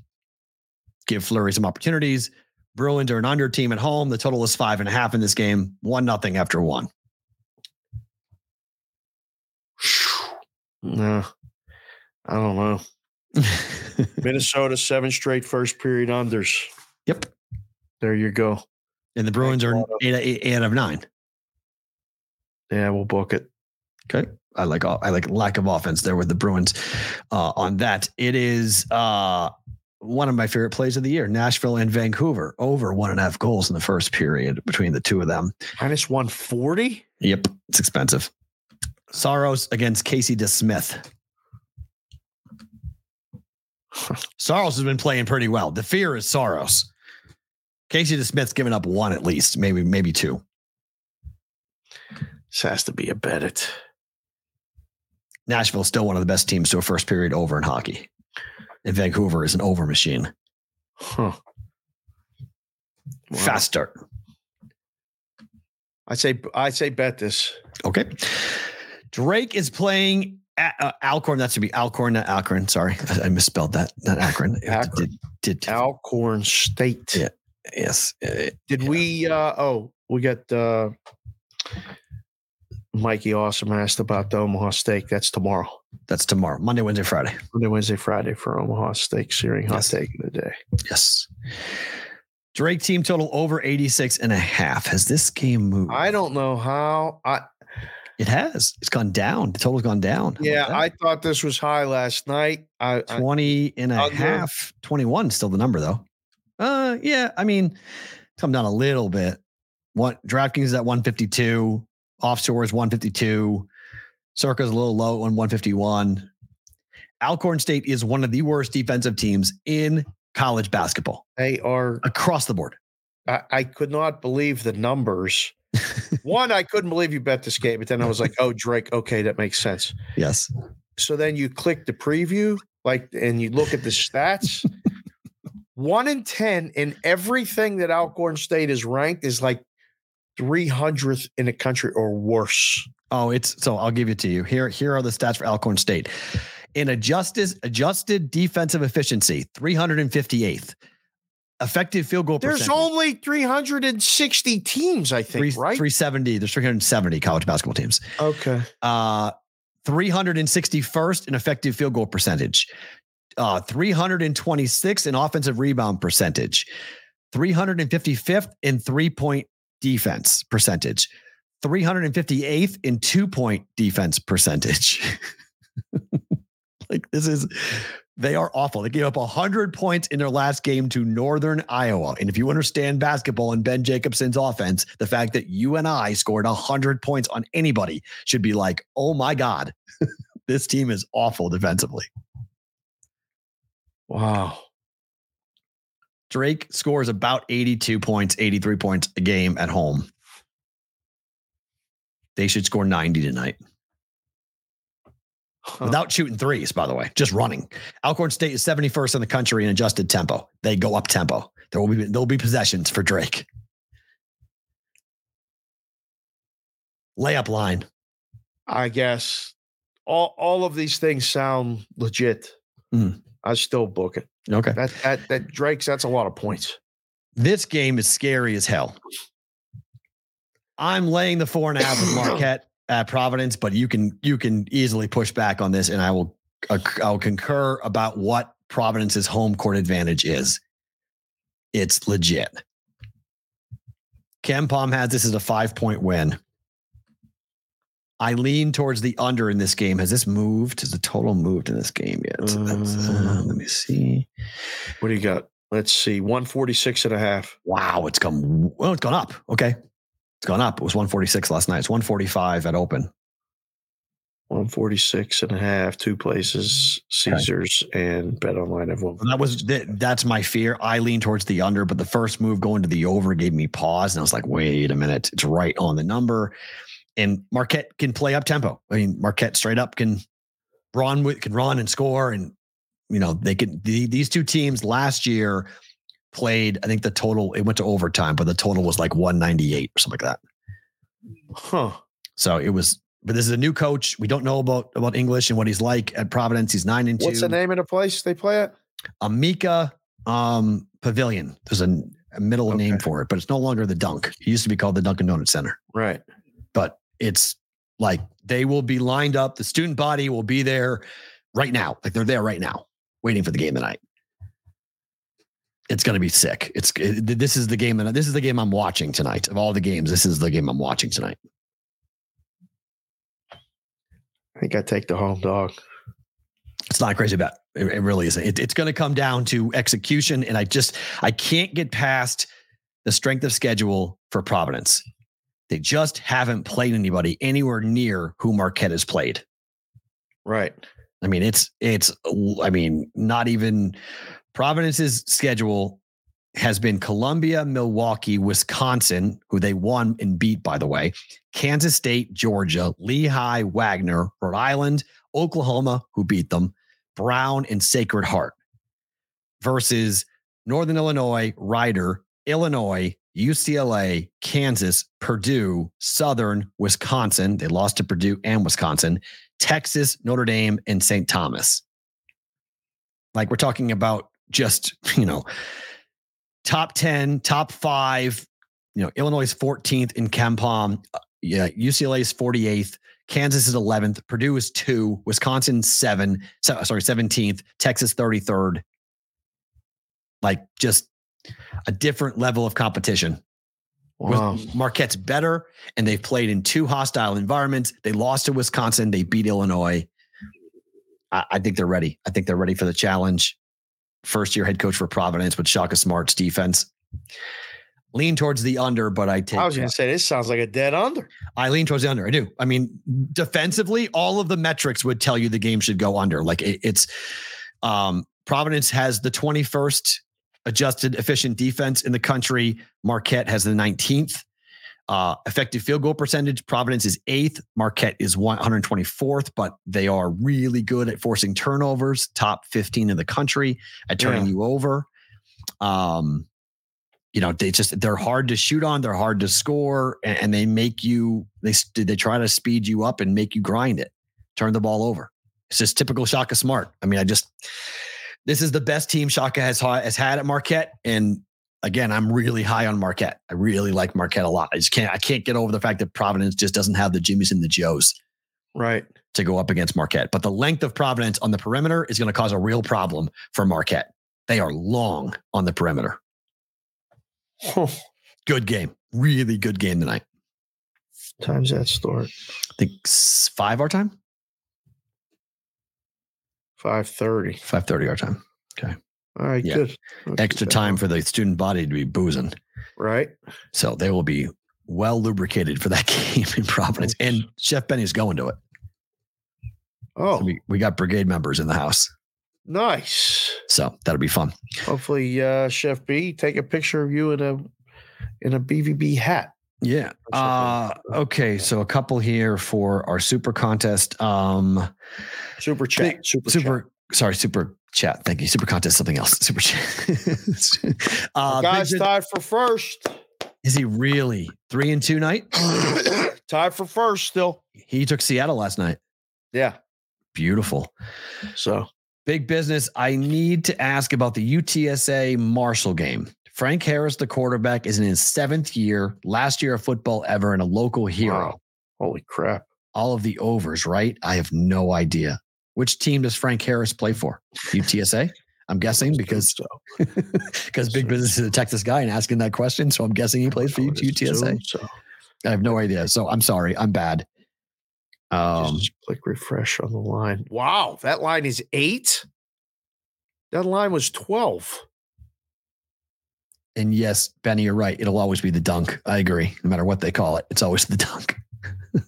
Give Fleury some opportunities. Bruins are an under team at home. The total is five and a half in this game. One nothing after one. No, I don't know. Minnesota seven straight first period unders. yep. There you go. And the Bruins are eight, eight, eight out of nine. Yeah, we'll book it. Okay. I like I like lack of offense there with the Bruins uh, on that. It is uh, one of my favorite plays of the year. Nashville and Vancouver over one and a half goals in the first period between the two of them. Minus one forty. Yep, it's expensive. Saros against Casey DeSmith. Saros has been playing pretty well. The fear is Saros. Casey DeSmith's given up one at least, maybe maybe two. This has to be a bet it. Nashville's still one of the best teams to a first period over in hockey. And Vancouver is an over machine. Huh. Fast start. I say I say bet this. Okay. Drake is playing uh, Alcorn. That should be Alcorn, not Alcorn. Sorry, I, I misspelled that. Not Akron. Akron. Did, did Alcorn State. Yeah. yes. Did we uh oh we got uh Mikey Awesome asked about the Omaha steak. That's tomorrow. That's tomorrow. Monday, Wednesday, Friday. Monday, Wednesday, Friday for Omaha steak searing hot Yes. take of the day. Yes. Drake team total over 86 and a half. Has this game moved? I don't know how I It has. It's gone down. The total's gone down. How yeah, I thought this was high last night. I, that? I 20 and a Under. half. 21 still the number though. Uh yeah, I mean, come down a little bit. One DraftKings is at 152, offshore is 152, Circa's a little low on 151. Alcorn State is one of the worst defensive teams in college basketball they are across the board. I, I could not believe the numbers. One, I couldn't believe you bet this game, but then I was like, oh, Drake, okay, that makes sense. Yes. So then you click the preview, like, and you look at the stats. One in 10 in everything that Alcorn State is ranked is like 300th in the country or worse. Oh, it's so I'll give it to you. Here, here are the stats for Alcorn State. In adjusted adjusted defensive efficiency, 358th. Effective field goal percentage. There's percentage. only 360 teams, I think, three, right? 370. There's 370 college basketball teams. Okay. Uh 361st in effective field goal percentage. Uh 326 in offensive rebound percentage. 355th in three-point defense percentage. 358th in two-point defense percentage. like this is they are awful. They gave up 100 points in their last game to Northern Iowa. And if you understand basketball and Ben Jacobson's offense, the fact that you and I scored 100 points on anybody should be like, oh my God, this team is awful defensively. Wow. Drake scores about 82 points, 83 points a game at home. They should score 90 tonight Huh. without shooting threes, by the way, just running. Alcorn State is 71st in the country in adjusted tempo. They go up tempo. There will be there will be possessions for Drake. Layup line. I guess all all of these things sound legit. Mhm. I still book it. Okay. That that that Drake's that's a lot of points. This game is scary as hell. I'm laying the four and a half with Marquette at Providence, but you can you can easily push back on this, and I will uh, I'll concur about what Providence's home court advantage is. It's legit. KenPom has this as a five point win. I lean towards the under in this game. Has this moved? Has the total moved in this game yet? Uh, let me see. What do you got? Let's see. 146 and a half. Wow, it's come well, it's gone up. Okay. It's gone up. It was 146 last night. It's 145 at open. 146 and a half, two places, Caesars and Bet Online have one. That was that, that's my fear. I lean towards the under, but the first move going to the over gave me pause. And I was like, wait a minute, it's right on the number. And Marquette can play up tempo. I mean, Marquette straight up can run with can run and score. And you know, they can the, these two teams last year played, I think the total it went to overtime, but the total was like 198 or something like that. Huh. So it was, but this is a new coach. We don't know about about English and what he's like at Providence. He's nine and two. What's the name of the place they play at? Amica um, Pavilion. There's a, a middle name for it, but it's no longer the Dunk. It used to be called the Dunkin' Donuts Center, Right. but it's like they will be lined up. The student body will be there right now. Like they're there right now, waiting for the game tonight. It's going to be sick. It's it, this is the game and this is the game I'm watching tonight. Of all the games, this is the game I'm watching tonight. I think I take the home dog. It's not a crazy bet. It, it really isn't. It, it's going to come down to execution, and I just I can't get past the strength of schedule for Providence. They just haven't played anybody anywhere near who Marquette has played. Right. I mean, it's it's I mean, not even Providence's schedule has been Columbia, Milwaukee, Wisconsin, who they won and beat, by the way, Kansas State, Georgia, Lehigh, Wagner, Rhode Island, Oklahoma, who beat them, Brown, and Sacred Heart versus Northern Illinois, Rider, Illinois, UCLA, Kansas, Purdue, Southern, Wisconsin. They lost to Purdue and Wisconsin, Texas, Notre Dame, and St. Thomas. Like we're talking about just, you know, top 10, top five. You know, Illinois is 14th in KenPom. Uh, Yeah, UCLA is 48th. Kansas is 11th. Purdue is two. Wisconsin seven. So, sorry, 17th. Texas 33rd. Like just a different level of competition. Wow. Marquette's better, and they've played in two hostile environments. They lost to Wisconsin. They beat Illinois. I, I think they're ready. I think they're ready for the challenge. First year head coach for Providence with Shaka Smart's defense. Lean towards the under, but I take. I was going to say this sounds like a dead under. I lean towards the under. I do. I mean, defensively, all of the metrics would tell you the game should go under. Like it, it's um, Providence has the 21st adjusted efficient defense in the country. Marquette has the 19th. Uh, effective field goal percentage, Providence is eighth. Marquette is 124th, but they are really good at forcing turnovers, top 15 in the country at turning Yeah. you over. Um, you know, they just they're hard to shoot on, they're hard to score, and, and they make you, they, they try to speed you up and make you grind it, turn the ball over. It's just typical Shaka Smart. I mean, I just this is the best team Shaka has ha- has had at Marquette, and again, I'm really high on Marquette. I really like Marquette a lot. I just can't I can't get over the fact that Providence just doesn't have the Jimmys and the Joes Right. to go up against Marquette. But the length of Providence on the perimeter is going to cause a real problem for Marquette. They are long on the perimeter. Good game, really good game tonight. Times that start. I think five our time, Five thirty. five thirty our time. All right, Yeah. good. Extra time for the student body to be boozing. Right. So they will be well lubricated for that game in Providence. And Chef Benny's going to it. Oh, So we, we got brigade members in the house. nice. So that'll be fun. Hopefully, uh, Chef B take a picture of you in a in a BVB hat. Yeah. Uh, okay. So a couple here for our super contest. Um, Super chat. Big- super. super, sorry, super chat. Thank you. Super contest, something else. Super chat. uh. Guys Big tied for first. is he really three and two night? tied for first still. He took Seattle last night. Yeah. Beautiful. So Big business. I need to ask about the UTSA Marshall game. Frank Harris, the quarterback, is in his seventh year, last year of football ever, and a local hero. Wow. holy crap. All of the overs, right? I have no idea. Which team does Frank Harris play for? UTSA? I'm guessing because so. because big business is a Texas guy and asking that question. So I'm guessing he plays for I would UTSA. So I have no idea. So I'm sorry. I'm bad. Um, just click refresh on the line. Wow, that line is eight. That line was twelve. and yes, Benny, you're right. It'll always be the dunk. I agree. No matter what they call it, it's always the dunk.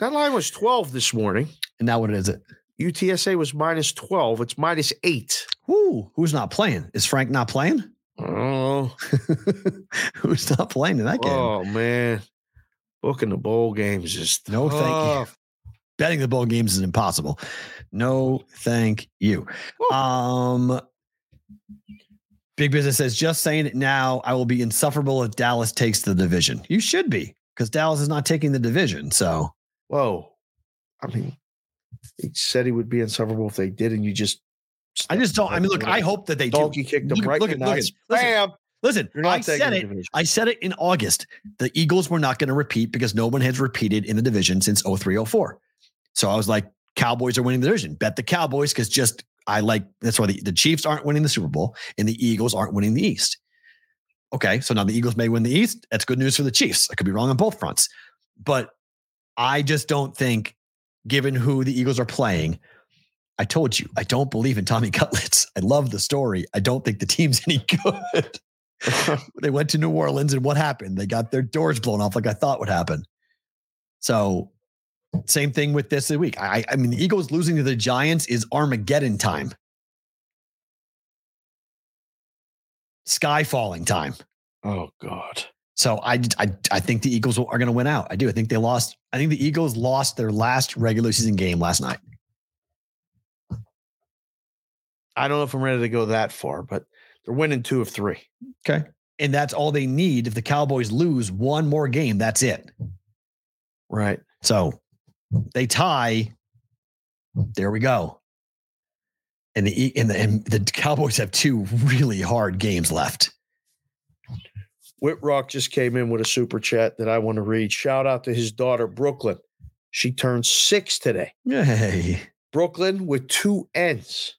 That line was twelve this morning. And now what is it? UTSA was minus twelve. It's minus eight. Who? Who's not playing? Is Frank not playing? Oh, Who's not playing in that game? oh man, booking the bowl games is No, thank you. Betting the bowl games is impossible. No, thank you. Woo. Um, Big Business says, just saying it now, I will be insufferable if Dallas takes the division. You should be, because Dallas is not taking the division. So Whoa, I mean, he said he would be insufferable if they did, and you just I just don't. I mean, look, I hope that they do. donkey kicked them Look- right look in the look nuts. listen. Bam! Listen, I said it. I said it in August. The Eagles were not going to repeat because no one has repeated in the division since 0304. So I was like, Cowboys are winning the division. Bet the Cowboys because just I like that's why the, the Chiefs aren't winning the Super Bowl and the Eagles aren't winning the East. Okay, so now the Eagles may win the East. That's good news for the Chiefs. I could be wrong on both fronts, but I just don't think, given who the Eagles are playing, I told you I don't believe in Tommy Cutlets. I love the story. I don't think the team's any good. they went to New Orleans and what happened? They got their doors blown off like I thought would happen. So, same thing with this week. I, I mean, the Eagles losing to the Giants is Armageddon time, sky falling time. Oh God. So I, I, I think the Eagles are going to win out. I do. I think they lost. I think the Eagles lost their last regular season game last night. I don't know if I'm ready to go that far, but they're winning two of three. Okay. And that's all they need. If the Cowboys lose one more game, that's it. Right. So they tie. There we go. And the and the and the Cowboys have two really hard games left. Whitrock just came in with a super chat that I want to read. Shout out to his daughter, Brooklyn. She turned six today. Yay. Brooklyn with two N's.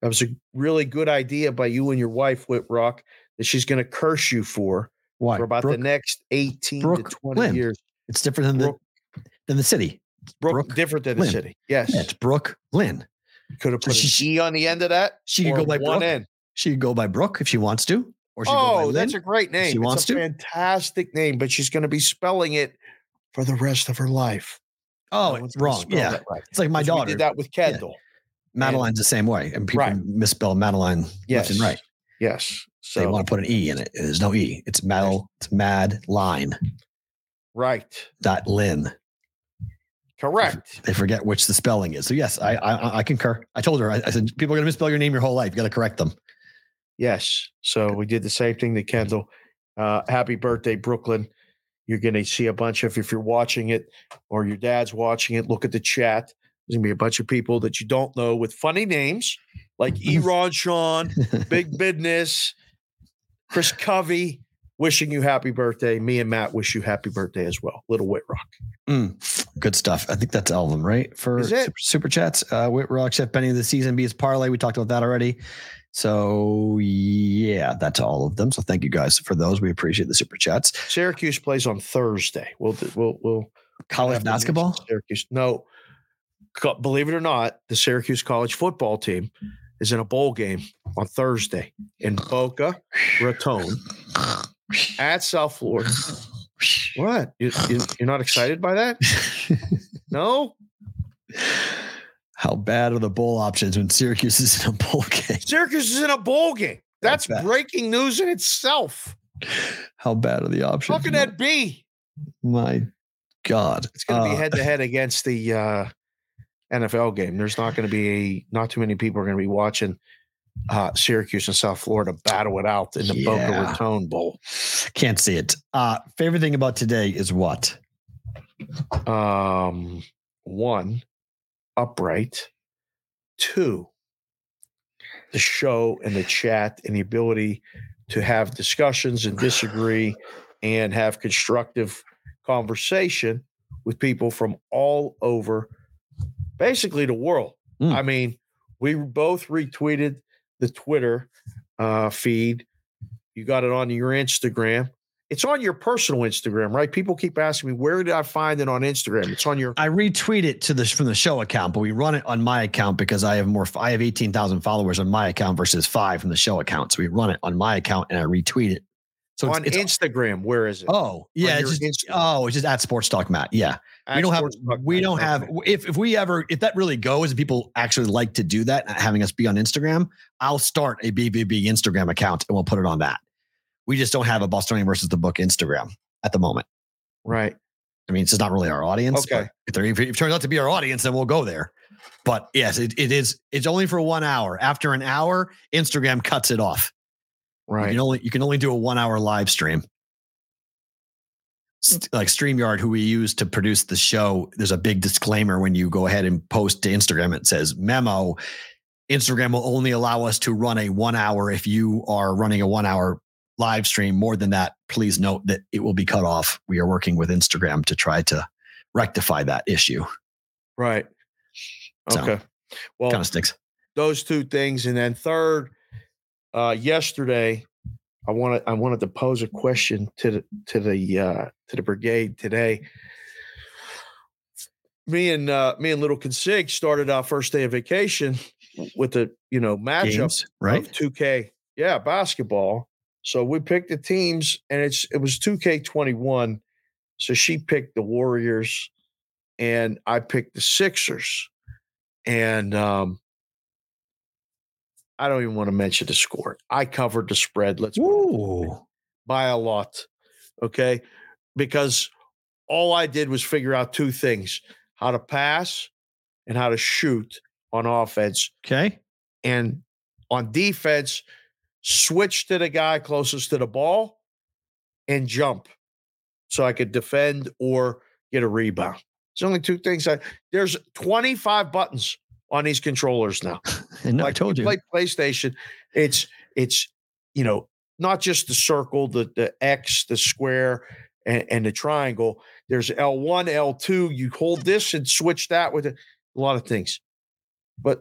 That was a really good idea by you and your wife, Whitrock, that she's going to curse you for Why? for about Brook- the next 18 to 20 Brooklyn. years. it's different than the than the city. Brook, Brook different than the city. Yes. Yeah, it's Brooklyn. Could have So put she- an E on the end of that. She could go by one Brooke. N. She could go by Brooke if she wants to, or she could go by Oh, that's a great name. she it's wants a to. fantastic name, but she's going to be spelling it for the rest of her life. oh, No it's wrong. Yeah, right. it's like my daughter. Did that with Kendall. Madeline's the same way, and people Right. misspell Madeline left Yes. and right. Yes. they So want to put an e in it. There's no e. It's Madel. It's Mad Line. right. Dot Lynn. Correct. They forget which the spelling is. So yes, I I, I concur. I told her. I, I said people are going to misspell your name your whole life. You got to correct them. Yes. So we did the same thing to Kendall. Uh, happy birthday, Brooklyn. You're going to see a bunch of, if you're watching it or your dad's watching it, look at the chat. There's going to be a bunch of people that you don't know with funny names like Eron Sean, Big Business, Chris Covey, wishing you happy birthday. Me and Matt wish you happy birthday as well. Little Whitrock. Mm, good stuff. I think that's all of them, right? For Is super, super chats, uh, Whitrock, Chef Benny of the season, be his parlay. We talked about that already. So yeah, that's all of them. So thank you guys for those. We appreciate the super chats. Syracuse plays on Thursday. We'll, we'll, we'll, College have to mention basketball. Syracuse. No, believe it or not, the Syracuse college football team is in a bowl game on Thursday in Boca Raton at South Florida. What? You, you, you're not excited by that? No? How bad are the bowl options when Syracuse is in a bowl game? Syracuse is in a bowl game. That's breaking news in itself. How bad are the options? How can that be? My God, It's going to be head to head against the uh, NFL game. There's not going to be not too many people are going to be watching uh, Syracuse and South Florida battle it out in the Boca Yeah. Raton Bowl. Can't see it. Uh, favorite thing about today is what? Um, one, upright. Two, the show and the chat and the ability to have discussions and disagree and have constructive conversation with people from all over basically the world. Mm. I mean, we both retweeted the Twitter uh, feed. You got it on your Instagram. It's on your personal Instagram, right? People keep asking me, where did I find it on Instagram? It's on your I retweet it to the from the show account, but we run it on my account because I have more. I have eighteen thousand followers on my account versus five from the show account. So we run it on my account and I retweet it. So on it's, it's Instagram. Where is it? oh yeah, it's just, Instagram. oh it's just at Sports Talk Matt. Yeah, we don't have Talk we Night. don't have if if we ever if that really goes and people actually like to do that having us be on Instagram i'll start a bbb instagram account and we'll put it on that we just don't have a bostonian versus the book instagram at the moment right. i mean it's just not really our audience Okay. if, if it turns out to be our audience then we'll go there but yes it, it is it's only for one hour after an hour instagram cuts it off you Right. can only you can only do a one hour live stream. St- Like StreamYard, who we use to produce the show, there's a big disclaimer when you go ahead and post to Instagram. It says memo. Instagram will only allow us to run a one hour. If you are running a one hour live stream more than that, please note that it will be cut off. We are working with Instagram to try to rectify that issue. Right. So, Okay. Well, Kind of sticks. those two things, and then third, uh, yesterday, I wanted I wanted to pose a question to the to the uh, to the brigade today. Me and uh, me and Little Consig started our first day of vacation with the you know matchup Games, right? of 2K. Yeah, basketball. So we picked the teams and it's it was 2K21. So she picked the Warriors and I picked the Sixers. And um I don't even want to mention the score. I covered the spread. Let's put it that way, Ooh. by a lot. Okay. Because all I did was figure out two things how to pass and how to shoot on offense Okay. and on defense, switch to the guy closest to the ball, and jump so I could defend or get a rebound. It's only two things. I there's 25 buttons on these controllers now. And no, I told you. Play PlayStation. It's it's you know not just the circle, the the X, the square, and, and the triangle. There's L1, L2. You hold this and switch that with a, a lot of things. But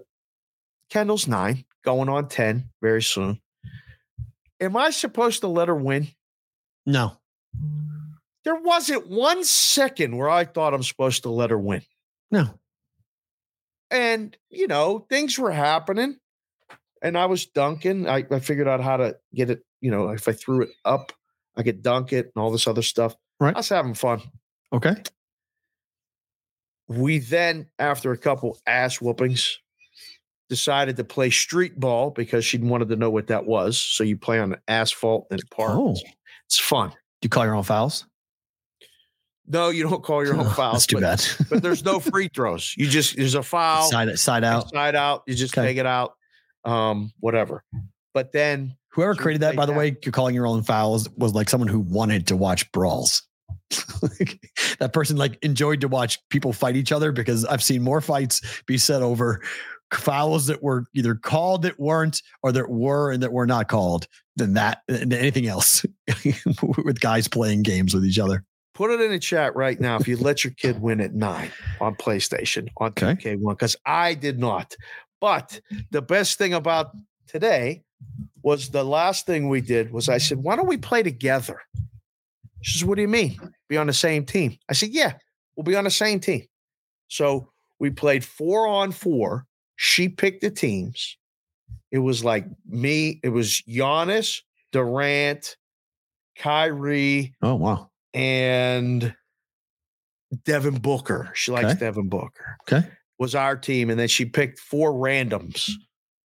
Kendall's nine, going on 10 very soon. Am I supposed to let her win? no. There wasn't one second where I thought I'm supposed to let her win. No. and you know things were happening and i was dunking I, I figured out how to get it you know if i threw it up i could dunk it and all this other stuff Right. i was having fun Okay. we then after a couple ass whoopings decided to play street ball because she wanted to know what that was so you play on asphalt and park Oh. it's fun Do you call your own fouls? no you don't call your own Oh, fouls That's too but, bad. but there's no free throws you just there's a foul side side out. side out you just Okay. take it out um whatever but then Whoever created that, by the that. way, you're calling your own fouls was like someone who wanted to watch brawls. That person like enjoyed to watch people fight each other because I've seen more fights be set over fouls that were either called that weren't or that were and that were not called than that than anything else with guys playing games with each other. put it in the chat right now if you let your kid win at nine on PlayStation on Okay. 2K1 because I did not. But the best thing about today was the last thing we did was I said, why don't we play together? She says, what do you mean? Be on the same team? I said, yeah, we'll be on the same team. So we played four on four. She picked the teams. It was like me, it was Giannis, Durant, Kyrie, Oh wow. and Devin Booker. She likes Okay. Devin Booker. Okay. Was our team, and then she picked four randoms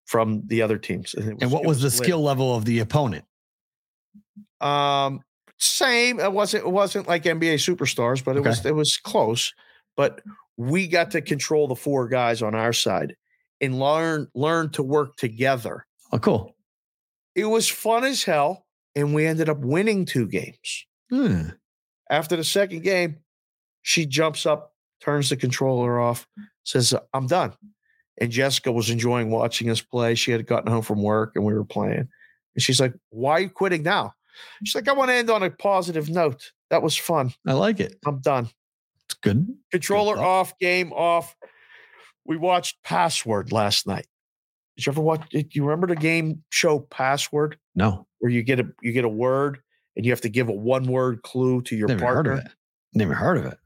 from the other teams. it And what it was the lit. skill level of the opponent? Um, same. It wasn't. It wasn't like NBA superstars, but it was. It was close. But we got to control the four guys on our side and learn learn to work together. Oh, cool. It was fun as hell, and we ended up winning two games. Hmm. After the second game, she jumps up, turns the controller off, says, I'm done. And Jessica was enjoying watching us play. She had gotten home from work and we were playing. And she's like, Why are you quitting now? She's like, I want to end on a positive note. That was fun. I like it. I'm done. It's good. Controller stuff. off, game off. We watched Password last night. Did you ever watch? Do you remember the game show Password, No, where you get a you get a word and you have to give a one word clue to your never heard partner? of it. Never heard of it.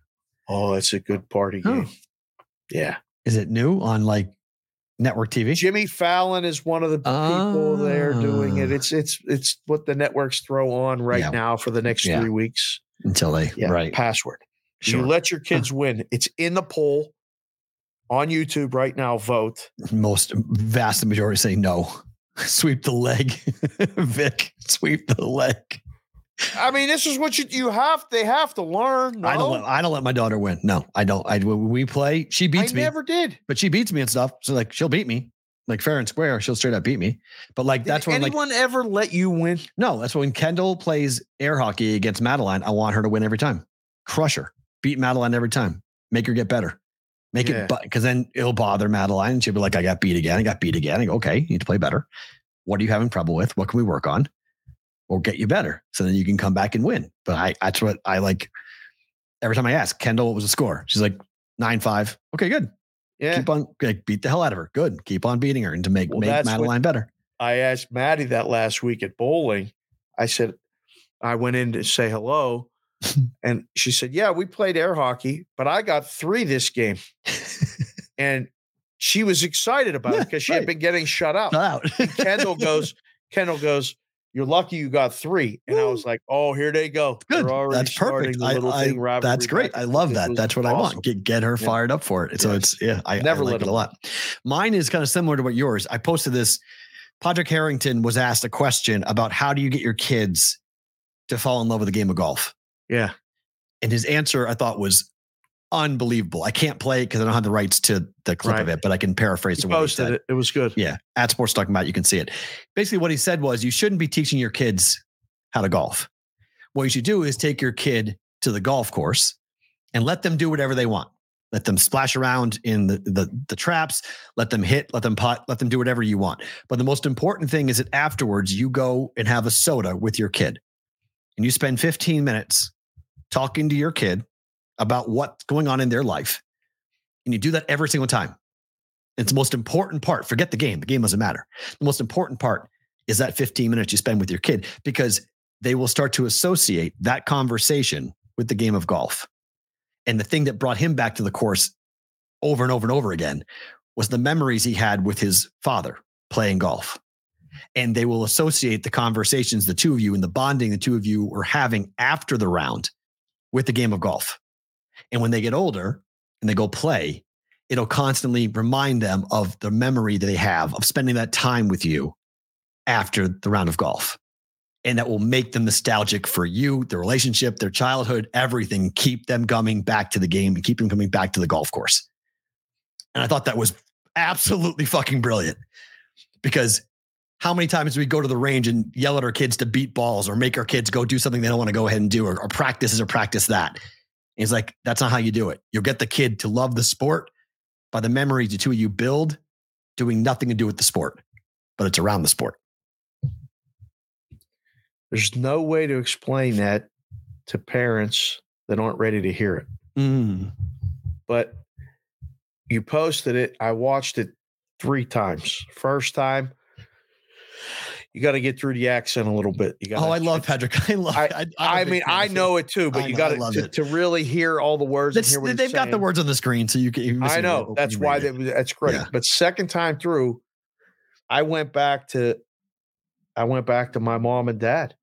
Oh, it's a good party Oh. game. Yeah. Is it new on like network TV? Jimmy Fallon is one of the people there doing it. Ah. It's it's it's what the networks throw on right Yeah. now for the next Yeah. three weeks. Until they Yeah. right. Password. Sure. You let your kids win. It's in the poll on YouTube right now. Vote. Most vast majority say no. Sweep the leg, Vic. Sweep the leg. I mean, this is what you you have. They have to learn. No? I don't. Let, I don't let my daughter win. No, I don't. I when we play, she I beats me, never did. but she beats me and stuff. So like, she'll beat me, like fair and square. She'll straight up beat me. But like, Did that's when like anyone ever let you win? no, that's when Kendall plays air hockey against Madeline. I want her to win every time. Crush her, beat Madeline every time. Make her get better. Make Yeah. it, because then it'll bother Madeline. And she'll be like, I got beat again. I got beat again. I go, okay, you need to play better. What are you having trouble with? What can we work on? Or get you better. So then you can come back and win. But I, that's what I like. Every time I ask Kendall, what was the score? She's like, nine, five. Okay, good. Yeah. Keep on, like, beat the hell out of her. Good. Keep on beating her and to make, Well, make Madeline better. I asked Maddie that last week at bowling. I said, I went in to say hello. And she said, Yeah, we played air hockey, but I got three this game. And she was excited about it because she had been getting shut out. Out. Kendall goes, Kendall goes, You're lucky you got three. And I was like, Oh, here they go. Good. That's perfect. I, little I- that's great. I love that. That's what I want. Get get her Yeah. fired up for it. So Yes. it's yeah, I Never I like it a lot. Mine is kind of similar to what yours. I posted this. Padraig Harrington was asked a question about how do you get your kids to fall in love with the game of golf, Yeah. and his answer I thought was unbelievable. I can't play it because I don't have the rights to the clip of it, but I can paraphrase He to what he posted said. it. It was good. Yeah, at Sports Talking About, you can see it. Basically, what he said was you shouldn't be teaching your kids how to golf. What you should do is take your kid to the golf course and let them do whatever they want. Let them splash around in the, the, the traps, let them hit, let them putt, let them do whatever you want. But the most important thing is that afterwards you go and have a soda with your kid and you spend 15 minutes talking to your kid about what's going on in their life. And you do that every single time. It's the most important part. Forget the game. The game doesn't matter. The most important part is that 15 minutes you spend with your kid because they will start to associate that conversation with the game of golf. And the thing that brought him back to the course over and over and over again was the memories he had with his father playing golf. And they will associate the conversations, the two of you, and the bonding the two of you were having after the round with the game of golf. And when they get older and they go play, it'll constantly remind them of the memory that they have of spending that time with you after the round of golf. And that will make them nostalgic for you, the relationship, their childhood, everything, keep them coming back to the game and keep them coming back to the golf course. And I thought that was absolutely fucking brilliant because how many times do we go to the range and yell at our kids to beat balls or make our kids go do something they don't want to go ahead and do or, or practice this or practice that? He's like, that's not how you do it. You'll get the kid to love the sport by the memories the two of you build doing nothing to do with the sport, but it's around the sport. There's no way to explain that to parents that aren't ready to hear it. Mm. But you posted it. I watched it three times. First time, you got to get through the accent a little bit. You got. Oh, I love Padraig. I love. I- I big mean, I know it too, but I you got to, to really hear all the words and hear what they've he's got the words on the screen, so you can. you I know. That's why it. that's great. Yeah. But second time through, I went back to I went back to my mom and dad.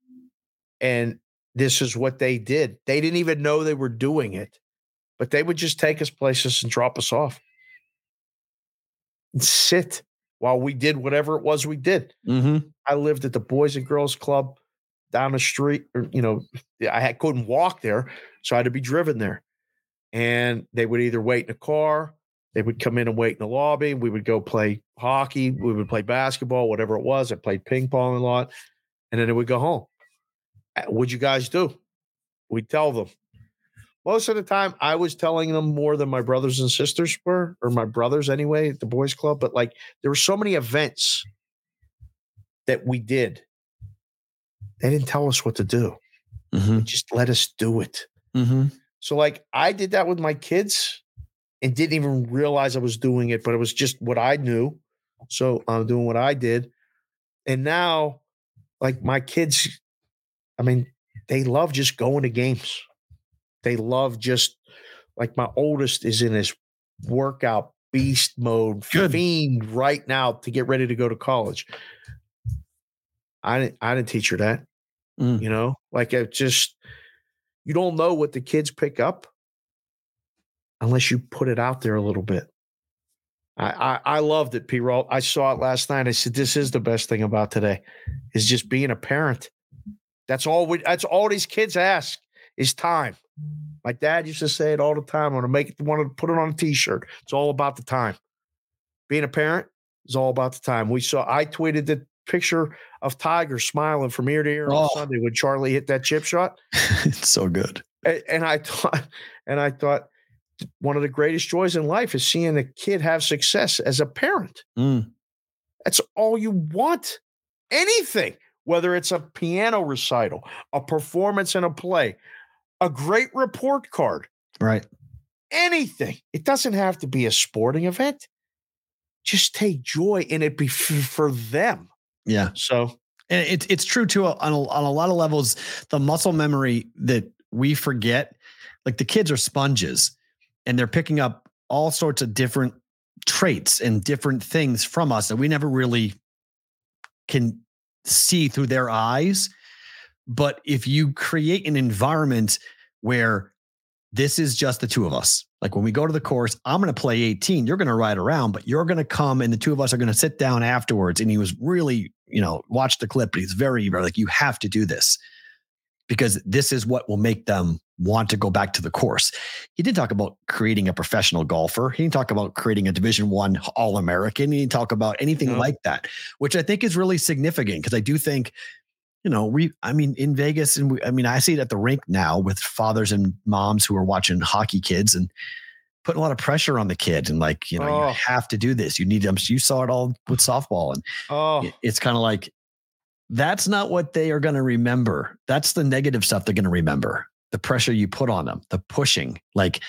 And this is what they did. They didn't even know they were doing it, but they would just take us places and drop us off. And sit while we did whatever it was we did. Mhm. I lived at the Boys and Girls Club down the street, or you know, I had, couldn't walk there, so I had to be driven there. And they would either wait in a car, they would come in and wait in the lobby. We would go play hockey, we would play basketball, whatever it was. I played ping pong a lot, and then they would go home. What'd you guys do? We'd tell them. Most of the time, I was telling them more than my brothers and sisters were, or my brothers anyway, at the boys' club. But like, there were so many events that we did. They didn't tell us what to do. They Mhm. just let us do it. Mhm. So, like, I did that with my kids and didn't even realize I was doing it, but it was just what I knew. So I'm doing what I did. And now, like, my kids, I mean, they love just going to games. They love just, like, my oldest is in his workout beast mode, Good. fiend right now to get ready to go to college. I didn't, I didn't teach her that Mm. you know like it just you don't know what the kids pick up unless you put it out there a little bit i i, I loved it p roll i saw it last night i said this is the best thing about today is just being a parent that's all we that's all these kids ask is time my dad used to say it all the time i want to make it want to put it on a t-shirt it's all about the time being a parent is all about the time we saw i tweeted the picture of tiger smiling from ear to ear on Oh. sunday when charlie hit that chip shot it's so good. and, and I thought, and I thought, one of the greatest joys in life is seeing a kid have success as a parent. Mm. That's all you want. Anything, whether it's a piano recital, a performance in a play, a great report card, Right. anything. It doesn't have to be a sporting event. Just take joy in it be f- for them. Yeah. So And it's it's true too on a, on a lot of levels. The muscle memory that we forget, like the kids are sponges, and they're picking up all sorts of different traits and different things from us that we never really can see through their eyes. But if you create an environment where this is just the two of us, like when we go to the course, I'm going to play 18. You're going to ride around, but you're going to come and the two of us are going to sit down afterwards. And he was really, you know, watch the clip, but he's very, very like, you have to do this because this is what will make them want to go back to the course. He didn't talk about creating a professional golfer. He didn't talk about creating a Division One All American. He didn't talk about anything No. like that, which I think is really significant because I do think, you know, we. I mean, in Vegas, and we, I mean, I see it at the rink now with fathers and moms who are watching hockey kids and putting a lot of pressure on the kid and like, you know, Oh. you have to do this. You need them. You saw it all with softball, and Oh, it's kind of like that's not what they are going to remember. That's the negative stuff they're going to remember. The pressure you put on them, the pushing, like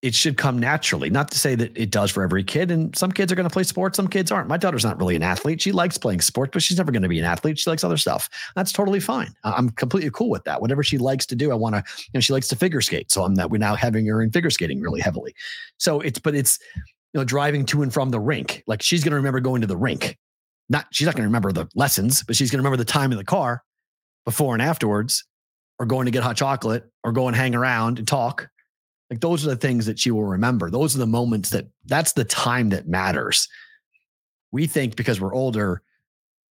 it should come naturally. Not to say that it does for every kid. And some kids are going to play sports, some kids aren't. My daughter's not really an athlete. She likes playing sports, but she's never going to be an athlete. She likes other stuff. That's totally fine. I'm completely cool with that. Whatever she likes to do, I want to, you know, she likes to figure skate. So I'm that we're now having her in figure skating really heavily. So it's, but it's, you know, driving to and from the rink. Like she's going to remember going to the rink not she's not going to remember the lessons, but she's going to remember the time in the car before and afterwards, or going to get hot chocolate, or go and hang around and talk. Like those are the things that she will remember. Those are the moments that that's the time that matters. We think because we're older,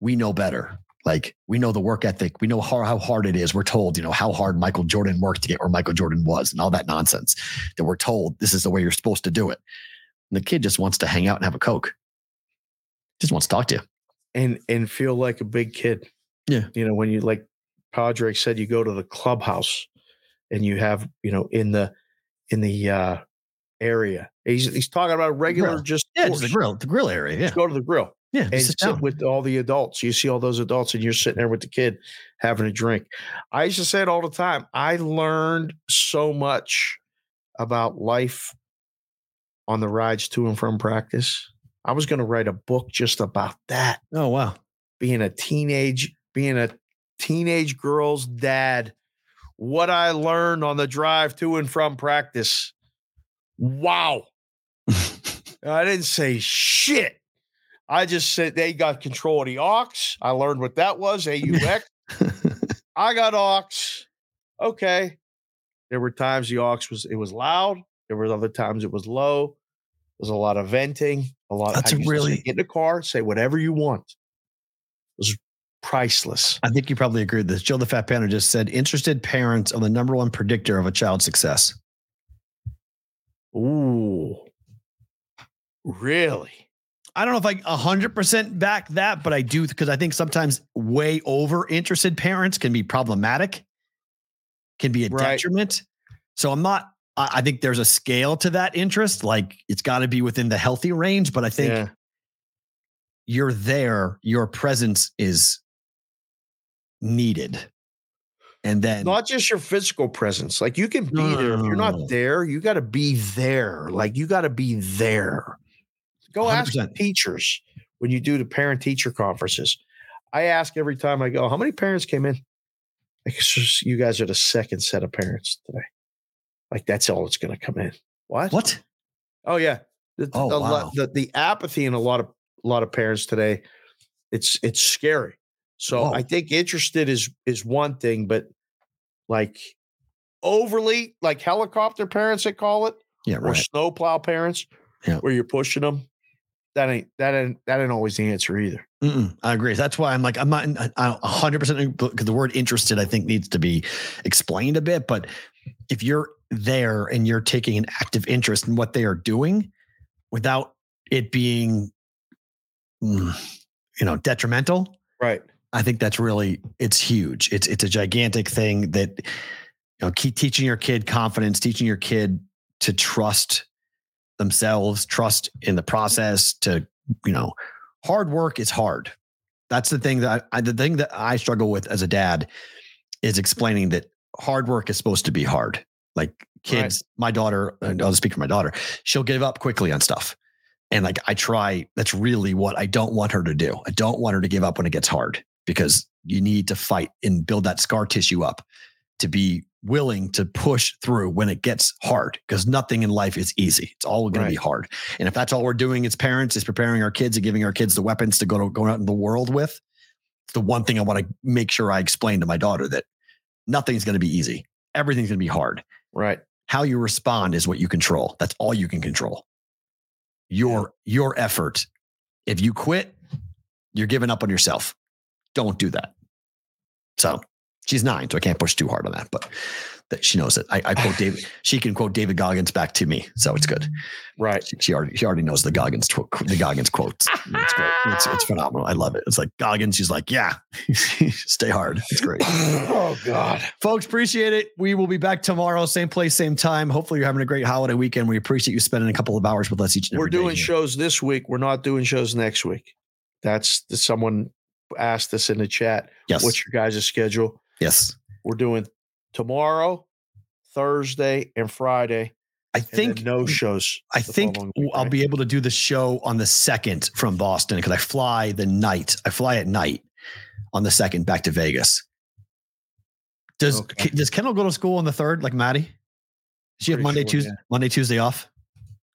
we know better. Like we know the work ethic, we know how, how hard it is. We're told, you know, how hard Michael Jordan worked to get where Michael Jordan was and all that nonsense that we're told this is the way you're supposed to do it. And the kid just wants to hang out and have a Coke. Just wants to talk to you. and and feel like a big kid. Yeah. You know, when you like Padraig said, you go to the clubhouse and you have, you know, in the in the uh area. He's he's talking about regular Grill. just Yeah, just the grill, the grill area. Yeah, Just go to the grill yeah. and sit sit down. with all the adults. You see all those adults and you're sitting there with the kid having a drink. I used to say it all the time. I learned so much about life on the rides to and from practice. I was going to write a book just about that Oh wow. being a teenage being a teenage girl's dad what i learned on the drive to and from practice. Wow. I didn't say shit. I just said they got control of the aux. I learned what that was aux i got aux. Okay. There were times the aux was it was loud. There were other times it was low. There's a lot of venting a lot That's I used to say, really- get in the car say whatever you want. It was priceless I think you probably agree with this. Jill the Fat Panther just said interested parents are the number one predictor of a child's success. ooh really I don't know if I 100% back that, but I do because I think sometimes way over interested parents can be problematic, can be a Right. detriment. So I'm not, I, I think there's a scale to that interest. Like it's got to be within the healthy range, but I think yeah you're there, your presence is needed. And then not just your physical presence like you can be No, there. If you're no, no, not there you got to be there like you got to be there. Go ask 100%. teachers when you do the parent teacher conferences. I ask every time i go how many parents came in? Like just, you guys are the second set of parents today. Like that's all that's going to come in. What? What? oh yeah. The, Oh, the, wow. the, the apathy in a lot of a lot of parents today it's it's scary so Whoa. i think interested is is one thing but like overly like helicopter parents they call it Yeah, or snowplow parents Yeah. where you're pushing them that ain't that ain't that ain't always the answer either Mm-mm, I agree. That's why I'm like, I'm not I- I 100% because the word interested, I think, needs to be explained a bit. But if you're there and you're taking an active interest in what they are doing without it being, mm, you know, detrimental, right I think that's really it's huge. It's it's a gigantic thing that you know keep teaching your kid confidence, teaching your kid to trust themselves, trust in the process. To you know, hard work is hard. That's the thing that I, the thing that I struggle with as a dad is explaining that hard work is supposed to be hard. Like kids, my daughter, I'll speak for my daughter. She'll give up quickly on stuff. And like I try, that's really what I don't want her to do. I don't want her to give up when it gets hard because you need to fight and build that scar tissue up to be willing to push through when it gets hard because nothing in life is easy. It's all going to be hard. And if that's all we're doing as parents is preparing our kids and giving our kids the weapons to go to go out in the world with, it's the one thing I want to make sure I explain to my daughter that nothing's going to be easy. Everything's going to be hard. right How you respond is what you control. That's all you can control. Your your effort. If you quit, you're giving up on yourself. Don't do that. So She's nine, so I can't push too hard on that, but that she knows it. I, I quote David. She can quote David Goggins back to me, so it's good. Right. She, she already she already knows the Goggins tw- the Goggins quotes. It's great. It's, it's phenomenal. I love it. It's like Goggins. She's like, yeah, stay hard. It's great. oh God. Folks, appreciate it. We will be back tomorrow, same place, same time. Hopefully, you're having a great holiday weekend. We appreciate you spending a couple of hours with us each and We're doing shows this week. We're not doing shows next week. That's someone asked us in the chat. Yes. What's your guys' schedule? yes. We're doing tomorrow, Thursday, and Friday. I think no shows. I think week, I'll right? be able to do the show on the second from Boston because I fly the night. I fly at night on the second back to Vegas. Does Okay. does Kendall go to school on the third, like Maddie? Does she have Pretty Monday, sure, Tuesday, yeah. Monday, Tuesday off?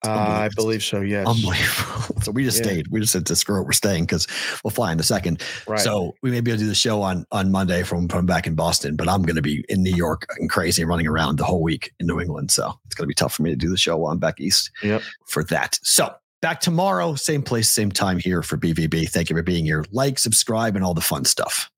Uh, I believe so. Yes. Unbelievable. So we just Yeah. stayed. We just said to screw it. We're staying because we'll fly in the second. Right. So we may be able to do the show on on Monday from from back in Boston, but I'm going to be in New York and crazy running around the whole week in New England. So it's going to be tough for me to do the show while I'm back east Yep. for that. So back tomorrow, same place, same time here for BVB. Thank you for being here. Like, subscribe, and all the fun stuff.